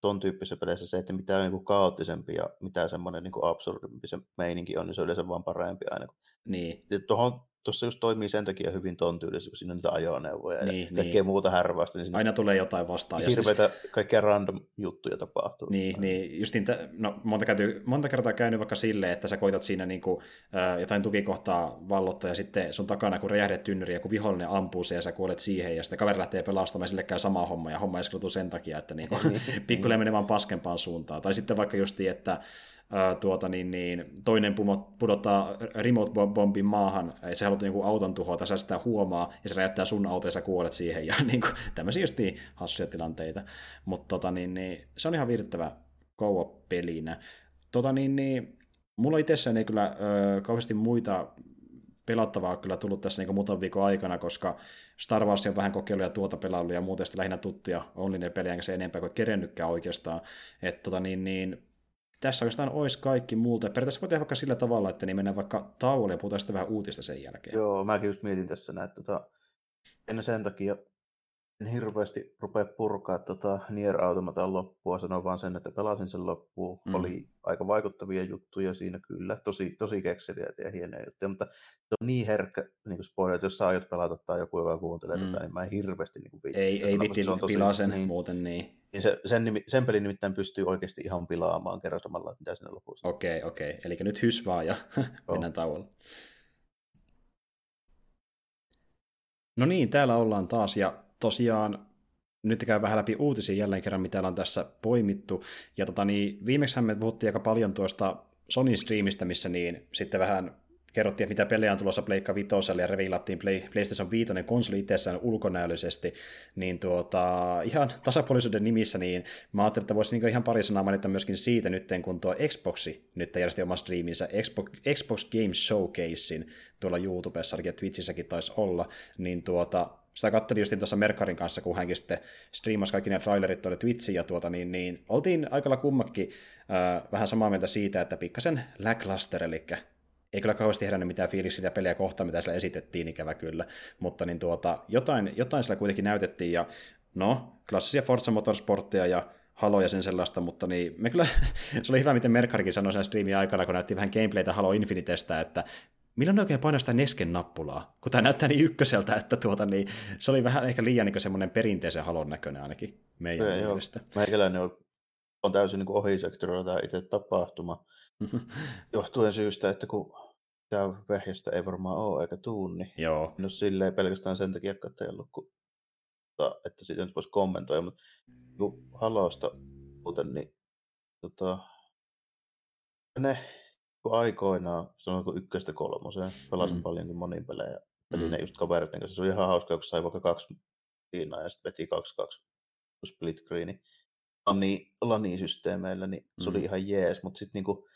ton tyyppisessä peleissä se, että mitä niin kaoottisempi ja mitä semmoinen niin absurdimpi se meininki on, niin se on yleensä vaan parempi aina. Niin. tuohon tuossa just toimii sen takia hyvin ton tyylisesti, kun siinä on niitä ajoneuvoja niin, ja kaikkea niin. muuta härvästä. Niin Aina tulee jotain vastaan. Hirveitä siis... kaikkia random juttuja tapahtuu. Niin, niin justiin, t- no, monta, käyty, monta kertaa käynyt vaikka silleen, että sä koitat siinä niin kuin, äh, jotain tukikohtaa vallottaa ja sitten sun takana kun räjähdet tynnyri ja kun vihollinen ampuu se ja sä kuolet siihen ja sitten kaveri lähtee pelastamaan sille käy sama homma ja homma eskaloituu sen takia, että niin, (laughs) niin, pikkuille menee vaan paskempaan suuntaan. Tai sitten vaikka justiin, että tuota, niin, niin, toinen pudottaa remote bombin maahan, ja se haluat jonkun auton tuhota, sä sitä huomaa, ja se räjäyttää sun auto, ja sä kuolet siihen, (laughs) ja niin kuin, tämmöisiä just niin hassuja tilanteita. Mutta tota, niin, niin, se on ihan virttävä co-op-pelinä. Tota, niin, niin, mulla itsessäni ei kyllä ö, kauheasti muita pelattavaa kyllä tullut tässä niin muutaman viikon aikana, koska Star Wars on vähän kokeiluja tuota pelailu ja muuten lähinnä tuttuja Onlinen pelejä, enkä se enempää kuin kerennytkään oikeastaan. Et, tota, niin, niin, tässä oikeastaan olisi kaikki multa. Periaatteessa voi tehdä vaikka sillä tavalla, että niin mennään vaikka tauolle ja puhutaan sitten vähän uutista sen jälkeen. Joo, mäkin just mietin tässä näin, että tota, en sen takia en hirveästi rupea purkaa tota Nier Automatan loppua, sanon vaan sen, että pelasin sen loppuun. Mm. Oli aika vaikuttavia juttuja siinä kyllä, tosi, tosi kekseliä ja hienoja juttuja, mutta se on niin herkkä niin spoiler, että jos sä aiot pelata tai joku, joka kuuntelee mm. tätä, niin mä en hirveästi niin viitsi. Ei, ei viti pilaa sen niin, muuten niin. niin se, sen, sen pelin nimittäin pystyy oikeasti ihan pilaamaan kertomalla, mitä sinne lopussa. Okei, okay, okei. Okay. Eli nyt hys vaan ja (laughs) mennään tauolla. No niin, täällä ollaan taas ja tosiaan nyt käy vähän läpi uutisia jälleen kerran, mitä on tässä poimittu. Ja tota, niin, viimeksi me puhuttiin aika paljon tuosta Sony Streamistä, missä niin sitten vähän kerrottiin, että mitä pelejä on tulossa Pleikka Vitoselle ja reviilattiin Play, PlayStation 5 konsoli itsessään ulkonäöllisesti, niin tuota, ihan tasapuolisuuden nimissä, niin mä ajattelin, että voisi niin ihan pari sanaa mainita myöskin siitä nyt, kun tuo Xboxi nyt järjesti oma striiminsä, Xbox, Xbox Games Showcasein tuolla YouTubessa, ja Twitchissäkin taisi olla, niin tuota, sitä katselin just tuossa Merkarin kanssa, kun hänkin sitten striimasi kaikki ne trailerit tuolle Twitchiin, ja tuota, niin, niin oltiin aika kummakin äh, vähän samaa mieltä siitä, että pikkasen lackluster, eli ei kyllä kauheasti herännyt mitään fiiliksiä sitä peliä kohtaan, mitä siellä esitettiin, ikävä kyllä, mutta niin tuota, jotain, jotain siellä kuitenkin näytettiin, ja no, klassisia Forza Motorsportteja ja Halo ja sen sellaista, mutta niin, me kyllä, (laughs) se oli hyvä, miten Merkarikin sanoi sen striimin aikana, kun näytti vähän gameplaytä Halo Infinitestä, että milloin ne oikein painaa sitä Nesken nappulaa, kun tämä näyttää niin ykköseltä, että tuota, niin, se oli vähän ehkä liian niin semmoinen perinteisen halon näköinen ainakin meidän Ei, mielestä. Meikäläinen on, on täysin niin ohisektorilla tämä itse tapahtuma, (laughs) johtuen syystä, että kun tämä vehjästä ei varmaan ole eikä tuu, niin Joo. en ole silleen pelkästään sen takia katsellut, kun, että siitä nyt voisi kommentoida, mutta kun Halosta muuten, niin tota, ne kun aikoinaan, kun ykköstä kolmoseen, pelasin mm. paljonkin monin pelejä, pelin mm. just kaveritten kanssa. Se oli ihan hauska, kun sai vaikka kaksi siinä ja sitten veti kaksi kaksi split screeni. Lani, lani-systeemeillä, niin se mm. oli ihan jees, mutta sitten niinku,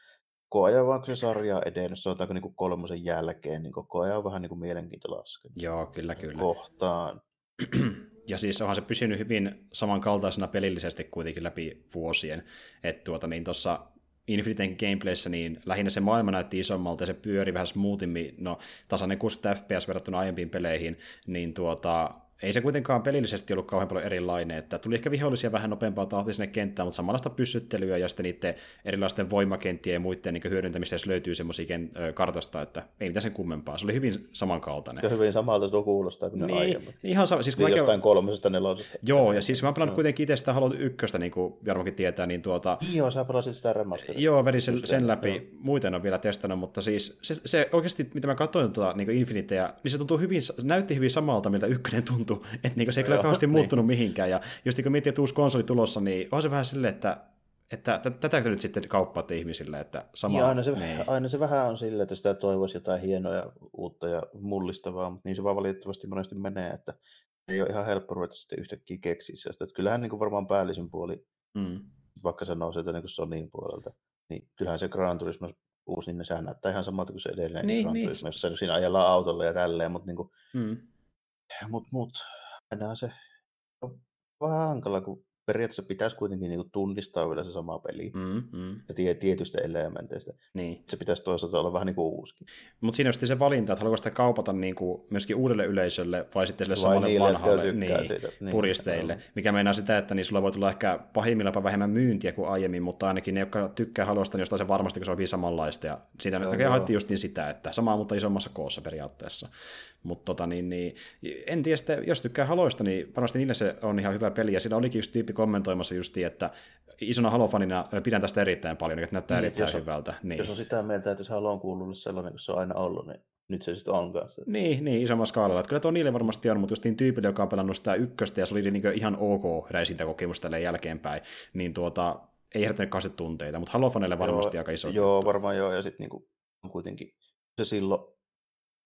koko ajan vaan kun se sarja on edennyt, sanotaanko niinku kolmosen jälkeen, niin koko ajan on vähän niinku mielenkiinto laskenut. Joo, kyllä, kyllä. Kohtaan. (clears throat) Ja siis onhan se pysynyt hyvin samankaltaisena pelillisesti kuitenkin läpi vuosien. Että tuota, niin tuossa Infiniten gameplayssä, niin lähinnä se maailma näytti isommalta ja se pyöri vähän smoothimmin, no tasainen 60 fps verrattuna aiempiin peleihin, niin tuota, ei se kuitenkaan pelillisesti ollut kauhean paljon erilainen, että tuli ehkä vihollisia vähän nopeampaa tahtia sinne kenttään, mutta samanlaista pyssyttelyä ja sitten niiden erilaisten voimakenttien ja muiden niin hyödyntämistä löytyy semmoisia kartasta, että ei mitään sen kummempaa. Se oli hyvin samankaltainen. Ja hyvin samalta tuo kuulostaa kuin ne niin, aiemmat. Ihan sama. Siis kun niin jostain kolmosesta nelosesta. Joo, ja siis mä oon pelannut kuitenkin itse sitä Halo ykköstä, niin kuin Jarmokin tietää, niin tuota... Joo, sä pelasit sitä remasteria. Joo, vedin sen, sen läpi. Joo. Muuten on vielä testannut, mutta siis se, se oikeasti, mitä mä katsoin tuota niin Infinitea, niin se tuntuu hyvin, näytti hyvin samalta, miltä ykkönen tuntui, että niin se kyllä kauheasti niin. muuttunut mihinkään. Ja just niin kun miettii, että uusi konsoli tulossa, niin on se vähän silleen, että että tätä nyt sitten kauppaatte ihmisille, että sama... Ja aina, se, niin. aina se vähän on sillä, että sitä toivoisi jotain hienoa ja uutta ja mullistavaa, mutta niin se vaan valitettavasti monesti menee, että ei ole ihan helppo ruveta sitten yhtäkkiä keksiä sitä. Että kyllähän niin kuin varmaan päällisin puoli, mm. vaikka se nousee niin kuin Sonyin puolelta, niin kyllähän se Gran Turismo uusi, niin sehän näyttää ihan samalta kuin se edellinen niin, Gran niin. Turismo, jossa siinä ajellaan autolla ja tälleen, mutta niin kuin, mm. Mut, mut, aina se on vähän hankala, kun periaatteessa pitäisi kuitenkin niin tunnistaa vielä se sama peli mm, mm. ja tietystä elementeistä. Niin. Se pitäisi toisaalta olla vähän niin kuin. Mutta siinä on se valinta, että haluaako sitä kaupata niin kuin myöskin uudelle yleisölle vai sitten sille vai samalle niille, vanhalle niin, niin, puristeille, niin, mikä meinaa sitä, että niin sulla voi tulla ehkä pahimmillaan vähemmän myyntiä kuin aiemmin, mutta ainakin ne, jotka tykkää halusta, niin jostain se varmasti, kun se on samanlaista. Ja siitä joo, haettiin just niin sitä, että samaa, mutta isommassa koossa periaatteessa. Mutta tota, niin, niin, en tiedä, sitten, jos tykkää haloista, niin varmasti niille se on ihan hyvä peli. Ja siinä olikin just tyyppi kommentoimassa just, että isona halofanina pidän tästä erittäin paljon, että näyttää niin, erittäin jos hyvältä. Niin. Jos on sitä mieltä, että se halo on kuulunut sellainen kuin se on aina ollut, niin nyt se sitten on kanssa. Niin, niin isommalla skaalalla. Että kyllä tuo niille varmasti on, mutta just niin tyypille, joka on pelannut sitä ykköstä ja se oli niin ihan ok räisintäkokemus tälle jälkeenpäin, niin tuota, ei herättänyt kauheasti tunteita, mutta Halofaneille varmasti joo, aika iso. Joo, juttu. varmaan joo, ja sitten niinku, on kuitenkin se silloin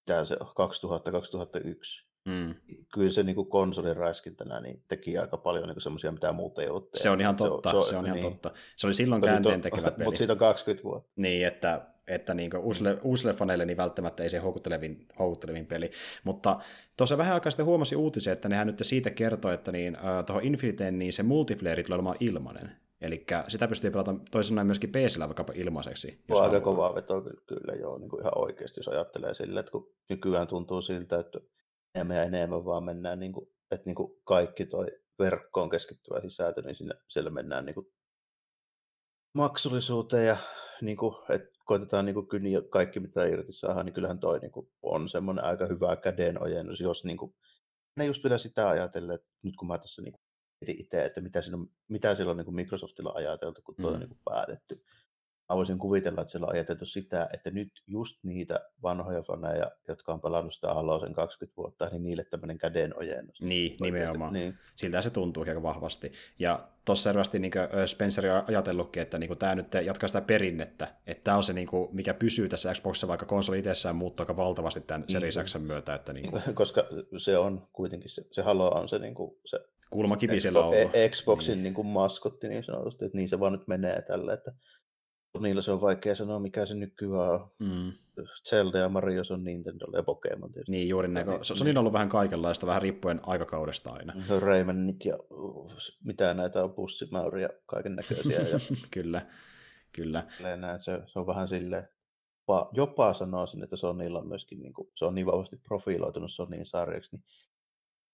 mitä se 2000-2001. Mm. Kyllä se niin konsolin räiskintänä niin teki aika paljon niin semmoisia, mitä muut ei ole Se on ihan totta, se, on, se on ihan niin. totta. Se oli silloin käänteen tekevä (laughs) peli. Mutta siitä on 20 vuotta. Niin, että, että niin uusille, uusille faneille niin välttämättä ei se houkuttelevin, houkuttelevin peli. Mutta tuossa vähän aikaa sitten huomasi uutisia, että nehän nyt siitä kertoo, että niin, uh, tuohon Infiniteen niin se multiplayeri tulee olemaan ilmainen. Eli sitä pystyy pelata toisin myöskin PCllä vaikkapa ilmaiseksi. Jos aika kovaa vetoa kyllä joo, niin kuin ihan oikeasti, jos ajattelee sille, että kun nykyään tuntuu siltä, että enemmän ja enemmän vaan mennään, niin kuin, että niin kuin kaikki toi verkkoon keskittyvä sisältö, niin siinä, siellä mennään niin kuin maksullisuuteen ja niin kuin, että koitetaan niin kuin kyniä kaikki, mitä irti saadaan, niin kyllähän toi niin kuin, on semmoinen aika hyvä kädenojennus, jos niin kuin, ne just vielä sitä ajatellen, että nyt kun mä tässä niin itse, että mitä, on, mitä siellä on niin kuin Microsoftilla ajateltu, kun tuo mm. on niin kuin päätetty. Mä voisin kuvitella, että siellä on ajateltu sitä, että nyt just niitä vanhoja faneja, jotka on pelannut sitä Haloa sen 20 vuotta, niin niille tämmöinen kädenojennus. Niin, Oikeasti. nimenomaan. Niin. Siltä se tuntuu aika vahvasti. Ja tuossa selvästi niin Spencer on ajatellutkin, että niin tämä nyt jatkaa sitä perinnettä, että tämä on se, niin kuin, mikä pysyy tässä Xboxissa, vaikka konsoli itsessään muuttuu aika valtavasti tämän niin. Series X myötä. Että niin kuin... (laughs) Koska se on kuitenkin, se, se Halo on se, niin kuin, se kulmakivi siellä on. E- Xboxin niin. Niin kuin maskotti niin sanotusti, että niin se vaan nyt menee tälle, että niillä se on vaikea sanoa, mikä se nykyään on. Mm. Zelda ja Mario, se on Nintendo ja Pokemon tietysti. Niin, juuri näin. Se, se on niin ollut vähän kaikenlaista, vähän riippuen aikakaudesta aina. Se on Raymondit ja mitä näitä on, pussimäyriä, kaiken näköisiä. Ja... (laughs) kyllä, kyllä. Näin, se, se, on vähän silleen, jopa, jopa sanoisin, että Sonylla on myöskin, niin kuin, se on niin vahvasti profiloitunut Sonyin sarjaksi, niin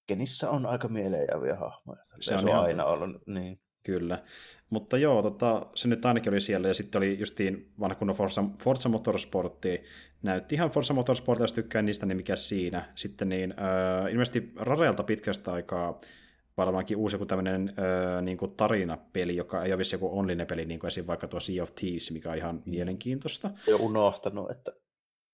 Kenissä on aika mieleenjääviä hahmoja. Se, on, on aina ollut, niin. Kyllä. Mutta joo, tota, se nyt ainakin oli siellä, ja sitten oli justiin vanha kunnon Forza, Forza Motorsportti, näytti ihan Forza Motorsportia, jos tykkää niistä, niin mikä siinä. Sitten niin, äh, ilmeisesti Rarelta pitkästä aikaa varmaankin uusi joku tämmöinen äh, niin kuin tarinapeli, joka ei ole vissi joku online peli, niin kuin esim. vaikka tuo Sea of Thieves, mikä on ihan mm. mielenkiintoista. Ja unohtanut, että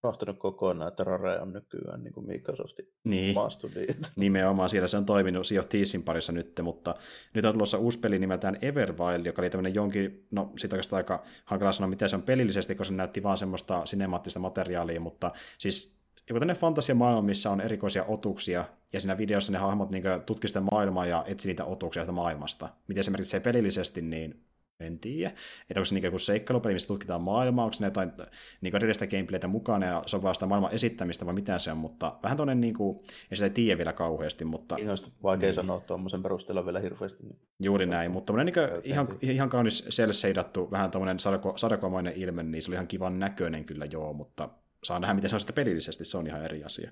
unohtanut kokonaan, että Rare on nykyään niin kuin Microsoftin niin. maastudi. (laughs) Nimenomaan, siellä se on toiminut Sea of Thievesin parissa nyt, mutta nyt on tulossa uusi peli nimeltään Everwild, joka oli tämmöinen jonkin, no sitä oikeastaan aika hankala sanoa, mitä se on pelillisesti, koska se näytti vaan semmoista sinemaattista materiaalia, mutta siis joku tämmöinen fantasiamaailma, missä on erikoisia otuksia, ja siinä videossa ne hahmot niin tutkivat sitä maailmaa ja etsivät niitä otuksia sitä maailmasta. Miten se merkitsee pelillisesti, niin en tiedä. Että onko se niin joku seikkailupeli, missä tutkitaan maailmaa, onko ne jotain niin edellistä gameplaytä mukana ja se on vaan sitä maailman esittämistä vai mitä se on, mutta vähän tuonne niin kuin, ei sitä tiedä vielä kauheasti, mutta... Ihan vaikea niin. sanoa tuommoisen perusteella vielä hirveästi. Niin... Juuri näin, mutta niin ihan, ihan kaunis seidattu, vähän tuommoinen sadako, sadakomainen ilme, niin se oli ihan kivan näköinen kyllä joo, mutta saa nähdä, miten se on sitten pelillisesti, se on ihan eri asia.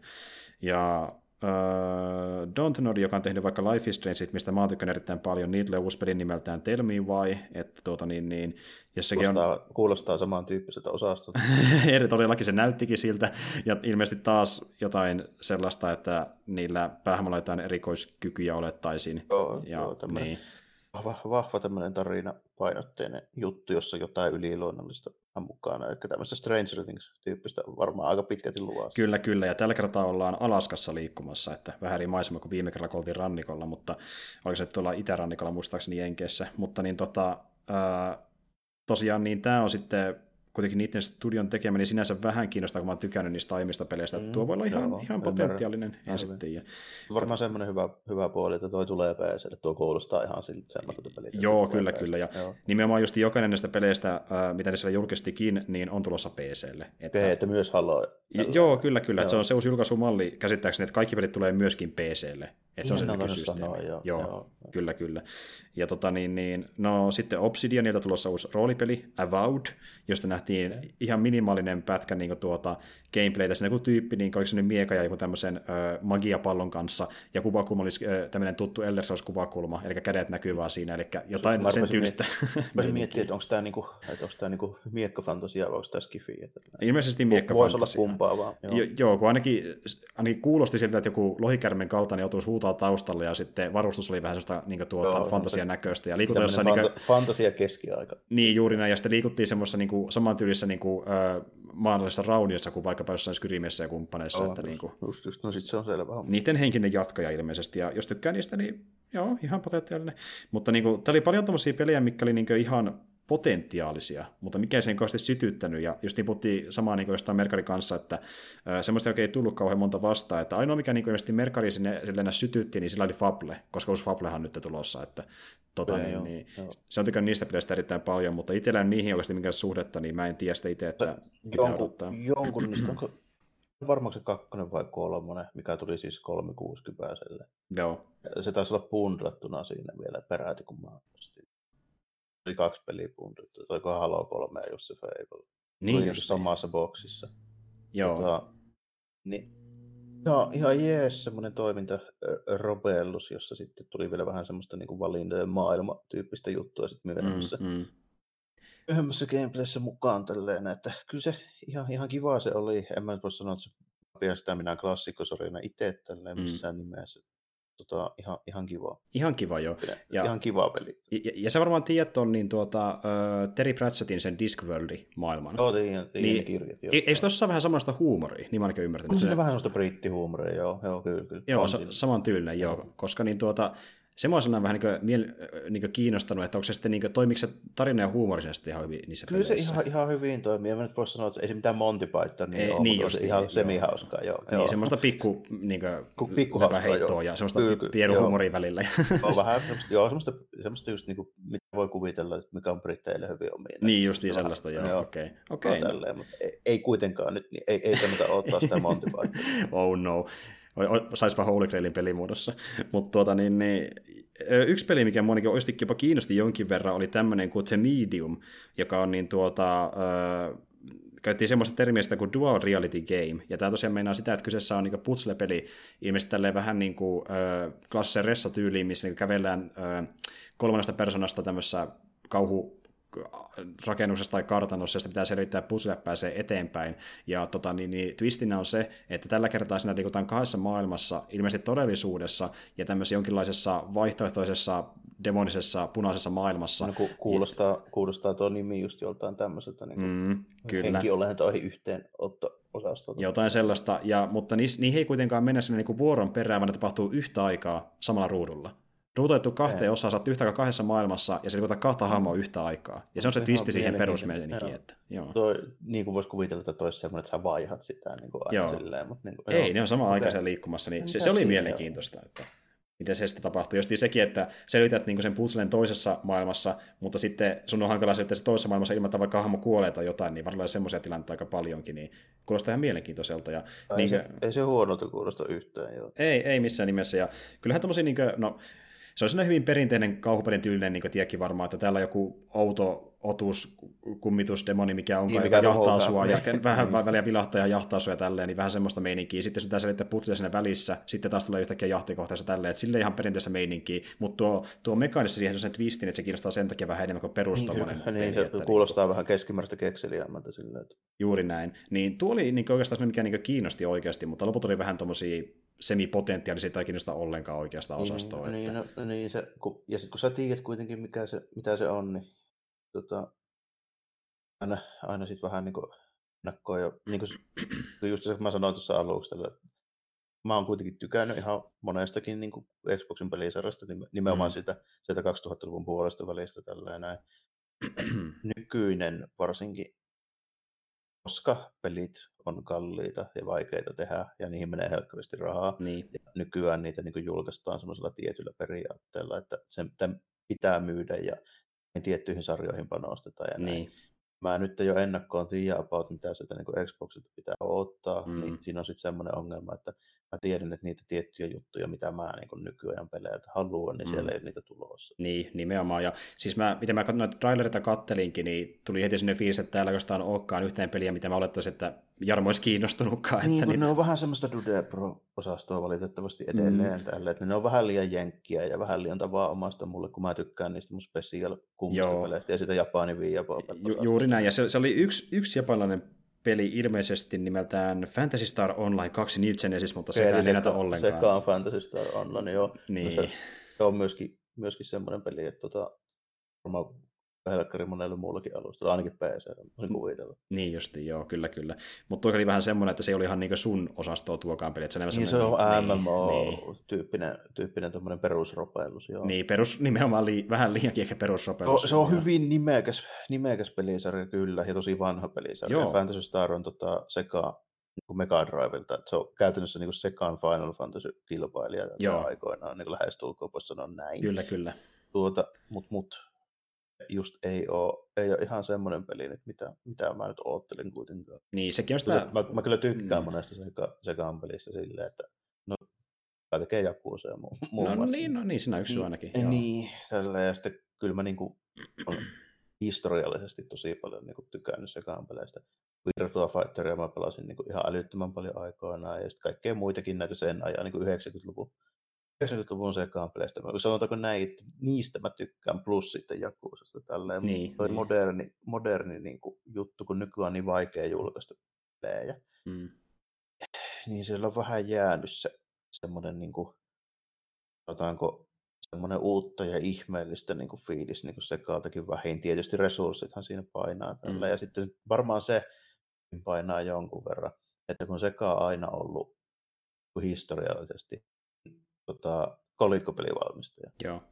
Ja Uh, Don't Nod, joka on tehnyt vaikka Life is Strange, mistä mä tykkään erittäin paljon, niille uusi pelin nimeltään Tell Me Why, että tuota niin, niin kuulostaa, on... kuulostaa samantyyppiseltä osastolta. (laughs) Eri todellakin se näyttikin siltä, ja ilmeisesti taas jotain sellaista, että niillä päähmällä jotain erikoiskykyjä olettaisiin. Joo, ja, joo niin. Vahva, vahva tämmöinen tarinapainotteinen juttu, jossa jotain yliluonnollista mukana. Eli tämmöistä Stranger Things-tyyppistä varmaan aika pitkälti luvassa. Kyllä, kyllä. Ja tällä kertaa ollaan Alaskassa liikkumassa, että vähän eri maisema kuin viime kerralla, kun oltiin rannikolla, mutta oliko se tuolla itärannikolla muistaakseni Jenkeissä. Mutta niin tota, ää, tosiaan niin tämä on sitten kuitenkin niiden studion tekemä, niin sinänsä vähän kiinnostaa, kun mä oon tykännyt niistä aiemmista peleistä. Mm, tuo voi olla ihan, joo, ihan potentiaalinen, en sitten tiedä. Varmaan semmoinen hyvä, hyvä puoli, että toi tulee PClle, tuo kuulostaa ihan semmoiselta peliltä. Joo, kyllä, PC. kyllä. Ja joo. nimenomaan just jokainen näistä peleistä, äh, mitä ne siellä julkistikin, niin on tulossa PClle. Että... että myös Halo. Joo, kyllä, kyllä. Että se on se uusi julkaisumalli käsittääkseni, että kaikki pelit tulee myöskin PClle. Että se on se systeemi. Sanoa, joo, joo, joo, kyllä, kyllä. Ja tota niin, niin, no sitten Obsidianilta tulossa uusi roolipeli, Avowed, josta nähtiin okay. ihan minimaalinen pätkä niin tuota, gameplaytä. Siinä joku tyyppi, niin oliko se nyt mieka ja joku tämmöisen ö, magiapallon kanssa, ja kuvakulma olisi tämmöinen tuttu Elder kuvakulma eli kädet näkyy vaan siinä, eli jotain mä sen tyylistä. Mä miettiä, että (laughs) onko tämä, niinku, että onko tämä niinku miekkafantasia vai onko tämä skifi? Että... Ilmeisesti miekkafantasia. Voisi olla kumpaa vaan. Joo, jo, joo kun ainakin, ainakin kuulosti siltä, että joku lohikärmen kaltainen joutuisi huutaa taustalle, ja sitten varustus oli vähän sellaista niin tuota, joo, fantasian näköistä. Ja liikutaan jossain... Fanta- niin fantasia keskiaika. Niin, juuri näin, ja sitten liikuttiin semmoisessa niin samantyylisessä niin kuin, äh, maanallisessa rauniossa kuin vaikkapa jossain Skyrimissä ja kumppaneissa. Oh, että niin kuin, just, just, no sit se on selvä. Niiden henkinen jatkaja ilmeisesti, ja jos tykkää niistä, niin joo, ihan potentiaalinen. Mutta niin kuin, tämä oli paljon tämmöisiä pelejä, mikä oli niin ihan potentiaalisia, mutta mikä sen kauheasti sytyttänyt, ja just niin puhuttiin samaa niin jostain Merkarin kanssa, että semmoista ei tullut kauhean monta vastaan, että ainoa mikä niin ilmeisesti Merkari sinne silleen sytytti, niin sillä oli Fable, koska uusi Fablehan nyt tulossa, että tota, niin, joo, niin, joo. se on tykännyt niistä peleistä erittäin paljon, mutta itsellään niihin oikeasti minkään suhdetta, niin mä en tiedä sitä itse, että jonkun, jonkun niistä onko varmaan se kakkonen vai kolmonen, mikä tuli siis 360 Joo. Se taisi olla bundlattuna siinä vielä peräti, kun mä ostin oli kaksi peliä puntittu. Oliko Halo 3 ja just se Fable. Niin just samassa boksissa. Joo. Tota, niin, joo, ihan jees semmoinen toiminta Robellus, jossa sitten tuli vielä vähän semmoista niin valintojen maailma-tyyppistä juttua sitten myöhemmässä. Mm, mm. Myöhemmässä gameplayssä mukaan tälleen, että kyllä se ihan, ihan kiva se oli. En mä voi sanoa, että se pidä sitä minä klassikkosarjana itse tälleen mm. missään mm. nimessä tota, ihan, ihan kiva. Ihan kiva, joo. Ja, ihan kiva peli. Ja, ja sä varmaan tiedät on niin tuota, uh, Terry Pratchettin sen Discworld-maailman. Joo, tiedän, tiedän niin, kirjat. Joo. Eikö tuossa vähän samasta huumoria, niin mä ainakin ymmärtänyt. On se vähän sellaista brittihuumoria, joo, joo kyllä. kyllä. Joo, sa- saman tyylinen, joo, koska niin tuota, se mua on vähän niin kuin, niin kuin kiinnostanut, että onko se sitten, niin kuin, toimiko se tarina ja huumorisesti ihan hyvin niissä Kyllä peleissä? se ihan, ihan hyvin toimii. En nyt voi sanoa, että ei se mitään Monty Python niin, ole, niin mutta ihan semihauskaa. Joo, niin, joo. semmoista pikku, niin kuin, pikku heittoa ja semmoista pientä huumoria välillä. Joo, vähän semmoista, joo, semmoista, semmoista just niin kuin, mitä voi kuvitella, että mikä on britteille hyvin omiin. Niin, just niin sellaista, joo, okei. Okay. Okay, no. tälleen, mutta ei, ei, kuitenkaan nyt, niin ei, ei kannata ottaa sitä Monty Python. (laughs) oh no saispa Holy Grailin pelimuodossa. (laughs) Mutta tuota, niin, niin, yksi peli, mikä monikin oikeasti jopa kiinnosti jonkin verran, oli tämmöinen kuin The Medium, joka on niin tuota, äh, käytettiin semmoista termiä kuin dual reality game, ja tämä tosiaan meinaa sitä, että kyseessä on niin puzzle-peli, ilmeisesti tälleen vähän niin kuin äh, klassisen ressa-tyyliin, missä niin kävellään äh, kolmannesta persoonasta tämmöisessä kauhu rakennuksessa tai kartanossa, ja pitää selvittää puzzle pääsee eteenpäin. Ja tota, niin, niin, twistinä on se, että tällä kertaa siinä liikutaan kahdessa maailmassa, ilmeisesti todellisuudessa, ja tämmöisessä jonkinlaisessa vaihtoehtoisessa demonisessa punaisessa maailmassa. No, ku, kuulostaa, ja, kuulostaa tuo nimi just joltain tämmöiseltä niin mm, kyllä. henkiolentoihin yhteen otto osastolta. Jotain sellaista, ja, mutta niihin ei kuitenkaan mennä sinne niin vuoron perään, vaan ne tapahtuu yhtä aikaa samalla ruudulla ruutoitettu kahteen osaan, sä oot yhtä kahdessa maailmassa, ja se liikutaan kahta hahmoa yhtä aikaa. Ja se on se twisti siihen perusmeininkiin. Että, joo. Toi, niin kuin voisi kuvitella, että toisi semmoinen, että sä vaihat sitä niin kuin aina joo. silleen. Mutta niin kuin, Ei, joo. ne on sama okay. aikaisen liikkumassa, niin se, se oli mielenkiintoista. Että miten se sitten tapahtuu. Just sekin, että selvität niin sen puzzlen toisessa maailmassa, mutta sitten sun on hankala selvittää se toisessa maailmassa ilman, että vaikka hahmo kuolee tai jotain, niin varmaan semmoisia tilanteita aika paljonkin, niin kuulostaa ihan mielenkiintoiselta. Ja, ei, niin, se, ei se huonolta kuulosta yhtään. Joo. Ei, ei missään nimessä. Ja kyllähän tämmöisiä, niin kuin, no, se on sellainen hyvin perinteinen kauhupelin tyylinen, niin kuin tiedäkin varmaan, että täällä on joku outo otus, kummitusdemoni, mikä on, niin, mikä jahtaa sua, ja vähän mm. väliä vilahtaa ja jahtaa sua ja tälleen, niin vähän semmoista meininkiä. Sitten sun pitää selittää putlia sinne välissä, sitten taas tulee yhtäkkiä jahtikohteessa tälleen, että sille ihan perinteistä meininkiä, mutta tuo, tuo mekaanissa siihen sen twistin, että se kiinnostaa sen takia vähän enemmän kuin perustamoinen. Niin, niin, se kuulostaa niin, vähän keskimääräistä kekseliämmältä silleen. Että... Juuri näin. Niin tuo oli niin oikeastaan se, mikä niin kiinnosti oikeasti, mutta loput oli vähän tuommoisia semipotentiaalisia tai kiinnosta ollenkaan oikeastaan niin, osastoa. Niin, että... no, niin se, kun, ja sitten kun sä tiedät kuitenkin, mikä se, mitä se on, niin tota, aina, aina sitten vähän niin kuin nakkoa. Ja, niin kuin, just se, kun mä sanoin tuossa aluksi, että mä oon kuitenkin tykännyt ihan monestakin niin kuin Xboxin pelisarjasta, nimenomaan mm. siitä, siitä 2000-luvun puolesta välistä tällä näin. (clears throat) nykyinen varsinkin, koska pelit on kalliita ja vaikeita tehdä ja niihin menee helkkaristi rahaa. Niin. Ja nykyään niitä niin kuin julkaistaan semmoisella tietyllä periaatteella, että sen pitää myydä ja tiettyihin sarjoihin panostetaan ja näin. Niin. Mä nyt jo ennakkoon tiedä about, mitä sieltä niin Xboxilta pitää ottaa, niin mm. niin siinä on sitten semmoinen ongelma, että mä tiedän, että niitä tiettyjä juttuja, mitä mä niin nykyajan peleiltä haluan, niin mm. siellä ei niitä tulossa. Niin, nimenomaan. Ja siis mä, miten mä noita trailerita kattelinkin, niin tuli heti sinne fiilis, että täällä oikeastaan olekaan yhteen peliä, mitä mä olettaisin, että Jarmo olisi kiinnostunutkaan. Niin, että niitä... ne on vähän semmoista Dude Pro-osastoa valitettavasti edelleen mm. tälle, että ne on vähän liian jenkkiä ja vähän liian tavaa omasta mulle, kun mä tykkään niistä mun special kummista peleistä ja sitä Japanin viiapaa. Ju- juuri näin, ja se, se oli yksi, yksi japanilainen peli ilmeisesti nimeltään Fantasy Star Online 2 New Genesis, mutta se ei näytä ollenkaan. Sekä on Fantasy Star Online, joo. Niin. Se, se, on myöskin, myöskin semmoinen peli, että tota, varmaan helkkari monelle muullakin alustalla, ainakin PC, voisin kuvitella. Niin justi, joo, kyllä, kyllä. Mutta tuo oli vähän semmoinen, että se ei oli ihan niin sun osastoa tuokaan peli. Että se, niin se on MMO-tyyppinen niin. tyyppinen perusropeilus, joo. Niin, perus, nimenomaan li, vähän liiankin ehkä perusropeilus. Se, se on hyvin nimekäs, nimekäs pelisarja kyllä, ja tosi vanha pelisarja. Joo. Fantasy Star on tota, sekä niin Mega Drivelta, että se on käytännössä niin sekaan Final Fantasy-kilpailija aikoinaan, niin lähestulkoon voisi sanoa näin. Kyllä, kyllä. Tuota, mut, mut just ei ole, ei ole ihan semmoinen peli nyt, mitä, mitä mä nyt oottelin kuitenkaan. Niin, sekin on sitä... Mä, mä kyllä tykkään mm. monesta seka, sekaan pelistä silleen, että no, mä tekee Jakuuseen mu, (laughs) muun no, muassa. Niin, no niin, siinä yksi niin, ainakin. Joo. Niin, tälleen, ja sitten kyllä mä niinku, on historiallisesti tosi paljon niinku tykännyt sekaan peleistä. Virtua Fighteria mä pelasin niinku ihan älyttömän paljon aikoinaan, ja sitten kaikkea muitakin näitä sen ajan niinku 90-luvun 90-luvun sekaan peleistä. Sanotaanko näin, että niistä mä tykkään, plus sitten Jakuusasta tälleen. Niin, toi niin. moderni, moderni niin kuin, juttu, kun nykyään on niin vaikea julkaista pelejä, mm. niin siellä on vähän jäänyt se semmoinen, niin kuin, sanotaanko, semmoinen uutta ja ihmeellistä niin kuin fiilis niin kuin sekaaltakin vähin. Tietysti resurssithan siinä painaa tällä. Mm. Ja sitten varmaan se painaa jonkun verran, että kun seka on aina ollut historiallisesti tota, kolikkopelivalmistaja. Joo.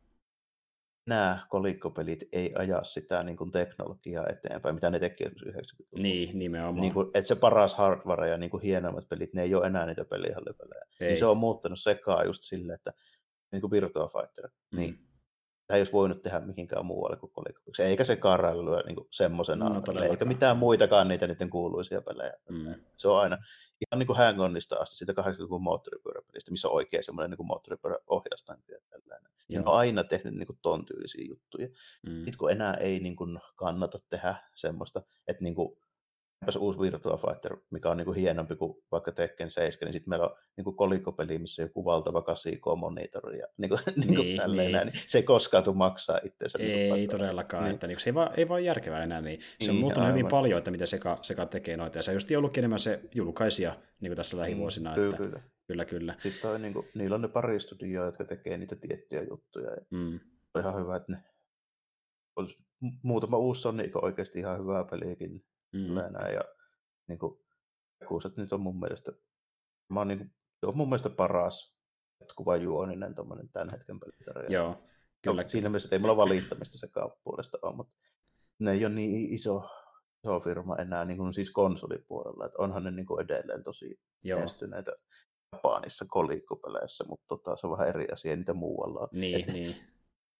Nämä kolikkopelit ei aja sitä niin kuin teknologiaa eteenpäin, mitä ne teki 90-luvulla. Niin, nimenomaan. Niin kuin, että se paras hardware ja niin kuin hienommat pelit, ne ei ole enää niitä pelihallipelejä. Niin se on muuttanut sekaan just silleen, että niin kuin Virtua Fighter, mm. niin tämä ei olisi voinut tehdä mihinkään muualle kuin kolikkopeliksi. Eikä se karrailu niin semmoisena, no, eikä mitään muitakaan niitä niiden kuuluisia pelejä. Mm. Se on aina, ihan niin kuin hang-onista asti, siitä 80-luvun moottoripyöräpelistä, missä on oikein semmoinen niin moottoripyöräohjaustanti ja tällainen. Ja ne on aina tehnyt niin kuin ton tyylisiä juttuja. Mm. Sitten kun enää ei niin kuin kannata tehdä semmoista, että niin kuin uusi Virtua Fighter, mikä on niin kuin hienompi kuin vaikka Tekken 7, niin sitten meillä on niin kuin kolikkopeli, missä on joku valtava 8K-monitori ja niin kuin, (laughs) niin, niin, tälleen niin. niin se ei koskaan tule maksaa itseensä. Ei niin kuin todellakaan, niin. että niin, se ei vaan, ei vaan järkevää enää, niin se on niin, muuttunut aivan. hyvin paljon, että miten Seka, Seka tekee noita, ja se on just ollutkin enemmän se julkaisija niin kuin tässä lähivuosina. Mm, kyllä, että, kyllä. Kyllä, kyllä. Sitten on, niin kuin, niillä on ne pari studioa, jotka tekee niitä tiettyjä juttuja, ja mm. on ihan hyvä, että ne muutama uusi on niin oikeasti ihan hyvää peliäkin. Mm. ja niin kuin, Kuuset nyt on mun mielestä, mä oon, niin kuin, se on mun mielestä paras jatkuva juoninen tommonen tämän hetken pelitarja. Joo, kyllä. No, siinä mielessä, että ei mulla valittamista se puolesta ole, mutta ne ei ole niin iso, iso firma enää niin kuin siis konsolipuolella, että onhan ne niin kuin edelleen tosi menestyneitä Japanissa kolikkopeleissä, mutta tota, se on vähän eri asia niitä muualla. Niin, Et, niin.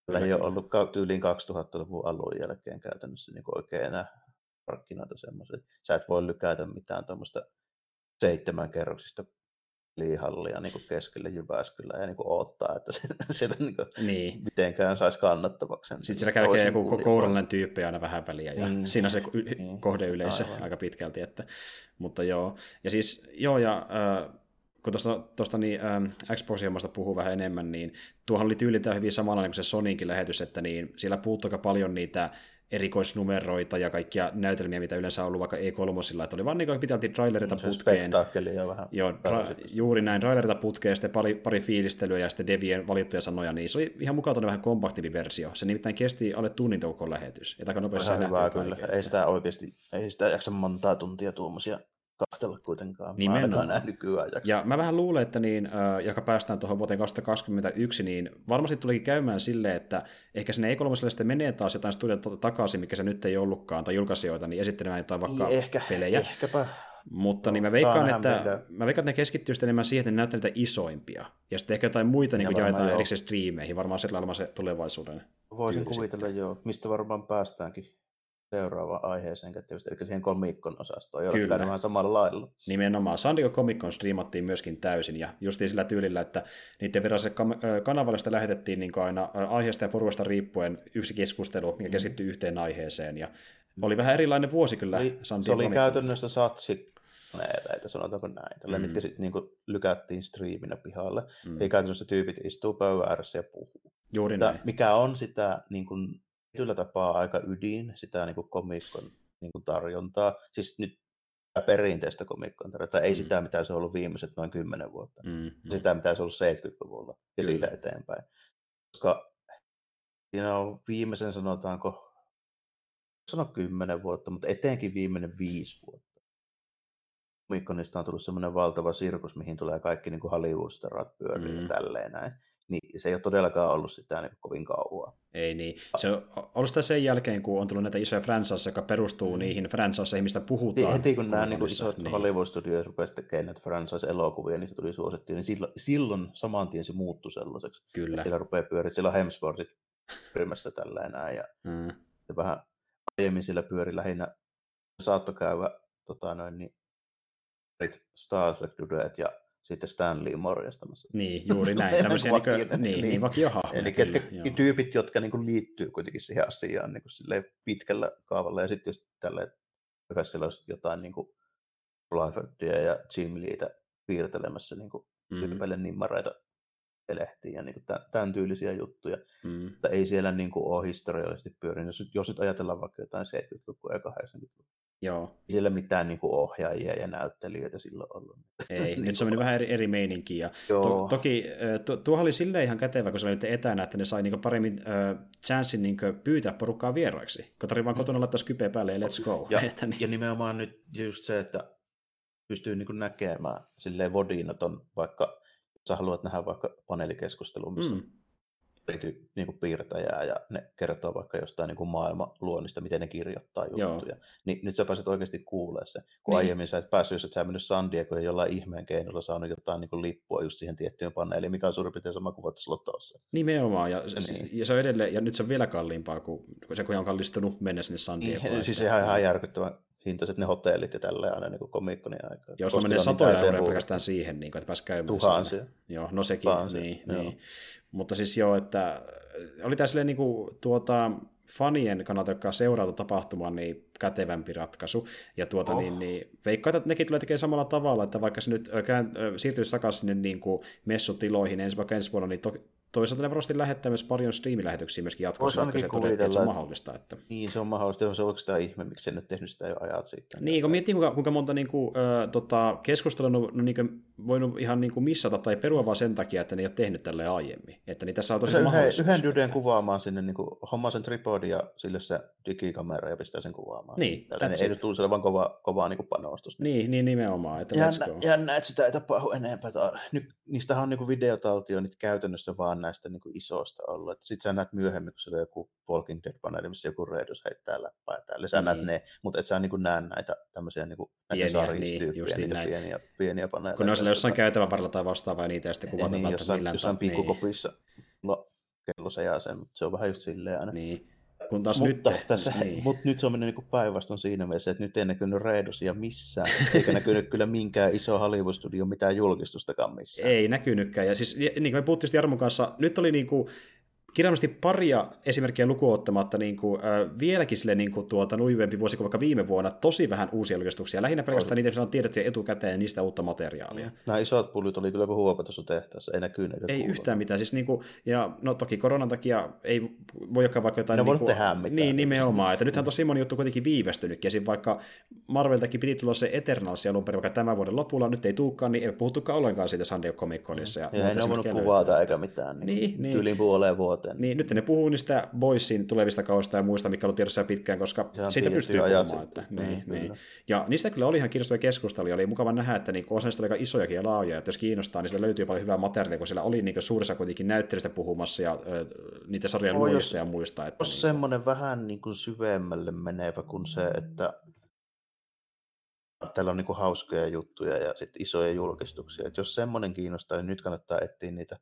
(laughs) ei ole ollut tyyliin 2000-luvun alun jälkeen käytännössä niin oikein enää markkinoita semmoisia. Sä et voi lykätä mitään tuommoista seitsemän kerroksista liihallia niin kuin keskelle Jyväskylää ja niin kuin odottaa, että (laughs) siellä niin kuin niin. mitenkään saisi kannattavaksi. Sitten siellä käy joku kourallinen tyyppi aina vähän väliä ja niin. siinä on se niin. kohdeyleisö Aivan. aika pitkälti. Että, mutta joo, ja siis joo ja äh, kun tuosta niin, ähm, Xbox-ilmasta puhuu vähän enemmän, niin tuohon oli tyyliltään hyvin samanlainen kuin se Soninkin lähetys, että niin, siellä puuttuu aika paljon niitä erikoisnumeroita ja kaikkia näytelmiä, mitä yleensä on ollut vaikka E3, että oli vaan niin pitkälti trailerita se putkeen. Se vähän. Joo, ra- juuri näin, trailerita putkeen, sitten pari, pari fiilistelyä ja sitten Devien valittuja sanoja, niin se oli ihan mukaan vähän kompaktivi versio. Se nimittäin kesti alle tunnin koko lähetys. Ja aika nopeasti hyvä, kyllä. Ei sitä oikeasti, ei sitä jaksa montaa tuntia tuommoisia kahtella kuitenkaan. Nimenomaan. Mä nykyään. Ja mä vähän luulen, että niin, äh, joka päästään tuohon vuoteen 2021, niin varmasti tulikin käymään silleen, että ehkä sinne E3 sitten menee taas jotain studiota takaisin, mikä se nyt ei ollutkaan, tai julkaisijoita, niin esittelemään jotain vaikka Niin, ehkä, pelejä. Ehkäpä. Mutta niin mä veikkaan, että, mä veikkaan, että ne keskittyy sitten enemmän siihen, että ne näyttää niitä isoimpia. Ja sitten ehkä jotain muita niin varmaan jaetaan joo. erikseen striimeihin. Varmaan sillä lailla se tulevaisuuden. Voisin kuvitella joo, mistä varmaan päästäänkin seuraavaan aiheeseen kätevästi, eli siihen komikkon osastoon, jolla Kyllä. käy vähän samalla lailla. Nimenomaan. San Diego Comic Con striimattiin myöskin täysin, ja justiin sillä tyylillä, että niiden viralliselle kanavalle sitä lähetettiin niin aina aiheesta ja porukasta riippuen yksi keskustelu, mikä keskittyy yhteen aiheeseen, ja oli vähän erilainen vuosi kyllä Eli San se Diego oli Comic Con. käytännössä satsi näitä, sanotaanko näin, tällä Mm. mitkä sitten niinku lykättiin striiminä pihalle. Mm. Eli käytännössä tyypit istuu pöydän ääressä ja puhuu. Juuri Mutta näin. mikä on sitä niin kuin, tietyllä tapaa aika ydin, sitä niin kuin komikkon niin kuin tarjontaa. Siis nyt perinteistä komikkon tarjontaa, ei Mm. sitä, mitä se on ollut viimeiset noin 10 vuotta. Mm. Sitä, mitä se on ollut 70-luvulla ja siitä eteenpäin. Koska siinä on viimeisen, sanotaanko, sano 10 vuotta, mutta etenkin viimeinen viisi vuotta. Komikkonista on tullut semmoinen valtava sirkus, mihin tulee kaikki niin kuin Hollywood-starat Mm. ja tälleen näin. Niin se ei ole todellakaan ollut sitä niin kovin kauan. Ei niin. Se on ollut sitä sen jälkeen, kun on tullut näitä isoja franchiseja, jotka perustuu Mm. niihin franchiseihin, mistä puhutaan. heti kun nämä niin isot niin. niin. Hollywood-studiot rupesivat tekemään näitä franchise-elokuvia, niin se tuli suosittu, niin silloin, silloin saman tien se muuttui sellaiseksi. Kyllä. Siellä rupeaa pyöriä, siellä on Hemsworthit pyörimässä tällä näin, ja Mm. ja vähän aiemmin siellä pyöri lähinnä, saattoi käydä tota noin, niin, Star Trek ja sitten Stanley morjastamassa. Niin, juuri (laughs) näin. Tämmöisiä niin, vakioita, niin, niin, niin. vakiohahmoja. Eli kyllä, ketkä, joo. tyypit, jotka niin kuin liittyy kuitenkin siihen asiaan niin kuin pitkällä kaavalla. Ja sitten just tälleen, joka siellä olisi jotain niin kuin Blyfordia ja Jim Leetä piirtelemässä niin kuin Mm, tyypeille nimmareita lehtiin ja niin kuin tämän, tämän tyylisiä juttuja. mm. Mutta ei siellä niin kuin ole historiallisesti pyörinyt. Jos, nyt- jos nyt ajatellaan vaikka jotain 70-lukua ja 80-lukua, Joo, ei siellä mitään niin kuin ohjaajia ja näyttelijöitä silloin ollut. (laughs) ei. Niin se on mennyt vähän eri, eri meininkiä. Ja to, toki tu, tuohan oli silleen ihan kätevä, kun se oli etänä, että ne sai niinku paremmin äh, chanssin niinku pyytää porukkaa vieraiksi. Kun tarvii vaan kotona laittaa skypeä päälle ja let's go. ja, (laughs) että niin. ja nimenomaan nyt just se, että pystyy niin näkemään silleen vodinaton, vaikka jos sä haluat nähdä vaikka paneelikeskustelun, missä Mm. Eri niin kuin piirtäjää ja ne kertoo vaikka jostain niin kuin maailmanluonnista, miten ne kirjoittaa Joo. juttuja. Niin nyt sä pääset oikeasti kuulemaan se. Kun Niin. niin. aiemmin sä et päässyt, jos et sä mennyt San Diego ja jollain ihmeen keinolla saanut jotain niin kuin lippua just siihen tiettyyn paneeliin, mikä on suurin piirtein sama kuin voit Lotossa. Nimenomaan, ja, Niin. ja, se on edelleen, ja nyt se on vielä kalliimpaa kuin kun se, kun on kallistunut mennä sinne San Diegoon. Niin, siis ihan, ihan järkyttävän hintaiset ne hotellit ja tälleen aina niin kuin komikkonin aikaa. Jos menee satoja euroja pelkästään siihen, niin kuin, että pääsi käymään. Tuhansia. siellä. Joo, no sekin, Tuhansia, niin, joo. niin. Mutta siis joo, että äh, oli tämä silleen niin kuin, tuota, fanien kannalta, jotka seuraavat tapahtumaa, niin kätevämpi ratkaisu. Ja tuota, Oh. niin, niin, veikkaan, että nekin tulee tekemään samalla tavalla, että vaikka se nyt kään, ö, siirtyisi takaisin sinne niin kuin messutiloihin ensi, vaikka ensi vuonna, niin to, toisaalta ne varmasti lähettää myös paljon striimilähetyksiä myöskin jatkossa, vaikka se todettiin, että se on mahdollista. Että... Niin, se on mahdollista. Se on sitä ihme, miksi en nyt tehnyt sitä jo ajat sitten. Niin, kun miettii, kuinka, kuinka monta niin kuin, ö, tota, keskustelua on no, niin kuin, voinut ihan niin kuin missata tai perua vaan sen takia, että ne ei ole tehnyt tälle aiemmin. Että niin tässä on se tosi yhden, mahdollisuus. yhden dyden kuvaamaan sinne, niin kuin, hommaa sen tripodin ja sille se digikamera ja pistää sen kuvaamaan. Niin, Tällainen, that's ei nyt tule siellä vaan kova, kova niin kuin panostus. Niin, niin nimenomaan, että Jännä, jännä, että sitä ei tapahdu enempää. Tai, nyt, niistähän on niin videotaltioinnit käytännössä vaan näistä niin kuin isoista ollut. Sitten sä näet myöhemmin, kun siellä on joku Walking Dead-paneeli, missä joku Reidus heittää läppää täällä. Sä Niin. näet ne, mutta et sä niin kuin näe näitä tämmöisiä niin kuin, näitä Pieniä, niin, niitä näin. pieniä, pieniä paneeleja. Kun ne on jossain käytävän varrella tai vastaavaa, niitä ja sitten ja kuvataan niin, välttämättä jossain, millään jossain ta- niin, pikkukopissa no, kello se jää sen, mutta se on vähän just silleen aina. niin. Kun taas Mutta, nyt... tässä, niin. mut nyt se on mennyt niin päinvastoin siinä mielessä, että nyt ei näkynyt Reidosia missään, eikä (laughs) näkynyt kyllä minkään iso Hollywood-studio mitään julkistustakaan missään. Ei näkynytkään. Ja siis, niin kuin me puhuttiin Jarmon kanssa, nyt oli niin kuin, kirjaimellisesti paria esimerkkiä lukuun ottamatta niin kuin, äh, vieläkin sille niin kuin, tuota, nuivempi vuosi kuin vaikka viime vuonna, tosi vähän uusia julkistuksia. Lähinnä pelkästään niitä, on tiedetty etukäteen niistä uutta materiaalia. Nämä isot pullit oli kyllä kuin huopa tuossa tehtaassa, ei näkynyt Ei kuulunut. yhtään mitään. Siis niinku, ja no toki koronan takia ei voi joka vaikka jotain... Ne voi niinku, tehdä mitään. Niin, nimenomaan. Että nythän tosi moni juttu kuitenkin viivästynytkin. Esim. vaikka Marveltakin piti tulla se Eternals alun perin vaikka tämän vuoden lopulla, nyt ei tulekaan, niin ei puhuttukaan ollenkaan siitä San Diego Comic Conissa. Ja, Ja ei muita ne voinut kuvata eikä mitään. Niin, Niin, niin. Tyyliin puoleen vuoteen. Vuoteen. Niin, nyt ne puhuu niistä Boysin tulevista kausta ja muista, mikä on tiedossa pitkään, koska Sehän siitä pystyy puhumaan. sitten. Että, niin, Niin, niin. Ja niistä kyllä oli ihan kiinnostavia keskusteluja. Oli mukava nähdä, että niin osa niistä oli aika isojakin ja laajoja. Että jos kiinnostaa, niin sitä löytyy paljon hyvää materiaalia, kun siellä oli niin suurissa kuitenkin näyttelystä puhumassa ja ö, niitä Oo, jos- luojista ja muista. Että, Olisi niin, semmoinen vähän niin kuin syvemmälle menevä kuin se, että täällä on niin hauskoja juttuja ja sitten isoja julkistuksia. Et jos semmoinen kiinnostaa, niin nyt kannattaa etsiä niitä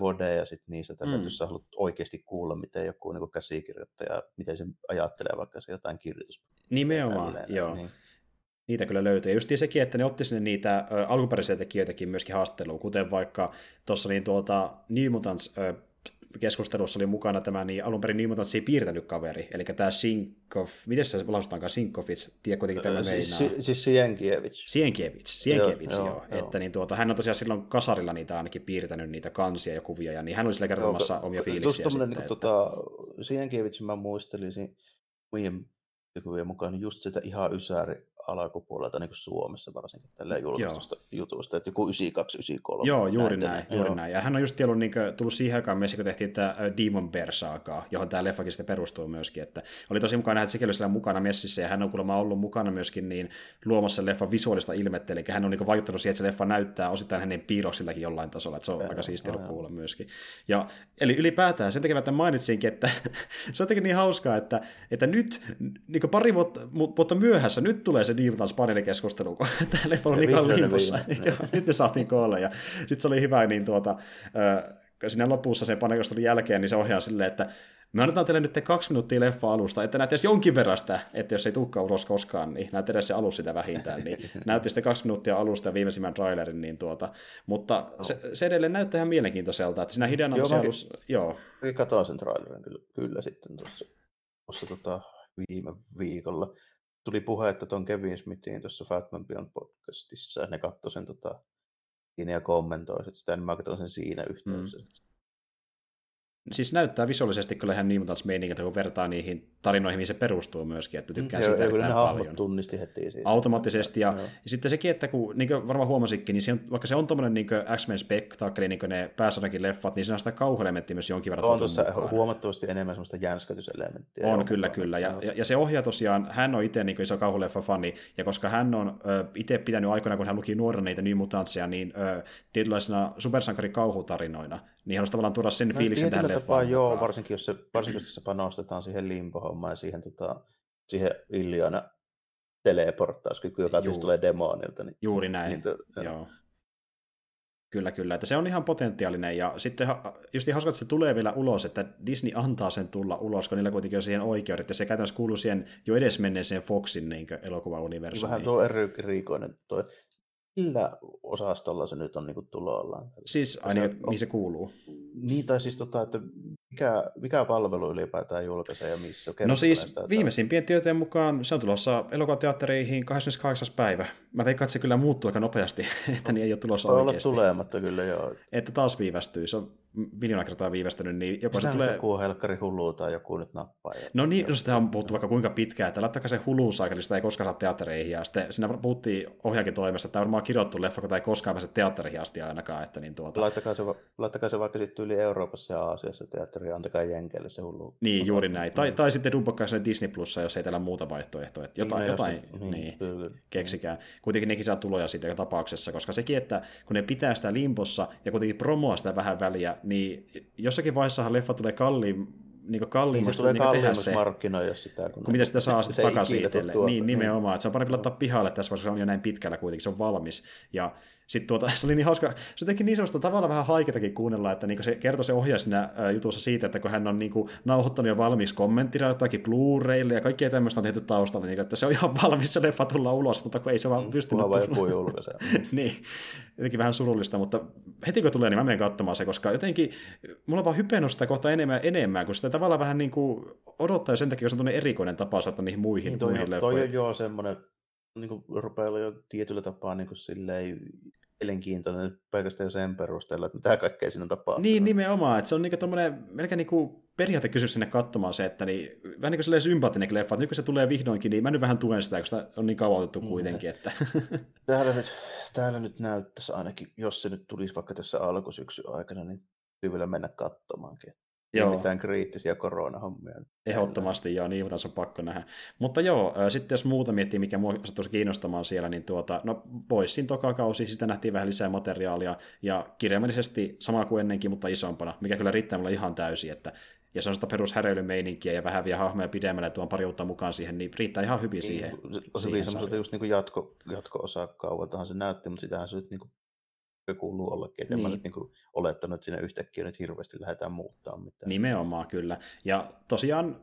vodeja sit niistä, tällä, Mm. jos sä haluat oikeasti kuulla, miten joku niin käsikirjoittaja, miten se ajattelee vaikka se jotain kirjoitus. Nimenomaan, tälleen, joo. Niin. Niitä kyllä löytyy. Ja just sekin, että ne otti sinne niitä ö, alkuperäisiä tekijöitäkin myöskin haastatteluun, kuten vaikka tuossa niin tuota New Mutants ö, keskustelussa oli mukana tämä niin alun perin New Mutants ei piirtänyt kaveri, eli tämä Sinkov, miten se lausutaankaan Sinkovits, tiedä kuitenkin tämä Ö, meinaa. siis, si- siis Sienkiewicz. Sienkiewicz, Sienkiewicz joo, Joo, joo, joo, että niin tuota, hän on tosiaan silloin kasarilla niitä ainakin piirtänyt niitä kansia ja kuvia, ja niin hän oli sillä kertomassa Joo, omia tuossa fiiliksiä tommonen sitten. Niin että... tota, Sienkiewicz mä muistelisin muiden kuvien mukaan niin just sitä ihan ysäri alkupuolelta niin kuin Suomessa varsinkin tällä julkistusta jutusta, että joku 92, 93. Joo, juuri näin, niin, juuri joo. näin. Ja hän on just ollut, niin kuin, tullut siihen aikaan meissä, kun tehtiin tämä Demon Bear saakaa, johon tämä leffakin sitten perustuu myöskin. Että oli tosi mukana nähdä, että siellä mukana messissä, ja hän on kuulemma ollut mukana myöskin niin luomassa leffan visuaalista ilmettä, eli hän on niin vaikuttanut siihen, että se leffa näyttää osittain hänen piirroksiltakin jollain tasolla, että se on Joo, aika siistiä kuulla myöskin. Ja, eli ylipäätään, sen takia mä tämän mainitsinkin, että (laughs) se on jotenkin niin hauskaa, että, että nyt niin pari vuotta, vuotta myöhässä, nyt tulee se Diivotans paneelikeskustelu, kun (laughs) tämä leffa Ja niin ja limpussa. (laughs) nyt ne saatiin koolle, ja sitten se oli hyvä, niin tuota, siinä lopussa sen panelikeskustelun jälkeen, niin se ohjaa silleen, että me annetaan teille nyt kaksi minuuttia leffa alusta, että näette edes jonkin verran sitä, että jos ei tulekaan ulos koskaan, niin näette edes se alus sitä vähintään, niin (laughs) näytti sitten kaksi minuuttia alusta ja viimeisimmän trailerin, niin tuota, mutta se, se edelleen näyttää ihan mielenkiintoiselta, että siinä Hidean Joo, alus, joo, Katoin sen trailerin kyllä, kyllä sitten tuossa, tuossa tota, viime viikolla. Tuli puhe, että tuon Kevin Smithin tuossa Fatman Beyond podcastissa, ne katsoi sen tota, siinä ja kommentoisivat sitä, niin mä katsoin sen siinä yhteydessä. Mm. Siis näyttää visuaalisesti kyllä ihan niin mutas meiningiltä, kun vertaa niihin tarinoihin, mihin se perustuu myöskin, että tykkään siitä Mm, kyllä ne erittäin hahmot paljon. tunnisti heti siitä. automaattisesti. Ja, Joo. ja sitten sekin, että kun niin varmaan huomasikin, niin se on, vaikka se on tuommoinen niin X-Men spektaakkeli, niin kuin ne pääsarjakin leffat, niin siinä on sitä kauhuelementtiä myös jonkin verran On tuossa mukaan. huomattavasti enemmän semmoista jänskätyselementtiä. On Joo, kyllä, kyllä. Ja, Joo. ja, ja se ohjaa tosiaan, hän on itse niin iso kauhuleffa-fani, ja koska hän on ö, itse pitänyt aikoina, kun hän luki nuorena niitä New Mutantsia, niin ö, tietynlaisena supersankarikauhutarinoina, niin halusi tavallaan tuoda sen No, fiiliksen tähän tietyllä tapaa leffaan joo, mukaan. varsinkin jos, se, varsinkin jos se panostetaan siihen limpohommaan ja siihen, tota, siihen Iljana teleporttauskyky, joka Juu. tulee demonilta. Niin, Juuri näin. niin, to, Joo. Kyllä, kyllä. Että se on ihan potentiaalinen ja sitten just hauska, että se tulee vielä ulos, että Disney antaa sen tulla ulos, kun niillä kuitenkin on siihen oikeudet ja se käytännössä kuuluu siihen jo edesmenneeseen Foxin niin niin elokuvauniversumiin. vähän tuo eri riikoinen toi. Millä osastolla se nyt on niin tulollaan? Siis aina, mihin se kuuluu. Niin, tai siis tota, että mikä, mikä palvelu ylipäätään julkaisee ja missä? No Kerrotko siis viimeisimpien tietojen mukaan se on tulossa elokuvateattereihin 28. päivä. Mä veikkaan, että se kyllä muuttuu aika nopeasti, (laughs) että niin ei ole tulossa Voi olla oikeasti. tulematta kyllä, joo. Että taas viivästyy. Se on miljoona kertaa viivästynyt, niin joko se Sitä tulee... tulee... joku helkkari hullu tai joku nyt nappaa. Ja... No niin, no sitä on puhuttu vaikka kuinka pitkään, että laittakaa se Huluun niin sitä ei koskaan saa teattereihin, ja sitten siinä puhuttiin ohjaakin toimesta, että tämä on varmaan kirjoittu leffa, kun tämä ei koskaan pääse teattereihin asti ainakaan, että niin tuota... Laittakaa se, laittakaa se vaikka sitten yli Euroopassa ja Aasiassa teatteriin, ja antakaa Jenkeille se hullu. Niin, juuri näin. Tai, tai sitten dumpakkaa sinne Disney Plussa, jos ei teillä muuta vaihtoehtoa. Että jotain, Niin, jotain jos- niin, niin, kyllä. keksikää. Kuitenkin nekin saa tuloja siitä tapauksessa, koska sekin, että kun ne pitää sitä limpossa ja kuitenkin promoa sitä vähän väliä, niin jossakin vaiheessahan leffa tulee kalliin, niin Niin se kalliimmasta tulee niin tehdä se. markkinoida sitä. Kun, kun mitä sitä saa se sitten takaisin ikinä tuu itselle. tuottaa. Niin, nimenomaan. Että se on parempi laittaa pihalle tässä vaiheessa, se on jo näin pitkällä kuitenkin, se on valmis. Ja sitten tuota, (laughs) se oli niin hauska, se teki niin sellaista tavallaan vähän haiketakin kuunnella, että niin se kertoi se ohjaa siinä jutussa siitä, että kun hän on niin kuin, nauhoittanut jo valmiiksi kommenttina jotakin Blu-raylle ja kaikkea tämmöistä on tehty taustalla, niin kuin, että se on ihan (laughs) valmis se leffa tulla ulos, mutta kun ei se vaan pystynyt. Kunhan vaan tulla. joku julkaisee. (laughs) niin, jotenkin vähän surullista, mutta heti kun tulee, niin mä menen katsomaan se, koska jotenkin mulla on vaan hypennyt sitä kohta enemmän ja enemmän, kun sitä tavallaan vähän niin kuin odottaa jo sen takia, kun se on erikoinen tapa saada niihin muihin, Niin toi, muihin toi leffoihin. on joo semmoinen, niin kuin rupeaa olla jo tietyllä tapaa niin kuin silleen mielenkiintoinen pelkästään jo sen perusteella, että mitä kaikkea siinä tapahtuu. Niin, nimenomaan, että se on niinku tommonen, melkein niinku periaatekysymys sinne katsomaan se, että niin, vähän niin kuin sympaattinen leffa, että nyt kun se tulee vihdoinkin, niin mä nyt vähän tuen sitä, kun sitä on niin kauan otettu Niin. kuitenkin, että (laughs) Täällä nyt, täällä nyt näyttäisi ainakin, jos se nyt tulisi vaikka tässä alkusyksyn aikana, niin kyllä vielä mennä katsomaankin. Joo. mitään kriittisiä koronahommia. Ehdottomasti joo, niin on pakko nähdä. Mutta joo, sitten jos muuta miettii, mikä mua sattuisi kiinnostamaan siellä, niin tuota, no Boysin toka kausi, sitä nähtiin vähän lisää materiaalia, ja kirjaimellisesti sama kuin ennenkin, mutta isompana, mikä kyllä riittää mulle ihan täysin, että ja se on sitä perushäreilymeininkiä ja vähän vielä hahmoja pidemmälle tuon pari uutta mukaan siihen, niin riittää ihan hyvin niin, siihen. Se hyvin semmoiselta just niin jatko, jatko-osa se näytti, mutta sitähän se nyt niin kuuluu ollakin. Että niin. mä nyt niin kuin olettanut, että siinä yhtäkkiä nyt hirveästi lähdetään muuttaa mitään. Nimenomaan kyllä. Ja tosiaan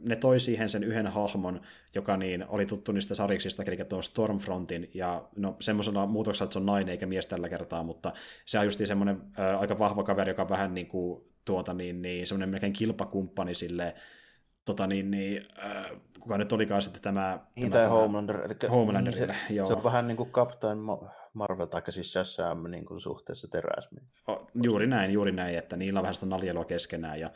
ne toi siihen sen yhden hahmon, joka niin oli tuttu niistä sariksista, eli tuon Stormfrontin, ja no semmoisena muutoksena, että se on nainen eikä mies tällä kertaa, mutta se on just semmoinen aika vahva kaveri, joka vähän niin kuin tuota niin, niin semmoinen melkein kilpakumppani sille tota niin, niin äh, kuka nyt olikaan sitten tämä... Niin, tämä, tämä Homelander. Eli, Homelander, niin, se, joo. se, on vähän niin kuin Captain Marvel, tai siis Shazam niin kuin suhteessa teräsmiin. Juuri näin, juuri näin, että niillä on vähän sitä naljelua keskenään, ja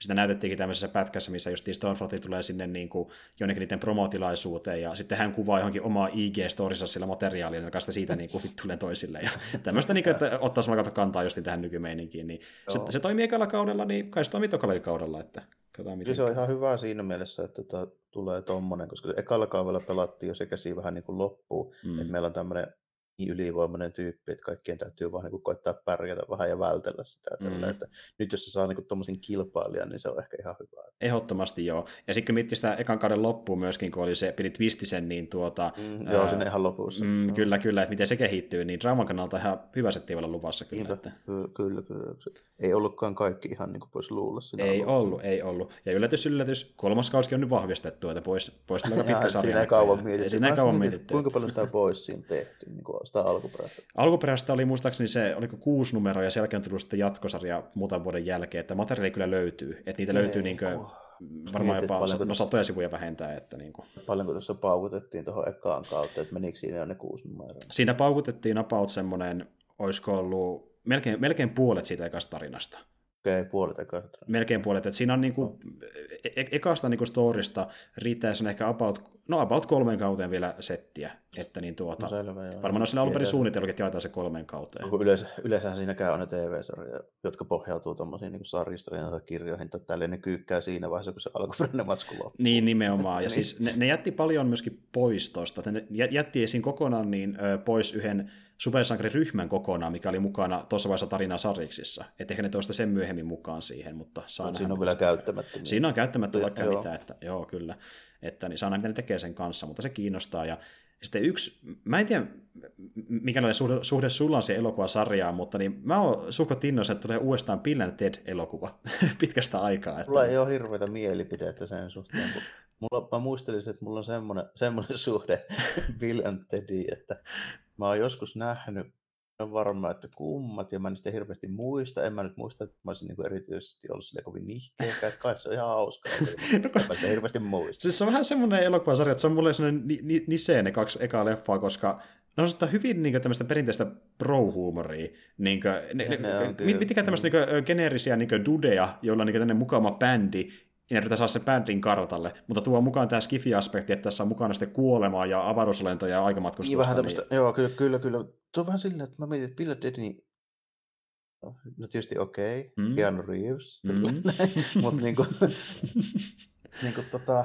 sitä näytettiinkin tämmöisessä pätkässä, missä just Stormfront tulee sinne niin kuin jonnekin niiden promotilaisuuteen, ja sitten hän kuvaa johonkin omaa IG-storissa sillä materiaalilla, joka sitten siitä niin kuin (laughs) vittuilee toisille. Ja tämmöistä, niin kuin, että ottaa samalla kantaa just tähän nykymeininkiin. Niin se, se, toimii ekalla kaudella, niin kai se toimii tokalla kaudella. Että miten... Se on ihan hyvä siinä mielessä, että tota, tulee tommonen, koska ekalla kaudella pelattiin jo se käsi vähän niin kuin loppuu, mm. että meillä on tämmöinen niin ylivoimainen tyyppi, että kaikkien täytyy vaan niin koittaa pärjätä vähän ja vältellä sitä. Mm. Tällä, että nyt jos se saa niin tuommoisen kilpailijan, niin se on ehkä ihan hyvä. Ehdottomasti joo. Ja sitten kun miettii sitä ekan kauden loppuun myöskin, kun oli se, pidi twistisen, niin tuota... Mm, ää, joo, sinne ihan lopussa. Mm, no. Kyllä, kyllä, että miten se kehittyy, niin draaman kannalta ihan hyvä setti olla luvassa. Kyllä, Niinpä, että... kyllä, kyllä, kyllä. Ei ollutkaan kaikki ihan niin kuin pois luulla. Ei lopussa. ollut, ei ollut. Ja yllätys, yllätys, kolmas kausi on nyt vahvistettu, että pois, pois aika (laughs) pitkä sarja. Siinä ei kauan mietitty. Siinä ei kauan mietitty. Kuinka paljon sitä pois siinä tehty, niin kuin sitä alku alkuperäistä? Alkuperäistä oli muistaakseni se, oliko kuusi numeroa ja sen jälkeen tullut sitten jatkosarja muutaman vuoden jälkeen, että materiaali kyllä löytyy. Että niitä Ei, löytyy niin kuin, varmaan jopa paljonko, no, satoja sivuja vähentää. Että niin kuin. Paljonko tuossa paukutettiin tuohon ekaan kautta, että menikö siinä ne kuusi numeroa? Siinä paukutettiin about semmoinen, olisiko ollut melkein, melkein puolet siitä ekasta tarinasta. Okei, okay, puolet ekasta. Melkein puolet. Että siinä on niinku, no. e- e- ekasta niinku storista riittää sen ehkä about No about kolmeen kauteen vielä settiä. Että niin tuota, no selvä, joo. Varmaan on siinä alun perin suunnitellut, että jaetaan se kolmeen kauteen. Yleensä, yleensä siinä käy aina TV-sarjoja, jotka pohjautuu tuommoisiin niin sarjistoriin tai kirjoihin, tai tälleen ne kyykkää siinä vaiheessa, kun se alkuperäinen loppuu. Niin, nimenomaan. (laughs) Ja niin. siis ne, ne, jätti paljon myöskin pois tuosta. Ne jätti esiin kokonaan niin, ö, pois yhden supersankariryhmän kokonaan, mikä oli mukana tuossa vaiheessa tarinaa sariksissa. Että ehkä ne toista sen myöhemmin mukaan siihen, mutta saa Siinä on vielä käyttämättä. Siinä on käyttämättä vaikka joo. mitä, että joo, kyllä että niin saa nähdä, mitä ne tekee sen kanssa, mutta se kiinnostaa. Ja sitten yksi, mä en tiedä, mikä suhde, suhde sulla on se elokuvasarjaan, mutta niin mä oon suhko innoissa, että tulee uudestaan Bill Ted-elokuva (laughs) pitkästä aikaa. Että... Mulla ei ole hirveitä mielipidettä sen suhteen, kun mulla, mä muistelisin, että mulla on semmoinen, semmoinen suhde (laughs) Bill and Tediin, että mä oon joskus nähnyt on varma, että kummat, ja mä en sitä hirveästi muista. En mä nyt muista, että mä olisin niin erityisesti ollut sille kovin nihkeä, että kai se on ihan hauskaa. (laughs) no, en mä sitä hirveästi muista. Siis se on vähän semmoinen elokuvasarja, että se on mulle semmoinen ni, ni, nisee ne kaksi ekaa leffaa, koska ne on sitä hyvin niin kuin, tämmöistä perinteistä pro-huumoria. Niin kuin, ne, ne, ne, mit, mitkä tämmöistä niin geneerisiä niin dudeja, joilla on niin tänne mukama bändi, ja yritetään saada sen bändin kartalle, mutta tuo mukaan tämä skifi-aspekti, että tässä on mukana sitten kuolemaa ja avaruuslentoja ja aikamatkustusta. Niin vähän tämmöistä, niin... joo, kyllä, kyllä, kyllä. Tuo on vähän silleen, että mä mietin, että Bill Dead, niin no tietysti okei, okay, mm. Keanu Reeves, mm. (laughs) mutta niin kuin, niin kuin, tota,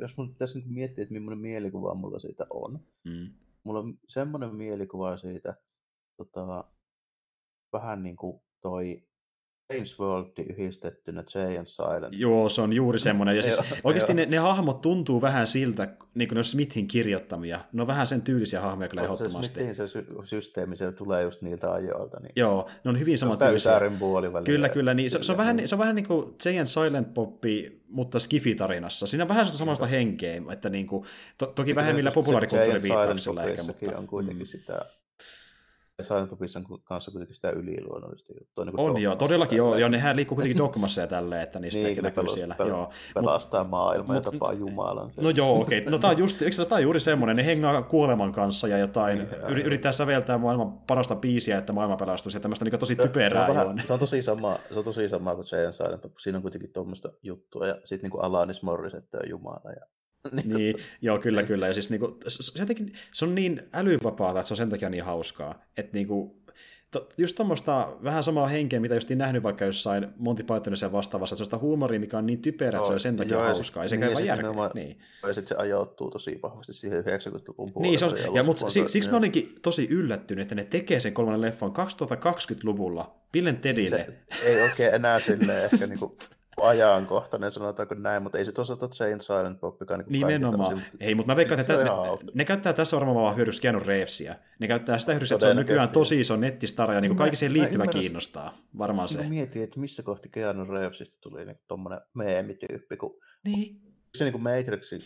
jos mun pitäisi niin miettiä, että millainen mielikuva mulla siitä on. Mm. Mulla on semmoinen mielikuva siitä, tota, vähän niin kuin toi James World yhdistettynä Jay and Silent. Joo, se on juuri semmoinen. Ja siis (laughs) oikeasti ne, ne, hahmot tuntuu vähän siltä, niin kuin ne on Smithin kirjoittamia. Ne on vähän sen tyylisiä hahmoja kyllä ehdottomasti. Se Smithin se sy- systeemi, se tulee just niiltä ajoilta. Niin... Joo, ne on hyvin samantyylisiä. puoliväliä. Kyllä, kyllä. Niin, se, se, on vähän, se on vähän niin kuin Jay and Silent Poppi, mutta Skifi-tarinassa. Siinä on vähän samasta henkeä, että niin kuin, to, toki vähemmillä populaarikulttuuriviittauksilla. Eikä, mutta... on kuitenkin mm. sitä Silent Popissa kanssa kuitenkin sitä yliluonnollista juttua. Niin on joo, todellakin joo, joo, nehän liikkuu kuitenkin dogmassa ja tälleen, että niistä niin, näkyy pel- siellä. Pel- joo. Pelastaa mut, maailmaa mut, ja tapaa Jumalan. No joo, okei. Okay. No tämä on, just, tämä on juuri semmoinen, ne hengaa kuoleman kanssa ja jotain, niin, yrittää säveltää maailman parasta biisiä, että maailma pelastus ja tämmöistä niin tosi typerää. Se on, vähän, se on tosi sama, se on tosi sama kuin Jay Silent Siinä on kuitenkin tuommoista juttua ja sitten niin Alanis Morissette on Jumala ja (laughs) niin, niin joo, kyllä, kyllä. Ja siis niin kuin, se, jotenkin, se on niin älyvapaata, että se on sen takia niin hauskaa. Että niin kuin, to, just tuommoista vähän samaa henkeä, mitä just nähnyt vaikka jossain Monty Pythonissa ja vastaavassa, sellaista huumoria, mikä on niin typerä, että se on sen takia joo, hauskaa, ja se niin, käy vaan järkeä. Niin. Ja sitten se ajoittuu tosi vahvasti siihen 90-luvun puolelle. Niin, se on, ja, ja mutta siksi, siksi mä olinkin tosi yllättynyt, että ne tekee sen kolmannen leffan 2020-luvulla Billen Tedille. Niin se ei oikein enää silleen ehkä niinku (laughs) ajankohtainen, sanotaanko näin, mutta ei se tuossa Jane Silent Bobikaan niin Nimenomaan. Tämmöisiä... Ei, mutta mä veikkaan, että ne, ne, käyttää tässä varmaan vaan hyödyssä Keanu Reevesia. Ne käyttää sitä hyödyssä, että se on nykyään tosi iso nettistara ja niin kaikki siihen liittyvä kiinnostaa. Varmaan se. Mä mietin, että missä kohti Keanu Reevesista tuli niin tuommoinen meemityyppi, kun niin. se niin kuin Matrixin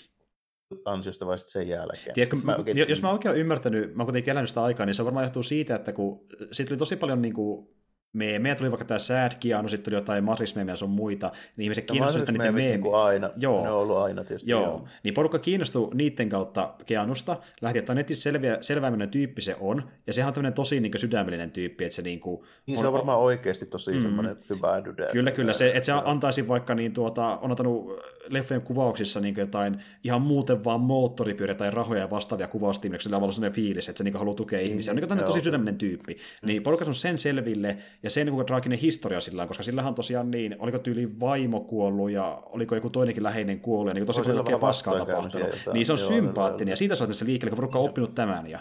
ansiosta vai sen jälkeen. Tiedätkö, mä oikein... Jos mä oikein ymmärtänyt, mä oon kuitenkin elänyt sitä aikaa, niin se varmaan johtuu siitä, että kun siitä tuli tosi paljon niin kuin meemejä, tuli vaikka tämä Sad Keanu, sitten tuli jotain Matrix-meemejä sun muita, niin ihmiset no, kiinnostuu sitä niiden meemejä. Niin aina, joo. ne on ollut aina tietysti. Joo. joo. Niin porukka kiinnostui niiden kautta Keanusta, lähti, että netissä selviä, selvääminen tyyppi se on, ja sehän on tämmöinen tosi niin sydämellinen tyyppi, että se niin kuin, niin on, se on varmaan oikeasti tosi mm, semmoinen hyvä dude. Kyllä, kyllä, se, että se antaisi vaikka, niin tuota, on ottanut leffojen kuvauksissa niin jotain ihan muuten vaan moottoripyörä tai rahoja ja vastaavia kuvaustiimia, sillä on ollut sellainen fiilis, että se niin haluaa tukea niin, ihmisiä. On niin, tosi sydämellinen tyyppi. Mm. Niin porukka on sen selville, ja sen niin traaginen historia sillä koska sillä on tosiaan niin, oliko tyyli vaimo kuollut ja oliko joku toinenkin läheinen kuollut ja niin tosi paljon paskaa tapahtunut. Niin se on joo, sympaattinen ja siitä se liikkeelle, kun porukka on oppinut tämän ja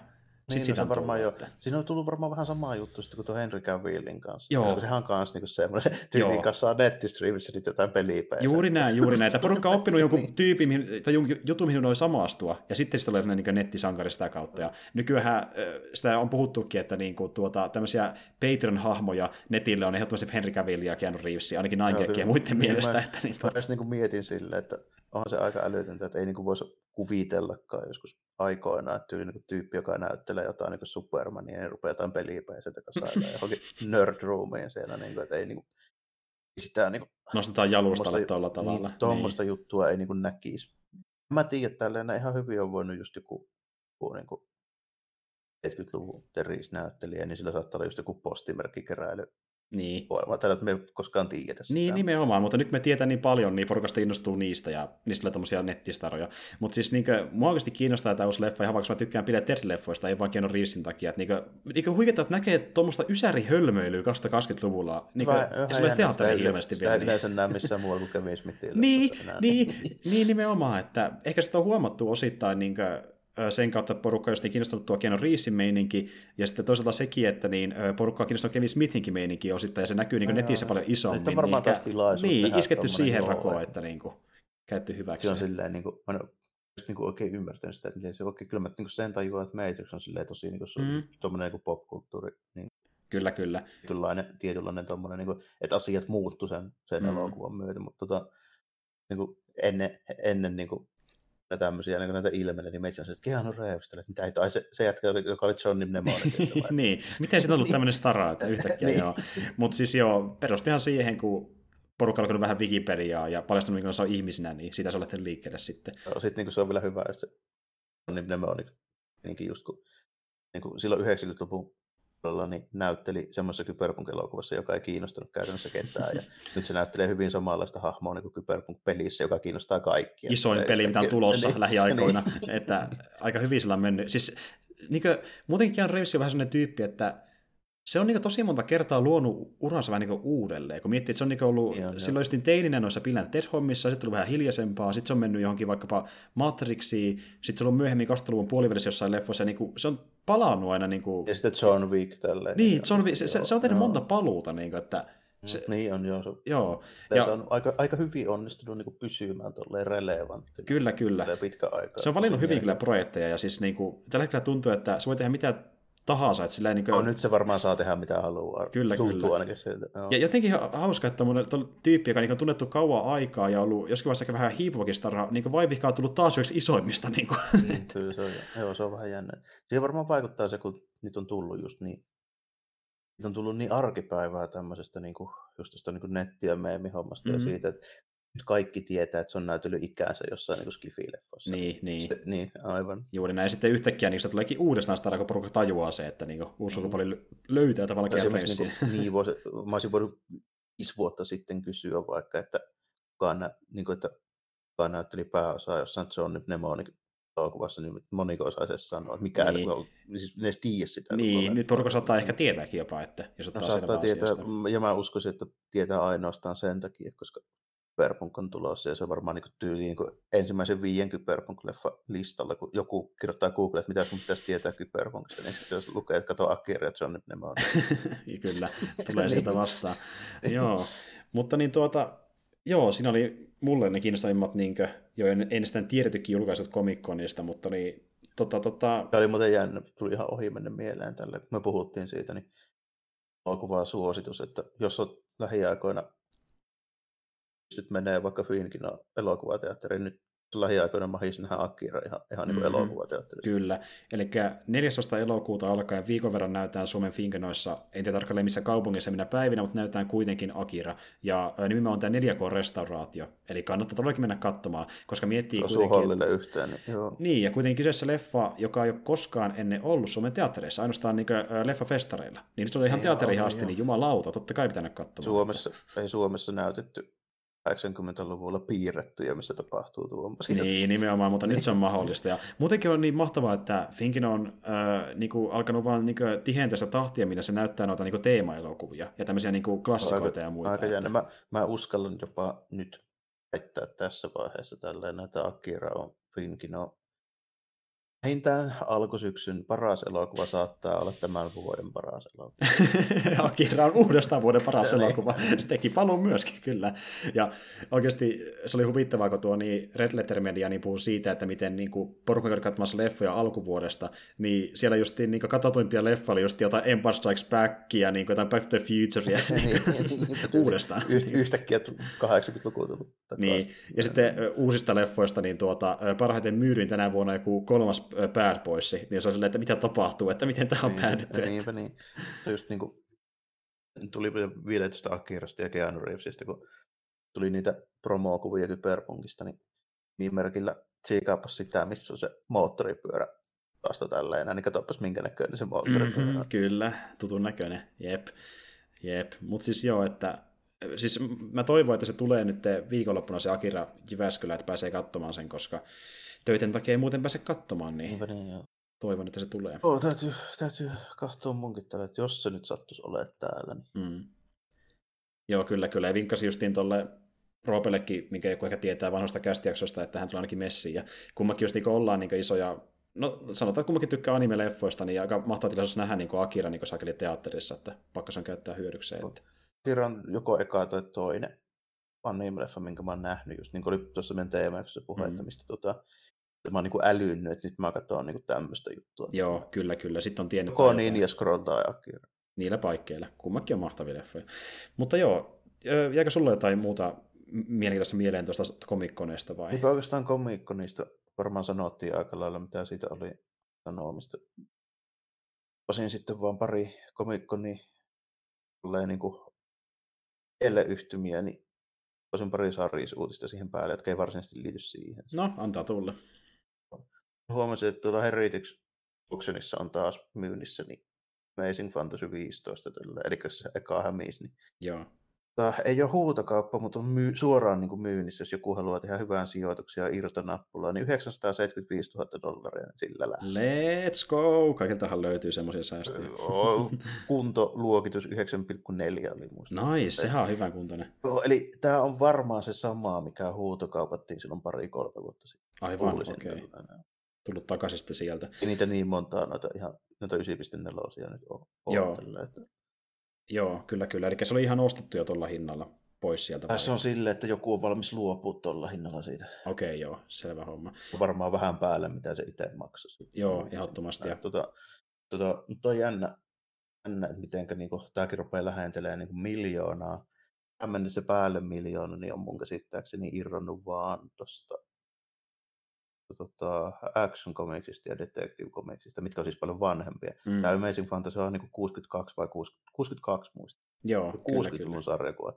niin, no sitä varmaan jo. Siinä on tullut varmaan vähän sama juttu sitten kuin tuo Henry Cavillin kanssa. Joo. Koska sehän on kanssa niinku semmoinen (laughs) tyypin kanssa nettistriimissä nyt jotain pelipejä. Juuri näin, juuri näin. Porukka on (laughs) oppinut jonkun niin. tyypin tai jonkun jutun, mihin voi samastua, ja sitten sitä tulee niin nettisankari sitä kautta. Ja nykyään sitä on puhuttukin, että niin kuin, tuota, tämmöisiä Patreon-hahmoja netille on ehdottomasti Henry Cavill ja Keanu Reeves, ainakin Nine ja muiden niin, mielestä. Mä, että, niin, tuota... mä niin mietin silleen, että onhan se aika älytöntä, että ei niin kuin voisi kuvitellakaan joskus aikoina, että tyyli niin tyyppi, joka näyttelee jotain niin Supermania, niin rupeaa jotain pelipäisetä kanssa (laughs) johonkin nerdroomiin siellä, niin kuin, että ei niin kuin, sitä niin kuin, Nostetaan jalustalle tuolla tavalla. Niin, tuommoista niin. juttua ei niin kuin näkisi. Mä tiedän, että tälleen ihan hyvin on voinut just joku, joku niin kuin 70-luvun Teris-näyttelijä, niin sillä saattaa olla just joku postimerkkikeräily niin. Varmaan että me ei koskaan tiedetä sitä. Niin, nimenomaan, mutta nyt me tietää niin paljon, niin porukasta innostuu niistä ja niistä tulee tämmöisiä nettistaroja. Mutta siis niinkö, mua oikeasti kiinnostaa tämä uusi leffa, ihan vaikka mä tykkään pidä Ted-leffoista, ei vaan Keanu Reevesin takia. Että niinkö, niinkö huikeeta, että näkee tuommoista ysärihölmöilyä 2020-luvulla. Niinkö, vähän, ja se oli teatteri ilmeisesti vielä. Sitä ei yleensä näe missään muualla kuin Kevin Smithillä. (laughs) niin, niin, niin, nimenomaan, että ehkä sitä on huomattu osittain niinkö, sen kautta porukka on kiinnostunut tuo Keanu Reevesin meininki, ja sitten toisaalta sekin, että niin, porukka on kiinnostunut Kevin Smithinkin meininki osittain, ja se näkyy niin netissä paljon isommin. Nyt on varmaan niin, taas Niin, isketty siihen rakoon, että niin kuin, käytetty hyväksi. Se on silleen, niin kuin, mä en niin kuin oikein ymmärtänyt sitä, että se oikein, kyllä mä niin sen tajuan, että Matrix on silleen tosi niin kuin, mm. tuommoinen niin popkulttuuri. Niin, kyllä, kyllä. Tietynlainen, tietynlainen tommoinen, niin kuin, että asiat muuttu sen, sen mm. elokuvan myötä, mutta tota, niin kuin, ennen, ennen niin kuin, ja tämmöisiä niin näitä ilmenee, niin meitä on se, että Keanu Reeves, että mitä ei, tai se, se jätkä, joka oli John Mnemonic. (laughs) niin, miten siitä on ollut tämmöinen stara, että yhtäkkiä (laughs) niin. joo. Mutta siis joo, perustihan siihen, kun porukka on vähän Wikipediaa ja paljastunut, minkä se on ihmisinä, niin siitä se on lähtenyt liikkeelle sitten. Joo, sitten niin se on vielä hyvä, että se John Mnemonic, niin just kun niin kuin silloin 90-luvun niin näytteli semmoisessa kyberpunk-elokuvassa, joka ei kiinnostanut käytännössä ketään. Ja nyt se näyttelee hyvin samanlaista hahmoa niin kuin kyberpunk-pelissä, joka kiinnostaa kaikkia. Isoin ja, peli, mitä on tulossa niin, lähiaikoina. (laughs) Niin. että aika hyvin sillä on mennyt. Siis, niin kuin, muutenkin on Reeves vähän sellainen tyyppi, että se on niin tosi monta kertaa luonut uransa vähän niin uudelleen, kun miettii, että se on niin ollut joo, silloin just teininä noissa Bill Ted-hommissa, sitten tullut vähän hiljaisempaa, sitten se on mennyt johonkin vaikkapa Matrixiin, sitten se on ollut myöhemmin 20-luvun puolivälissä jossain leffoissa, ja niin kuin, se on palannut aina. Niin kuin... Ja sitten John Wick tälleen. Niin, John Wick, se, se, se on tehnyt monta paluuta, niin kuin, että se, niin on, joo. Se, joo. Ja, se on aika, aika hyvin onnistunut niin kuin pysymään tolleen relevantti. Kyllä, kyllä. Pitkä aika. Se on valinnut hyvin kyllä projekteja, ja siis niin kuin, tällä hetkellä tuntuu, että se voi tehdä mitä tahansa. Että sillä niin kuin... no, nyt se varmaan saa tehdä mitä haluaa. Kyllä, Tuntuu kyllä. ainakin siltä. Joo. Ja jotenkin hauska, että mun tyyppi, joka niin on tunnettu kauan aikaa ja ollut joskin vaiheessa vähän hiipuvakin starra, niin vaivihkaa on tullut taas yksi isoimmista. Niin kuin. Mm, kyllä se on, joo, se on vähän jännä. Siihen varmaan vaikuttaa se, kun nyt on tullut just niin nyt on tullut niin arkipäivää tämmöisestä niin kuin, just tuosta niin netti- ja meemihommasta mm-hmm. ja siitä, että nyt kaikki tietää, että se on näytellyt ikänsä jossain niin skifileffossa. Niin, niin. Se, niin, aivan. Juuri näin. Sitten yhtäkkiä niistä tuleekin uudestaan sitä, kun porukka tajuaa se, että niin uusi sukupolvi mm. löytää tavallaan Keanu niin, niin vuosi, mä olisin voinut viisi vuotta sitten kysyä vaikka, että kukaan, nä, niin kuin, että kukaan näytteli pääosaa jossain John Mnemonic elokuvassa, niin moniko osaa se sanoa, että mikä Niin. on, siis ne edes tiedä sitä. Niin, nyt porukka saattaa niin. ehkä tietääkin jopa, että jos No, ottaa saattaa selvää tietää, asiasta. ja mä uskoisin, että tietää ainoastaan sen takia, koska Cyberpunk on tulossa, ja se on varmaan niin tyyli niin ensimmäisen viien Cyberpunk-leffa listalla, kun joku kirjoittaa Google, että mitä sun pitäisi tietää Cyberpunkista, niin sitten se lukee, että kato Akira John Mnemon. Ja (laughs) Kyllä, (laughs) tulee Niin. sieltä vastaan. joo, mutta niin tuota, joo, siinä oli mulle ne kiinnostavimmat, niin kuin, jo en- ennestään tiedetykin julkaisut Comic-Conista, mutta niin, tota, tota, Tämä oli muuten jännä, tuli ihan ohi mennä mieleen tälle, kun me puhuttiin siitä, niin elokuvaa suositus, että jos on lähiaikoina sitten menee vaikka Finkin elokuvateatteriin, nyt lähiaikoina mahis nähdä Akira ihan, ihan niin kuin Mhm. elokuvateatterissa. Kyllä, eli 14. elokuuta alkaen viikon verran näytetään Suomen Finkenoissa, en tiedä tarkalleen missä kaupungissa minä päivinä, mutta näytetään kuitenkin Akira. Ja nimenomaan tämä 4K-restauraatio, eli kannattaa todellakin mennä katsomaan, koska miettii Osuu kuitenkin... Yhteen, niin joo. Niin, ja kuitenkin kyseessä leffa, joka ei ole koskaan ennen ollut Suomen teattereissa, ainoastaan niin leffafestareilla. Niin se oli ihan ole, asti, niin jumalauta, totta kai pitää mennä katsomaan. Suomessa, ei Suomessa näytetty 80-luvulla piirrettyjä, missä tapahtuu tuommoisia. Niin, nimenomaan, mutta nyt se on mahdollista. Ja muutenkin on niin mahtavaa, että Finkin on äh, niinku, alkanut vaan niinku, tihentää sitä tahtia, millä se näyttää noita niinku, teema-elokuvia ja tämmöisiä niinku, klassikoita ja muita. Aika että-. Mä, mä uskallan jopa nyt väittää tässä vaiheessa tälleen, että Akira on Finkin on vähintään alkusyksyn paras elokuva saattaa olla tämän vuoden paras elokuva. (laughs) Akira on uudestaan vuoden paras (laughs) Niin. elokuva. Se teki paluun myöskin, kyllä. Ja oikeasti se oli huvittavaa, kun tuo niin Red Letter Media niin puhuu siitä, että miten niin kuin porukka käy katsomassa leffoja alkuvuodesta, niin siellä just niin katsotuimpia leffa oli just jotain Empire Strikes Backia, niin kuin jotain Back to the Futurea (laughs) Niin, uudestaan. Yht, yhtäkkiä 80-luku tullut. Niin, ja sitten uusista leffoista, niin tuota, parhaiten myydyin tänä vuonna joku kolmas Bad Boys, niin se on silleen, että mitä tapahtuu, että miten tähän on Niin, päädytty. että- Niinpä niin. Se just niin kuin, tuli vielä tuosta Akirasta ja Keanu Reevesistä, kun tuli niitä promokuvia Cyberpunkista, niin nimimerkillä tsiikaapas sitä, missä on se moottoripyörä vasta tälleen, niin katsopas minkä näköinen se moottoripyörä Mhm, on. kyllä, tutun näköinen, jep. Jep, mutta siis joo, että siis mä toivon, että se tulee nyt viikonloppuna se Akira Jyväskylä, että pääsee katsomaan sen, koska töiden takia ei muuten pääse katsomaan, niin Niinpä niin, joo. toivon, että se tulee. Oo, täytyy, täytyy katsoa munkin tällä, että jos se nyt sattuisi olemaan täällä, niin Mm. Joo, kyllä, kyllä. Ja vinkkasi justiin tuolle Roopellekin, minkä joku ehkä tietää vanhasta kästijaksosta, että hän tulee ainakin messiin. Ja kummakin just niin ollaan niin isoja, no sanotaan, että kummakin tykkää anime-leffoista, niin aika mahtava tilaisuus nähdä niin Akira niin sakeli teatterissa, että pakko sen käyttää hyödykseen. Että... Akira on joko eka tai toinen anime-leffa, minkä mä oon nähnyt, just niin kuin oli tuossa meidän teemäksessä puhetta, Mm. mistä tota, mä oon niin kuin älynnyt, että nyt mä katson niin tämmöistä juttua. Joo, kyllä, kyllä. Sitten on tiennyt Joko jotain Ninja Scroll tai Akira. niillä paikkeilla. Kummakin on mahtavia leffoja. Mutta joo, jääkö sulle jotain muuta mielenkiintoista mieleen tuosta komikkoneesta vai? Eipä oikeastaan komikko niistä varmaan sanottiin aika lailla, mitä siitä oli sanomista. Osin sitten vaan pari komikko, niin tulee niin kuin yhtymiä, niin osin pari sarjisuutista siihen päälle, jotka ei varsinaisesti liity siihen. No, antaa tulla. Huomasin, että tuolla Auctionissa on taas myynnissä niin Amazing Fantasy 15, tällä, eli se eka hämis, niin Joo. Tää ei ole huutokauppa, mutta on myy- suoraan niin kuin myynnissä, jos joku haluaa tehdä hyvän sijoituksia ja irtonappulaa, niin 975 000 dollaria niin sillä lähtee. Let's go! Kaikiltahan löytyy semmoisia säästöjä. Kuntoluokitus 9,4 oli muista. Nice, sehän on hyvän kuntoinen. Joo, eli tämä on varmaan se sama, mikä huutokaupattiin silloin pari-kolme vuotta sitten. Aivan, okei. Okay. tällainen. Tullut takaisin sitten sieltä. Ei niitä niin montaa noita ihan noita 9.4 nyt on. Joo. tällä, että. Joo, kyllä, kyllä. Eli se oli ihan ostettu jo tuolla hinnalla pois sieltä. Tässä on silleen, että joku on valmis luopua tuolla hinnalla siitä. Okei, okay, joo, selvä homma. Varmaan vähän päälle, mitä se itse maksaisi. Joo, ehdottomasti. Ja... Tota, tota, mutta on jännä, jännä miten niin tämäkin rupeaa lähentelemään niin miljoonaa. Tähän mennessä päälle miljoona, niin on mun käsittääkseni irronnut vaan tuosta tota, action comicsista ja detective comicsista, mitkä on siis paljon vanhempia. Mm. Tämä Amazing Fantasy on niin 62 vai 60, 62 muista. Joo, 60-luvun kyllä, sarjakuva.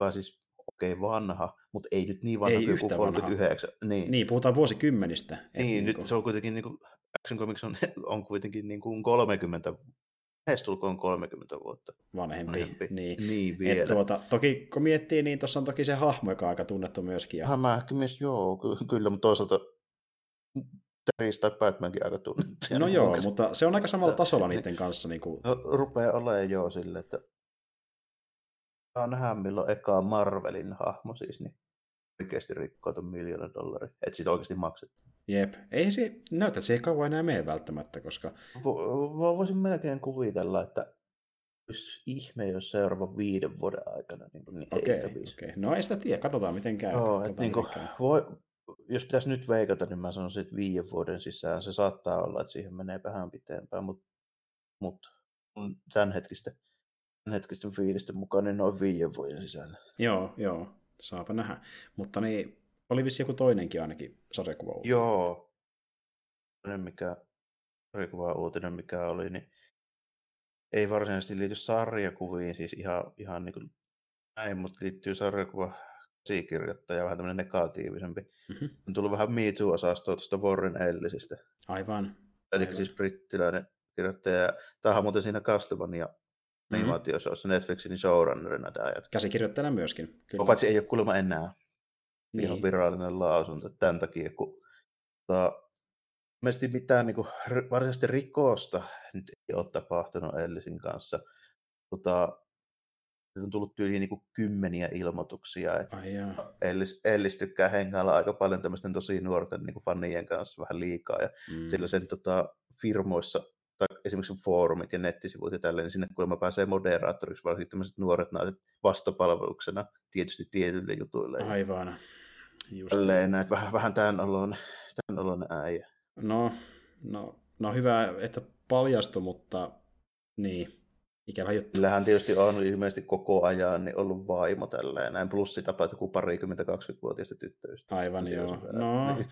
Joka siis okei okay, vanha, mutta ei nyt niin vanha Ei kuin yhtä 39. Niin. Niin, puhutaan vuosikymmenistä. Niin, niinku- nyt se on kuitenkin, niin kuin, Action Comics on, (laughs) on kuitenkin niin kuin 30, lähestulkoon 30 vuotta. vanhempi. vanhempi. Niin. Niin vielä. Et tuota, toki kun miettii, niin tuossa on toki se hahmo, joka on aika tunnettu myöskin. Ja... Hämähäkki mies, joo, ky- kyllä, mutta toisaalta Teris tai Batmankin aika tunnettuja. No niin joo, oikeasti. mutta se on aika samalla tasolla Niin. niiden kanssa. Niin kuin, No, rupeaa olemaan jo silleen, että saa nähdä milloin eka Marvelin hahmo siis, niin oikeasti rikkoo ton miljoonan dollarin. Että siitä oikeasti maksettu. jep. Ei se näytä, että se ei kauan enää mene välttämättä, koska Mä voisin melkein kuvitella, että ihme, jos seuraavan viiden vuoden aikana niin, niin okei, ei okay, kävisi. okay. No ei sitä tiedä, katsotaan miten käy. Joo, että niin kuin, voi, jos pitäisi nyt veikata, niin mä sanoisin, että viiden vuoden sisään se saattaa olla, että siihen menee vähän pitempään, mutta mut, tämänhetkistä, tämänhetkisten fiilisten mukaan niin noin viiden vuoden sisällä. Joo, joo, saapa nähdä. Mutta niin, oli vissi joku toinenkin ainakin sarjakuva. Joo. Toinen mikä, sarjakuva uutinen mikä oli, niin ei varsinaisesti liity sarjakuviin, siis ihan, ihan niin kuin näin, mutta liittyy sarjakuva käsikirjoittaja, vähän tämmöinen negatiivisempi. Mm-hmm. On tullut vähän Me Too-osastoa tuosta Warren Ellisistä. Aivan. Eli Aivan. siis brittiläinen kirjoittaja. Tämähän on muuten siinä Castlevania Mhm. animaatioshowssa Netflixin showrunnerina tämä jätkä. Käsikirjoittajana myöskin. Kyllä. Paitsi ei ole kuulemma enää niin. ihan virallinen lausunto tämän takia, kun tota, ilmeisesti mitään niin kuin, varsinaisesti rikosta nyt ei ole tapahtunut Ellisin kanssa. Tota, siitä on tullut tyyliin niin kymmeniä ilmoituksia, että Ai jaa. Ellis, Ellis tykkää hengailla aika paljon tämmöisten tosi nuorten niin fanien kanssa vähän liikaa, ja Mm. sillä sen tota, firmoissa, tai esimerkiksi foorumit ja nettisivut ja tälleen, niin sinne kuulemma pääsee moderaattoriksi, varsinkin tämmöiset nuoret naiset vastapalveluksena tietysti tietyille jutuille. Aivan. Just. Tälleen, että vähän, vähän tämän olon, tämän olon äijä. No, no, no hyvä, että paljastui, mutta niin, ikävä juttu. Sillähän tietysti on ilmeisesti koko ajan niin ollut vaimo tälleen, näin plus sitä että joku parikymmentä 20-vuotiaista tyttöystä. Aivan Se joo. on hyvä. No, Niin.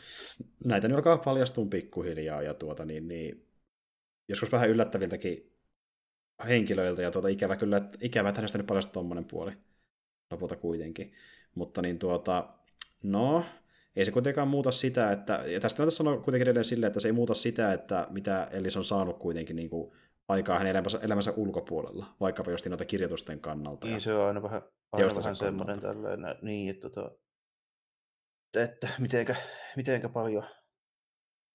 näitä nyt alkaa paljastua pikkuhiljaa ja tuota niin, niin joskus vähän yllättäviltäkin henkilöiltä ja tuota ikävä kyllä, että ikävä, että hänestä nyt paljastui tuommoinen puoli lopulta kuitenkin. Mutta niin tuota, no, ei se kuitenkaan muuta sitä, että, ja tästä näytä sanoa kuitenkin edelleen silleen, että se ei muuta sitä, että mitä Ellis on saanut kuitenkin niin kuin aikaa hänen elämänsä, elämänsä ulkopuolella, vaikkapa just noita kirjoitusten kannalta. Niin ja, se on aina vähän, aina vähän semmoinen tällainen, niin, että, tota, että mitenkä, mitenkä paljon,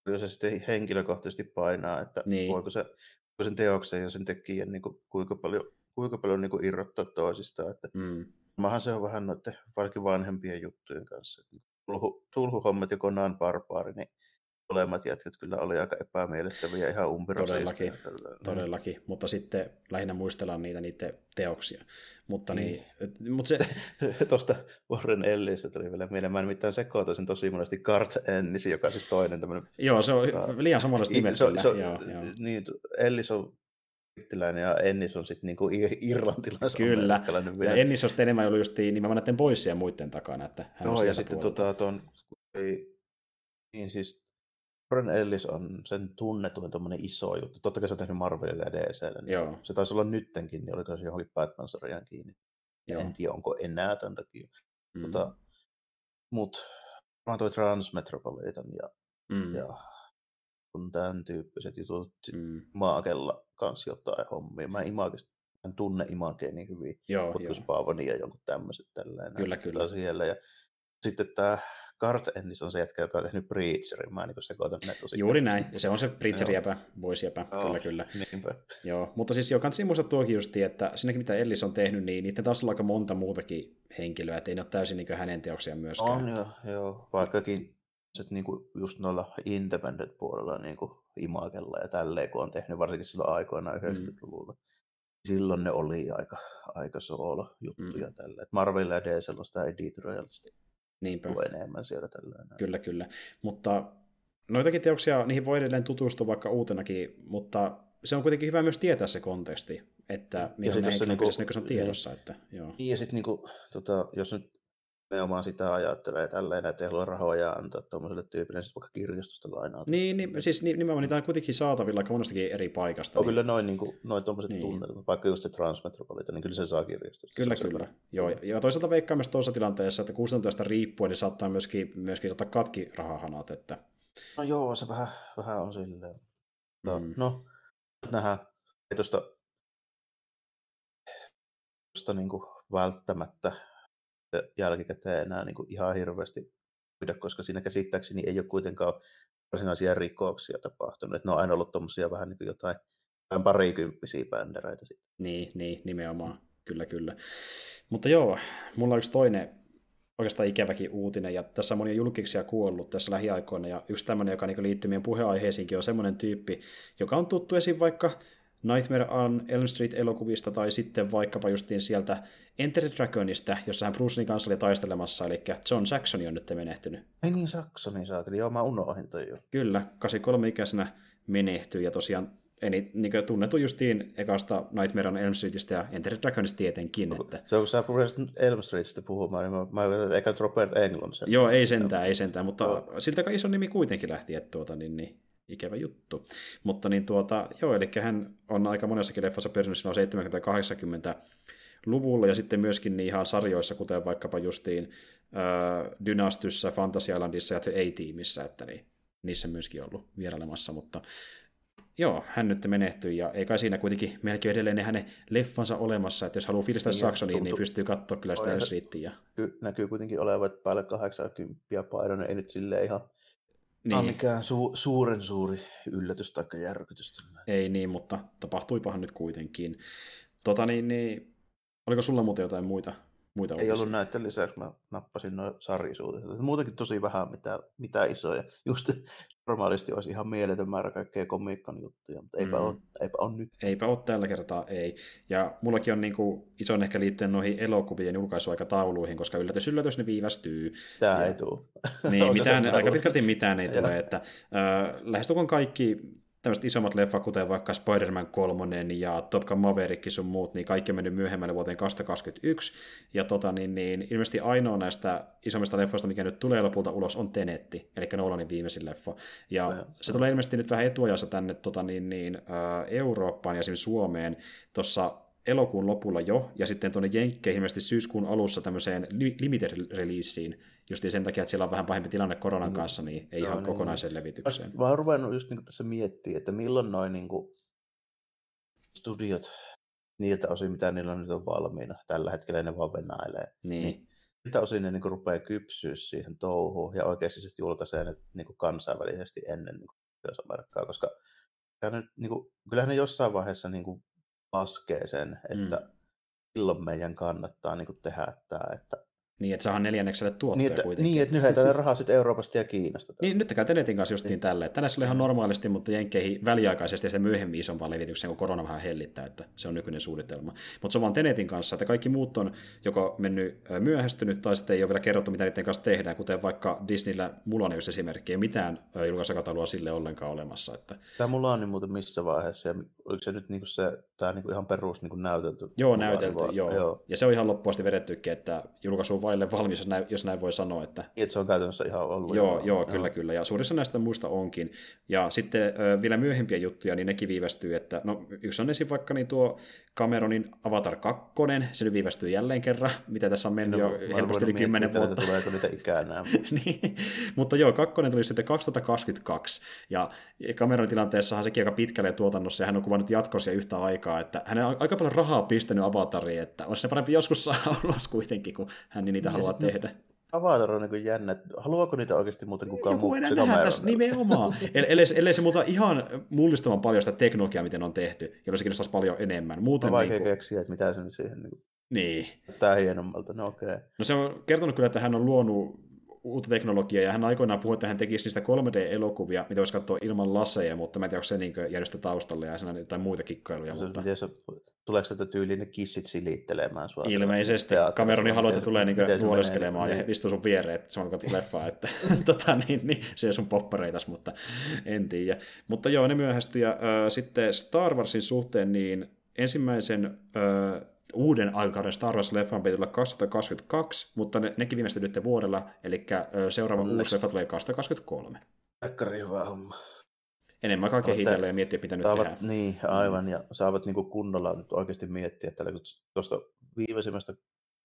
paljon se sitten henkilökohtaisesti painaa, että Niin. voiko, se, voiko sen teoksen ja sen tekijän niin kuin, kuinka paljon, kuinka paljon niin kuin irrottaa toisistaan, että mm, Mahan se on vähän noiden varsinkin vanhempien juttujen kanssa. Tulhu, tulhuhommat ja Conan Barbaari, niin molemmat jätkät kyllä oli aika epämiellyttäviä ihan umpiroseista. Todellakin, ja tällä- todellakin, mutta sitten lähinnä muistellaan niitä niiden teoksia. Mutta, Niin. niin, et- mutta se, (laughs) Tuosta Warren Ellistä tuli vielä mieleen. Mä nimittäin sekoitin tosi monesti Kart Ennis, joka on siis toinen tämmöinen... joo, se on Tota, liian samanlaiset nimet se, kyllä. se, joo, joo. Niin, Ellis on brittiläinen ja Ennis on sitten niinku ir- irlantilais Kyllä. Ja. Ennis on sitten enemmän ollut just nimenomaan näiden poissien muiden takana, että hän on Joo, ja sieltä sitten tota, ton, niin siis Warren Ellis on sen tunnetuin tommonen iso juttu. Totta kai se on tehnyt Marvelille ja DClle. Niin Joo, Se taisi olla nyttenkin, niin oliko se johonkin Batman-sarjaan kiinni. joo. En tiedä, onko enää tämän takia. Mm, Tota, mut mä toi Transmetropolitan ja, mm, ja kun tämän tyyppiset jutut mm, Maakella kanssa jotain hommia. Mä Imagesta en tunne Imagea niin hyvin. joo, Paavoni ja jonkun tämmöiset tälleen. Kyllä, kyllä. Siellä. Ja sitten tämä Kart Ennis on se jätkä, joka on tehnyt Preacherin. Mä niin sekoitan ne tosi Juuri näin, ja se on se Pritzer-jäpä, boys-jäpä, Joo, kyllä, kyllä. Niinpä. Joo, mutta siis jo kannattaa muistaa tuokin justi, että sinnekin mitä Ellis on tehnyt, niin niiden taas on aika monta muutakin henkilöä, että ei ne ole täysin niin hänen teoksia myöskään. On joo, joo. Vaikkakin se niinku just noilla independent-puolella niinku Imagella ja tälleen, kun on tehnyt varsinkin silloin aikoinaan Mm. 90-luvulla. Silloin ne oli aika, aika soolo-juttuja Mm. tälleen. Et Marvel ja DC on sitä editorialista Niinpä. enemmän siellä tällään. Kyllä, kyllä. Mutta noitakin teoksia, niihin voi edelleen tutustua vaikka uutenakin, mutta se on kuitenkin hyvä myös tietää se konteksti, että mihin se niinku, se on tiedossa. Että, joo. Niin, ja sitten niinku, tota, jos nyt nimenomaan sitä ajattelee tälleen, että ei halua rahoja antaa tuommoiselle tyypille, niin sit vaikka kirjastosta lainaa. Niin, niin, siis ni- nimenomaan niitä on kuitenkin saatavilla aika monestakin eri paikasta. On niin- kyllä noin, niinku, noin tuommoiset Niin. niin. tunnetut, vaikka just se Transmetropolitan, niin kyllä se saa kirjastosta. Kyllä, Se on kyllä. Joo, ja toisaalta veikkaa myös tuossa tilanteessa, että kustantajasta riippuen, niin saattaa myöskin, myöskin ottaa katki rahahanat, että No joo, se vähän, vähän on silleen. Mutta, Mm. No, nähdään. Ei tuosta, tuosta niinku välttämättä jälkikäteen enää niinku ihan hirveästi pyydä, koska siinä käsittääkseni ei ole kuitenkaan varsinaisia rikoksia tapahtunut. Että ne on aina ollut tuommoisia vähän niin kuin jotain, jotain parikymppisiä bändereitä sitten. Niin, niin, nimenomaan. Kyllä, kyllä. Mutta joo, mulla on yksi toinen oikeastaan ikäväkin uutinen, ja tässä on monia julkiksia kuollut tässä lähiaikoina, ja yksi tämmöinen, joka niin liittyy meidän puheenaiheisiinkin, on semmoinen tyyppi, joka on tuttu esim. vaikka Nightmare on Elm Street-elokuvista, tai sitten vaikkapa justiin sieltä Enter the Dragonista, jossa hän Bruce Lee kanssa oli taistelemassa, eli John Saxon on nyt menehtynyt. Ei niin Saxonin saakeli, joo mä unohdin toi jo. Kyllä, 83-ikäisenä menehtyi, ja tosiaan Eli niin kuin tunnettu justiin ekasta Nightmare on Elm Streetistä ja Enter the Dragonista tietenkin. No, että... Se on, kun sä puhuit Elm Streetistä puhumaan, niin mä, mä että eikä Robert Englund sen. Joo, ei sentään, ei sentään, mutta no. siltä iso nimi kuitenkin lähti, että tuota, niin, niin, ikävä juttu. Mutta niin tuota, joo, eli hän on aika monessakin leffassa pyörinyt silloin 70-80 luvulla ja sitten myöskin niin ihan sarjoissa, kuten vaikkapa justiin äh, Dynastyssä, Fantasy Islandissa ja The A-tiimissä, että niin, niissä myöskin ollut vierailemassa, mutta joo, hän nyt menehtyi, ja ei kai siinä kuitenkin melkein edelleen ne hänen leffansa olemassa, että jos haluaa fiilistää niin, Saxoniin, niin pystyy katsoa kyllä sitä Elmstreetia. Näkyy kuitenkin olevat päälle 80 painoinen, ei nyt silleen ihan niin. mikään su- suuren suuri yllätys tai järkytys. Ei niin, mutta tapahtuipahan nyt kuitenkin. Tota niin, niin oliko sulla muuten jotain muita muita Ei ollut näiden lisäksi, mä nappasin noin sarjisuutiset. Muutenkin tosi vähän mitä, mitä isoja. Just normaalisti olisi ihan mieletön määrä kaikkea komiikkan juttuja, mutta eipä, mm. ole, eipä ole nyt. Eipä ole tällä kertaa, ei. Ja mullakin on niin kuin ison ehkä liittyen noihin elokuvien julkaisuaikatauluihin, koska yllätys, yllätys, ne viivästyy. Tämä ja... ei tule. Niin, (laughs) mitään, aika pitkälti mitään ei tule. Että, äh, lähestulkoon kaikki tämmöiset isommat leffat, kuten vaikka Spider-Man 3 ja Top Gun Maverick sun muut, niin kaikki on mennyt myöhemmälle vuoteen 2021. Ja tota, niin, niin, ilmeisesti ainoa näistä isommista leffoista, mikä nyt tulee lopulta ulos, on Tenetti, eli Nolanin viimeisin leffa. Ja ja se tulee ilmeisesti nyt vähän etuajassa tänne tota, niin, niin, Eurooppaan ja esimerkiksi Suomeen tuossa elokuun lopulla jo, ja sitten tuonne Jenkkeihin ilmeisesti syyskuun alussa tämmöiseen limited releaseen, just sen takia, että siellä on vähän pahempi tilanne koronan mm. kanssa, niin ei no, ihan niin, kokonaiseen levitykseen. Mä oon ruvennut just niin tässä miettiä, että milloin noin niin studiot niiltä osin, mitä niillä nyt on valmiina. Tällä hetkellä ne vaan venailee. Niin. niin osin ne niin kuin, rupeaa kypsyä siihen touhuun ja oikeasti sitten julkaisee ne niin kuin kansainvälisesti ennen niin kuin, koska ne, niin kuin, kyllähän ne jossain vaiheessa niin kuin, laskee sen, että mm. silloin meidän kannattaa niin kuin, tehdä tämä, että niin, että saadaan neljännekselle tuottoja niin, että, kuitenkin. Niin, että nyhetään rahaa sitten Euroopasta ja Kiinasta. Niin, nyt käy Tenetin kanssa justiin niin. tälle. Tänne se oli ihan normaalisti, mutta Jenkkeihin väliaikaisesti ja sitten myöhemmin isompaan levitykseen, kun korona vähän hellittää, että se on nykyinen suunnitelma. Mutta se on vaan Tenetin kanssa, että kaikki muut on joko mennyt myöhästynyt tai sitten ei ole vielä kerrottu, mitä niiden kanssa tehdään, kuten vaikka Disneyllä Mulan jos esimerkki, ei mitään julkaisakatalua sille ollenkaan olemassa. Että... Tämä Mulan niin muuten missä vaiheessa, ja oliko se nyt niinku se, tämä niinku ihan perus niinku näytelty? Joo, näytelty, joo. joo. Ja se on ihan loppuasti vedettykin, että julkaisu on vaille valmis, jos näin, jos näin voi sanoa. Että... Niin, että se on käytännössä ihan ollut. Joo, joo, joo, kyllä, kyllä. Ja suurissa näistä muista onkin. Ja sitten vielä myöhempiä juttuja, niin nekin viivästyy. Että, no, yksi on esim. vaikka niin tuo Cameronin Avatar 2, se nyt viivästyy jälleen kerran, mitä tässä on mennyt no, jo helposti yli 10 vuotta. Tuleeko niitä ikää enää. (laughs) niin, mutta joo, kakkonen tuli sitten 2022, ja Cameronin tilanteessahan sekin aika pitkälle tuotannossa, ja hän on kuvannut jatkossa yhtä aikaa, että hän on aika paljon rahaa pistänyt Avatariin, että olisi se parempi joskus saada ulos (laughs) kuitenkin, kun hän niitä niin, haluaa tehdä. Avatar on niin jännä. Haluaako niitä oikeasti muuten kukaan Joku enää nähdä tässä nimenomaan. (laughs) ellei, ellei se muuta ihan mullistavan paljon sitä teknologiaa, miten on tehty, jolloin se kiinnostaisi paljon enemmän. Muuten on vaikea niin kuin... keksiä, että mitä se nyt siihen niin niin. Tämä hienommalta, no okei. Okay. No se on kertonut kyllä, että hän on luonut uutta teknologiaa, ja hän aikoinaan puhui, että hän tekisi niistä 3D-elokuvia, mitä voisi katsoa ilman laseja, mutta mä en tiedä, onko se niin järjestä taustalle ja siinä jotain muita kikkailuja. Se, mutta... se, tuleeko sitä tyyliin ne kissit silittelemään sua? Ilmeisesti. Cameroni haluaa, että tulee niin nuoleskelemaan ja niin. istuu sun viereen, että se on leffaa, että (laughs) tota, niin, niin, se on sun poppareitas, mutta en tiedä. Mutta joo, ne myöhästyi. Ja äh, sitten Star Warsin suhteen, niin ensimmäisen äh, uuden aikauden Star Wars-leffan piti tulla 2022, mutta ne, nekin viimeistyi nyt vuodella, eli seuraava Onneksi. uusi leffa tulee 2023. Äkkäri hyvä homma. Enemmän aikaa kehitellä ja miettiä, mitä nyt saavat, tehdään. Niin, aivan, ja saavat niin kunnolla nyt oikeasti miettiä, että tuosta viimeisimmästä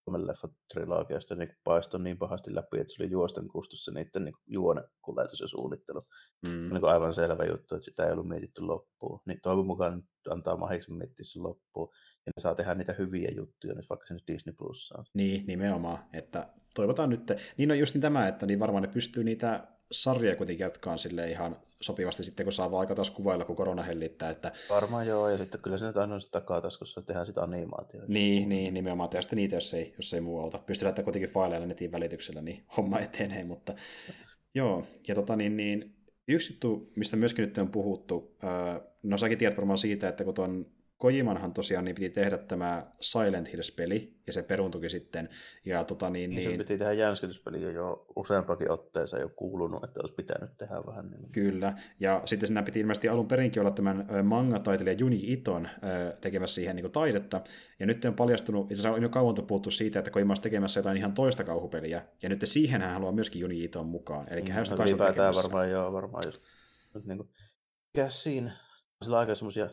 Suomen leffa trilogiasta niin paistoi niin pahasti läpi, että se oli juosten kustussa niiden niin juone kuljetus ja suunnittelu. Mm. Niin aivan selvä juttu, että sitä ei ollut mietitty loppuun. Niin toivon mukaan antaa mahiksi miettiä sen loppuun ja ne saa tehdä niitä hyviä juttuja, nyt vaikka se nyt Disney Plus on. Niin, nimenomaan, että toivotaan nyt. Niin on just niin tämä, että niin varmaan ne pystyy niitä sarja kuitenkin jatkaa sille ihan sopivasti sitten, kun saa vaan aika taas kuvailla, kun korona hellittää. Että... Varmaan joo, ja sitten kyllä se nyt aina takataskussa tehdään sitä animaatiota. Niin, niin, nimenomaan. Sitten niitä, jos ei, jos ei muu auta. Pystyy laittaa kuitenkin faileilla netin välityksellä, niin (laughs) homma etenee, mutta joo. Ja tota niin, niin yksi juttu, mistä myöskin nyt on puhuttu, no säkin tiedät varmaan siitä, että kun tuon Kojimanhan tosiaan niin piti tehdä tämä Silent Hills-peli, ja se peruntuki sitten. Ja tota niin, niin... Se piti tehdä jänskytyspeli jo useampakin otteeseen jo kuulunut, että olisi pitänyt tehdä vähän. Niin... Kyllä, ja sitten siinä piti ilmeisesti alun perinkin olla tämän manga-taiteilija Juni Iton tekemässä siihen niin taidetta. Ja nyt on paljastunut, itse asiassa on jo kauan puhuttu siitä, että Kojima olisi tekemässä jotain ihan toista kauhupeliä, ja nyt siihen hän haluaa myöskin Juni Iton mukaan. Eli hän on tekemässä. varmaan joo, varmaan just. Niin kuin, mikä siinä? Sillä on aika semmoisia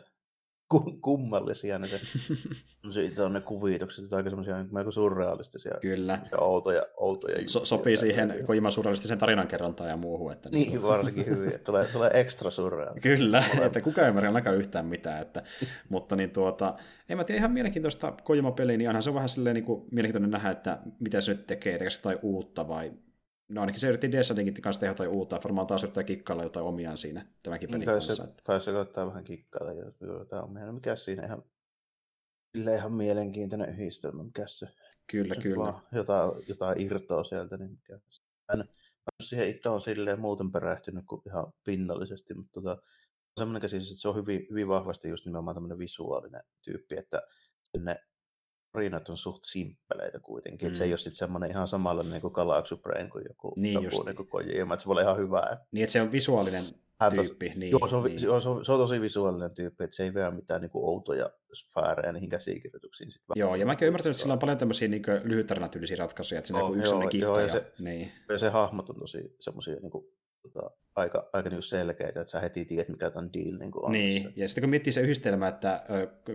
kummallisia ne, se, on ne kuvitukset, aika semmoisia melko surrealistisia. Kyllä. Ja outoja, outoja so, Sopii siihen Kojiman surrealistisen tarinankerrontaan ja muuhun. Että niin, niin varsinkin hyvin, että tulee, tulee ekstra surrealistista. Kyllä, että kukaan ei ymmärrä yhtään mitään. Että, mutta niin tuota, en mä tiedä, ihan mielenkiintoista Kojima-peliä, niin onhan se on vähän silleen niin kuin, mielenkiintoinen nähdä, että mitä se nyt tekee, tekeekö jotain uutta vai No ainakin se yritti Descendingin kanssa tehdä jotain uutta, varmaan taas yrittää kikkailla jotain omiaan siinä tämänkin pelin kai kanssa. Se, kai se koittaa vähän kikkailla jotain omia. No mikä siinä ihan, ihan mielenkiintoinen yhdistelmä, mikä se. Kyllä, se kyllä. Jotain, jotain irtoa sieltä, niin mikä en, en siihen itse on silleen muuten perehtynyt kuin ihan pinnallisesti, mutta tota, semmoinen käsitys, että se on hyvin, hyvin vahvasti just nimenomaan tämmöinen visuaalinen tyyppi, että ne tarinat on suht simppeleitä kuitenkin, mm. se ei ole sitten semmoinen ihan samalla niin kuin Galaxy Brain kuin joku, niin joku niin kuin Kojima, että se voi olla ihan hyvä. Että... Niin, että se on visuaalinen tyyppi. Tos, niin, joo, se on, niin. se, on, se, on, se on tosi visuaalinen tyyppi, että se ei vie mitään niin kuin outoja sfäärejä niihin käsikirjoituksiin. Sit joo, ja mäkin ymmärtänyt, että sillä on paljon tämmöisiä niin lyhyttarinatyylisiä ratkaisuja, että se on oh, yksi joo, joo, ja se, niin. ja se hahmot on tosi semmoisia niin kuin, tota, aika, aika niin selkeitä, että sä heti tiedät, mikä tämän deal niin on. Niin, ja sitten kun miettii se yhdistelmä, että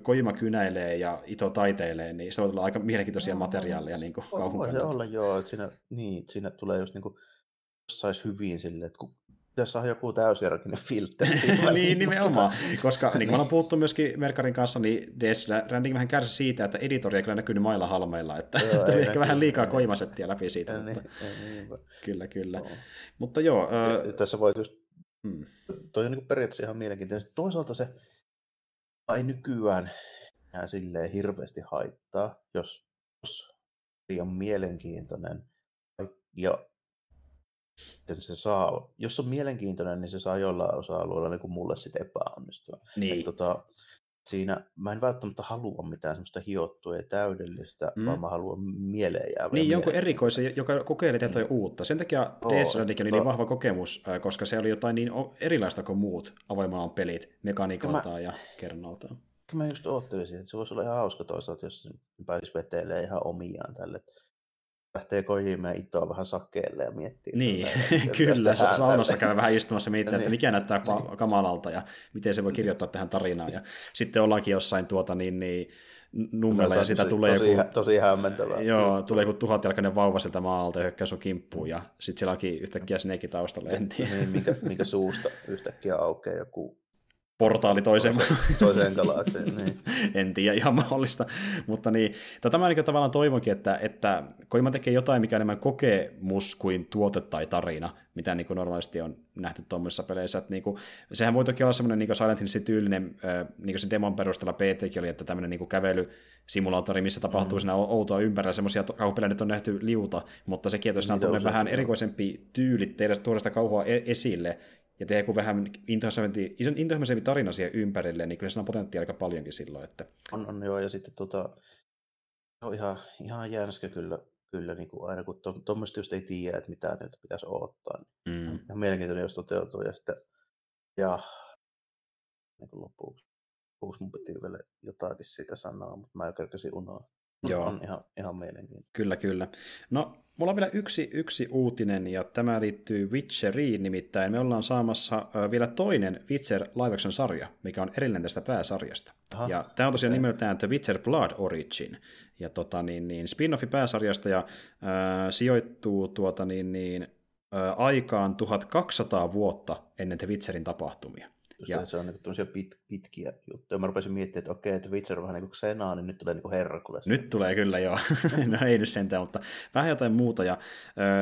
Kojima kynäilee ja Ito taiteilee, niin se voi tulla aika mielenkiintoisia no, materiaaleja niin kauhun Voi se olla joo, että siinä, niin, siinä tulee just niin kuin, saisi hyvin silleen, että kun tässä on joku täysjärkinen filtteri. niin, nimenomaan. Koska niin kuin me ollaan puhuttu myöskin Merkarin kanssa, niin DS Randing vähän kärsi siitä, että editori ei kyllä näkynyt mailla halmeilla, että joo, tuli ehkä vähän liikaa ei, koimasettia läpi siitä. Ei, mutta... ei, ei, kyllä, kyllä. No. Mutta joo. Äh... Tässä voi just... Hmm. Toi on niin periaatteessa ihan mielenkiintoinen. Toisaalta se ei nykyään enää silleen hirveästi haittaa, jos, jos on mielenkiintoinen ja sitten se saa, jos on mielenkiintoinen, niin se saa jollain osa-alueella niin kuin mulle sitten epäonnistua. Niin. Et, tota, siinä mä en välttämättä halua mitään semmoista hiottua ja täydellistä, mm. vaan mä haluan mieleen jäävää. Niin, jonkun erikoisen, joka kokeilee jotain mm. uutta. Sen takia oh, DS oli niin vahva kokemus, koska se oli jotain niin erilaista kuin muut avoimaan pelit mekaniikaltaan mä... ja kernaltaan. Mä just oottelisin, että se voisi olla ihan hauska toisaalta, jos pääsisi vetelemään ihan omiaan tälle lähtee Kojima Itoa vähän sakkeelle ja miettii. Niin, että, (laughs) kyllä. Saunassa käy vähän istumassa miettiä, että niin. mikä näyttää niin. kamalalta ja miten se voi kirjoittaa tähän tarinaan. Ja sitten ollaankin jossain tuota niin, niin nummella ja sitä tulee tosi, joku... Tosi hämmentävää. Joo, tulee joku tuhatjalkainen vauva sieltä maalta ja hyökkää sun kimppuun ja sitten siellä onkin yhtäkkiä Snake taustalla, en tiedä. Niin, minkä, minkä suusta yhtäkkiä aukeaa joku portaali toiseen, toiseen galaksiin. (laughs) Niin. en tiedä, ihan mahdollista. Mutta niin, tota mä niin tavallaan toivonkin, että, että Koima tekee jotain, mikä on enemmän kokemus kuin tuote tai tarina, mitä niin kuin normaalisti on nähty tuommoisissa peleissä. Että niin kuin, sehän voi toki olla semmoinen niin Silent Hillsin tyylinen, niin kuin se demon perusteella PT oli, että tämmöinen niin kävely simulaattori, missä tapahtuu mm. siinä outoa ympärillä. Semmoisia kauhupelejä nyt on nähty liuta, mutta sekin, että jos on vähän erikoisempi tyyli tehdä tuoda sitä kauhua e- esille, ja tehdä joku vähän intohimoisempi tarina siihen ympärille, niin kyllä siinä on potentiaalia aika paljonkin silloin. Että... On, on joo, ja sitten tota, on ihan, ihan jänskä kyllä, kyllä niin kuin aina, kun tuommoista to, just ei tiedä, että mitä nyt pitäisi odottaa. Niin mm. Ihan mielenkiintoinen, jos toteutuu, ja sitten, ja niin kuin lopuksi, lopuksi mun piti vielä jotakin siitä sanoa, mutta mä kerkesin unohtaa. Joo. On ihan, ihan mielenkiintoinen. Kyllä, kyllä. No, mulla on vielä yksi, yksi uutinen, ja tämä liittyy Witcheriin, nimittäin me ollaan saamassa vielä toinen Witcher live action sarja, mikä on erillinen tästä pääsarjasta. Aha. Ja tämä on tosiaan okay. nimeltään The Witcher Blood Origin, ja tota, niin, niin, spin-offi pääsarjasta, ja äh, sijoittuu tuota, niin, niin, aikaan 1200 vuotta ennen The Witcherin tapahtumia. Just ja. Se on niin pit, pitkiä juttuja. Mä rupesin miettimään, että okei, että Witcher on vähän niin kuin Xenaa, niin nyt tulee niin kuin Herkules. Nyt tulee kyllä, joo. (laughs) no ei nyt sentään, mutta vähän jotain muuta. Ja,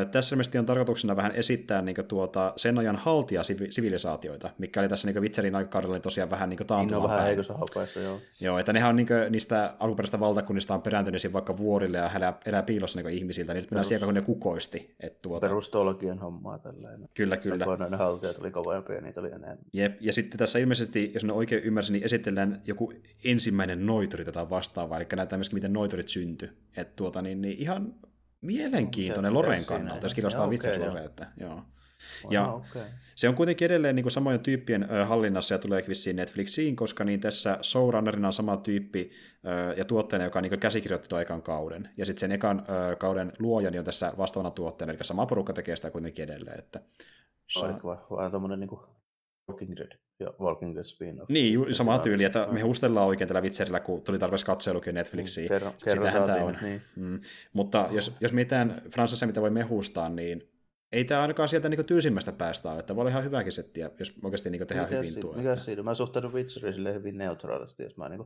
ö, tässä ilmeisesti on tarkoituksena vähän esittää niin kuin, tuota, sen ajan haltia sivilisaatioita, mikä oli tässä niin Witcherin aikakaudella niin tosiaan vähän niin taantumaan Niin on vähän heikossa hapaissa, joo. Joo, että nehän on niin kuin, niistä alkuperäisistä valtakunnista on perääntynyt vaikka vuorille ja elää, elää piilossa niin ihmisiltä, niin nyt mennään siellä, kun ne kukoisti. Että, tuota... Perustologian hommaa tällainen. Kyllä, kyllä. Kun ne haltijat oli kovempia niitä oli enemmän. Jep, ja sitten tässä ilmeisesti, jos ne oikein ymmärsin, niin esitellään joku ensimmäinen noituri tätä vastaavaa, eli näyttää myöskin, miten noiturit syntyi. Että tuota, niin, niin ihan mielenkiintoinen okay, Loren kannalta, jos kiinnostaa vitsit okay, Lore, että joo. Ja okay. se on kuitenkin edelleen niin kuin samojen tyyppien hallinnassa ja tulee vissiin Netflixiin, koska niin tässä showrunnerina on sama tyyppi ja tuotteena, joka niin käsikirjoitti tuon ekan kauden. Ja sitten sen ekan kauden luojani on tässä vastaavana tuotteena, eli sama porukka tekee sitä kuitenkin edelleen. Että Saa... Vaan tuommoinen niin Walking Dead ja Walking Dead spin-off. Niin, sama tyyli, että me hustellaan oikein tällä vitserillä, kun tuli tarpeeksi katselukin Netflixiin. Niin, kerro, kerro tämä on. Niin. Mm. Mutta jos, jos mitään Fransassa, mitä voi mehustaa, niin ei tämä ainakaan sieltä niin tylsimmästä päästä ole, että voi olla ihan hyväkin settiä, jos oikeasti niin tehdään mikä hyvin si- tuo. Mikä että... siinä? Mä suhtaudun Witcheriin hyvin neutraalisti, jos mä niin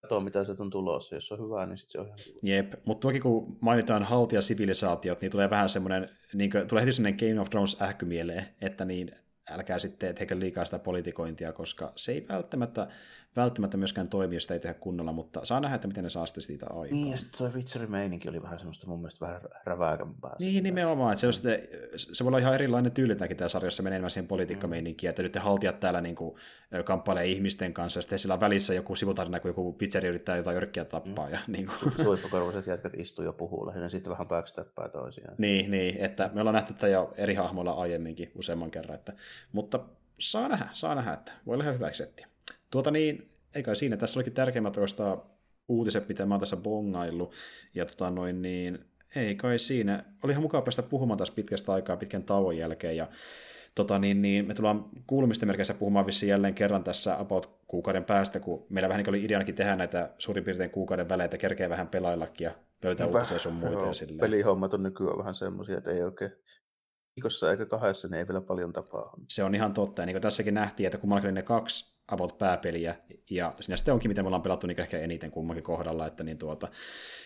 katsoa, mitä se on tulossa. Jos on hyvää, niin sitten se on ihan hyvä. Jep, mutta tuokin kun mainitaan haltia sivilisaatiot, niin tulee vähän semmoinen, niin kuin, tulee heti semmoinen Game of Thrones ähky mieleen, että niin älkää sitten tehkö liikaa sitä politikointia, koska se ei välttämättä välttämättä myöskään toimi, jos sitä ei tehdä kunnolla, mutta saa nähdä, että miten ne saa sitten siitä aikaa. Niin, ja sitten se Witcherin meininki oli vähän semmoista mun mielestä vähän rävääkämpää. Niin, nimenomaan, että se, on sitten, se voi olla ihan erilainen tyyli tämä sarjassa menee enemmän siihen politiikkameininkiin, mm. että nyt te haltijat täällä niin kuin, kamppailee ihmisten kanssa, ja sitten sillä välissä joku sivutarina, kun joku pizzeri yrittää jotain örkkiä tappaa. Mm. Ja, niin kuin. Suippakorvaiset jätkät istuu ja puhuu lähinnä, sitten vähän backstappaa toisiaan. Niin, niin, että me ollaan nähty tätä jo eri hahmoilla aiemminkin useamman kerran, että, mutta saa nähdä, saa nähdä, että voi olla ihan hyväksi settiä. Tuota niin, eikä siinä, tässä olikin tärkeimmät oikeastaan uutiset, mitä mä oon tässä bongaillut, ja tota noin niin, ei kai siinä. Oli ihan mukava päästä puhumaan tässä pitkästä aikaa pitkän tauon jälkeen, ja tota niin, niin me tullaan kuulumisten merkeissä puhumaan vissiin jälleen kerran tässä about kuukauden päästä, kun meillä vähän niin oli ideanakin tehdä näitä suurin piirtein kuukauden välein, että kerkee vähän pelaillakin ja löytää Niinpä, uutisia sun muita. Joo, pelihommat on nykyään vähän semmoisia, että ei oikein viikossa eikä kahdessa, niin ei vielä paljon tapaa. Se on ihan totta, ja niin kuin tässäkin nähtiin, että kummallakin ne kaksi about pääpeliä, ja siinä sitten onkin, miten me ollaan pelattu niin ehkä eniten kummankin kohdalla, että niin tuota...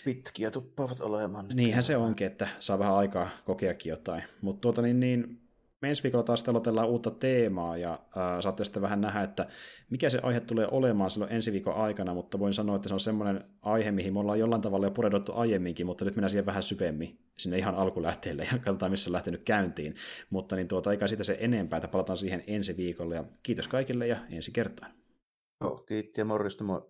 Pitkiä tuppaavat olemaan. Niinhän se onkin, että saa vähän aikaa kokeakin jotain, mutta tuota niin, niin me ensi viikolla taas telotellaan uutta teemaa ja äh, saatte sitten vähän nähdä, että mikä se aihe tulee olemaan silloin ensi viikon aikana, mutta voin sanoa, että se on semmoinen aihe, mihin me ollaan jollain tavalla jo pureuduttu aiemminkin, mutta nyt mennään siihen vähän syvemmin sinne ihan alkulähteelle ja katsotaan, missä on lähtenyt käyntiin. Mutta niin tuota, eikä siitä se enempää, että palataan siihen ensi viikolla ja kiitos kaikille ja ensi kertaan. Joo, kiitti ja morjesta moi.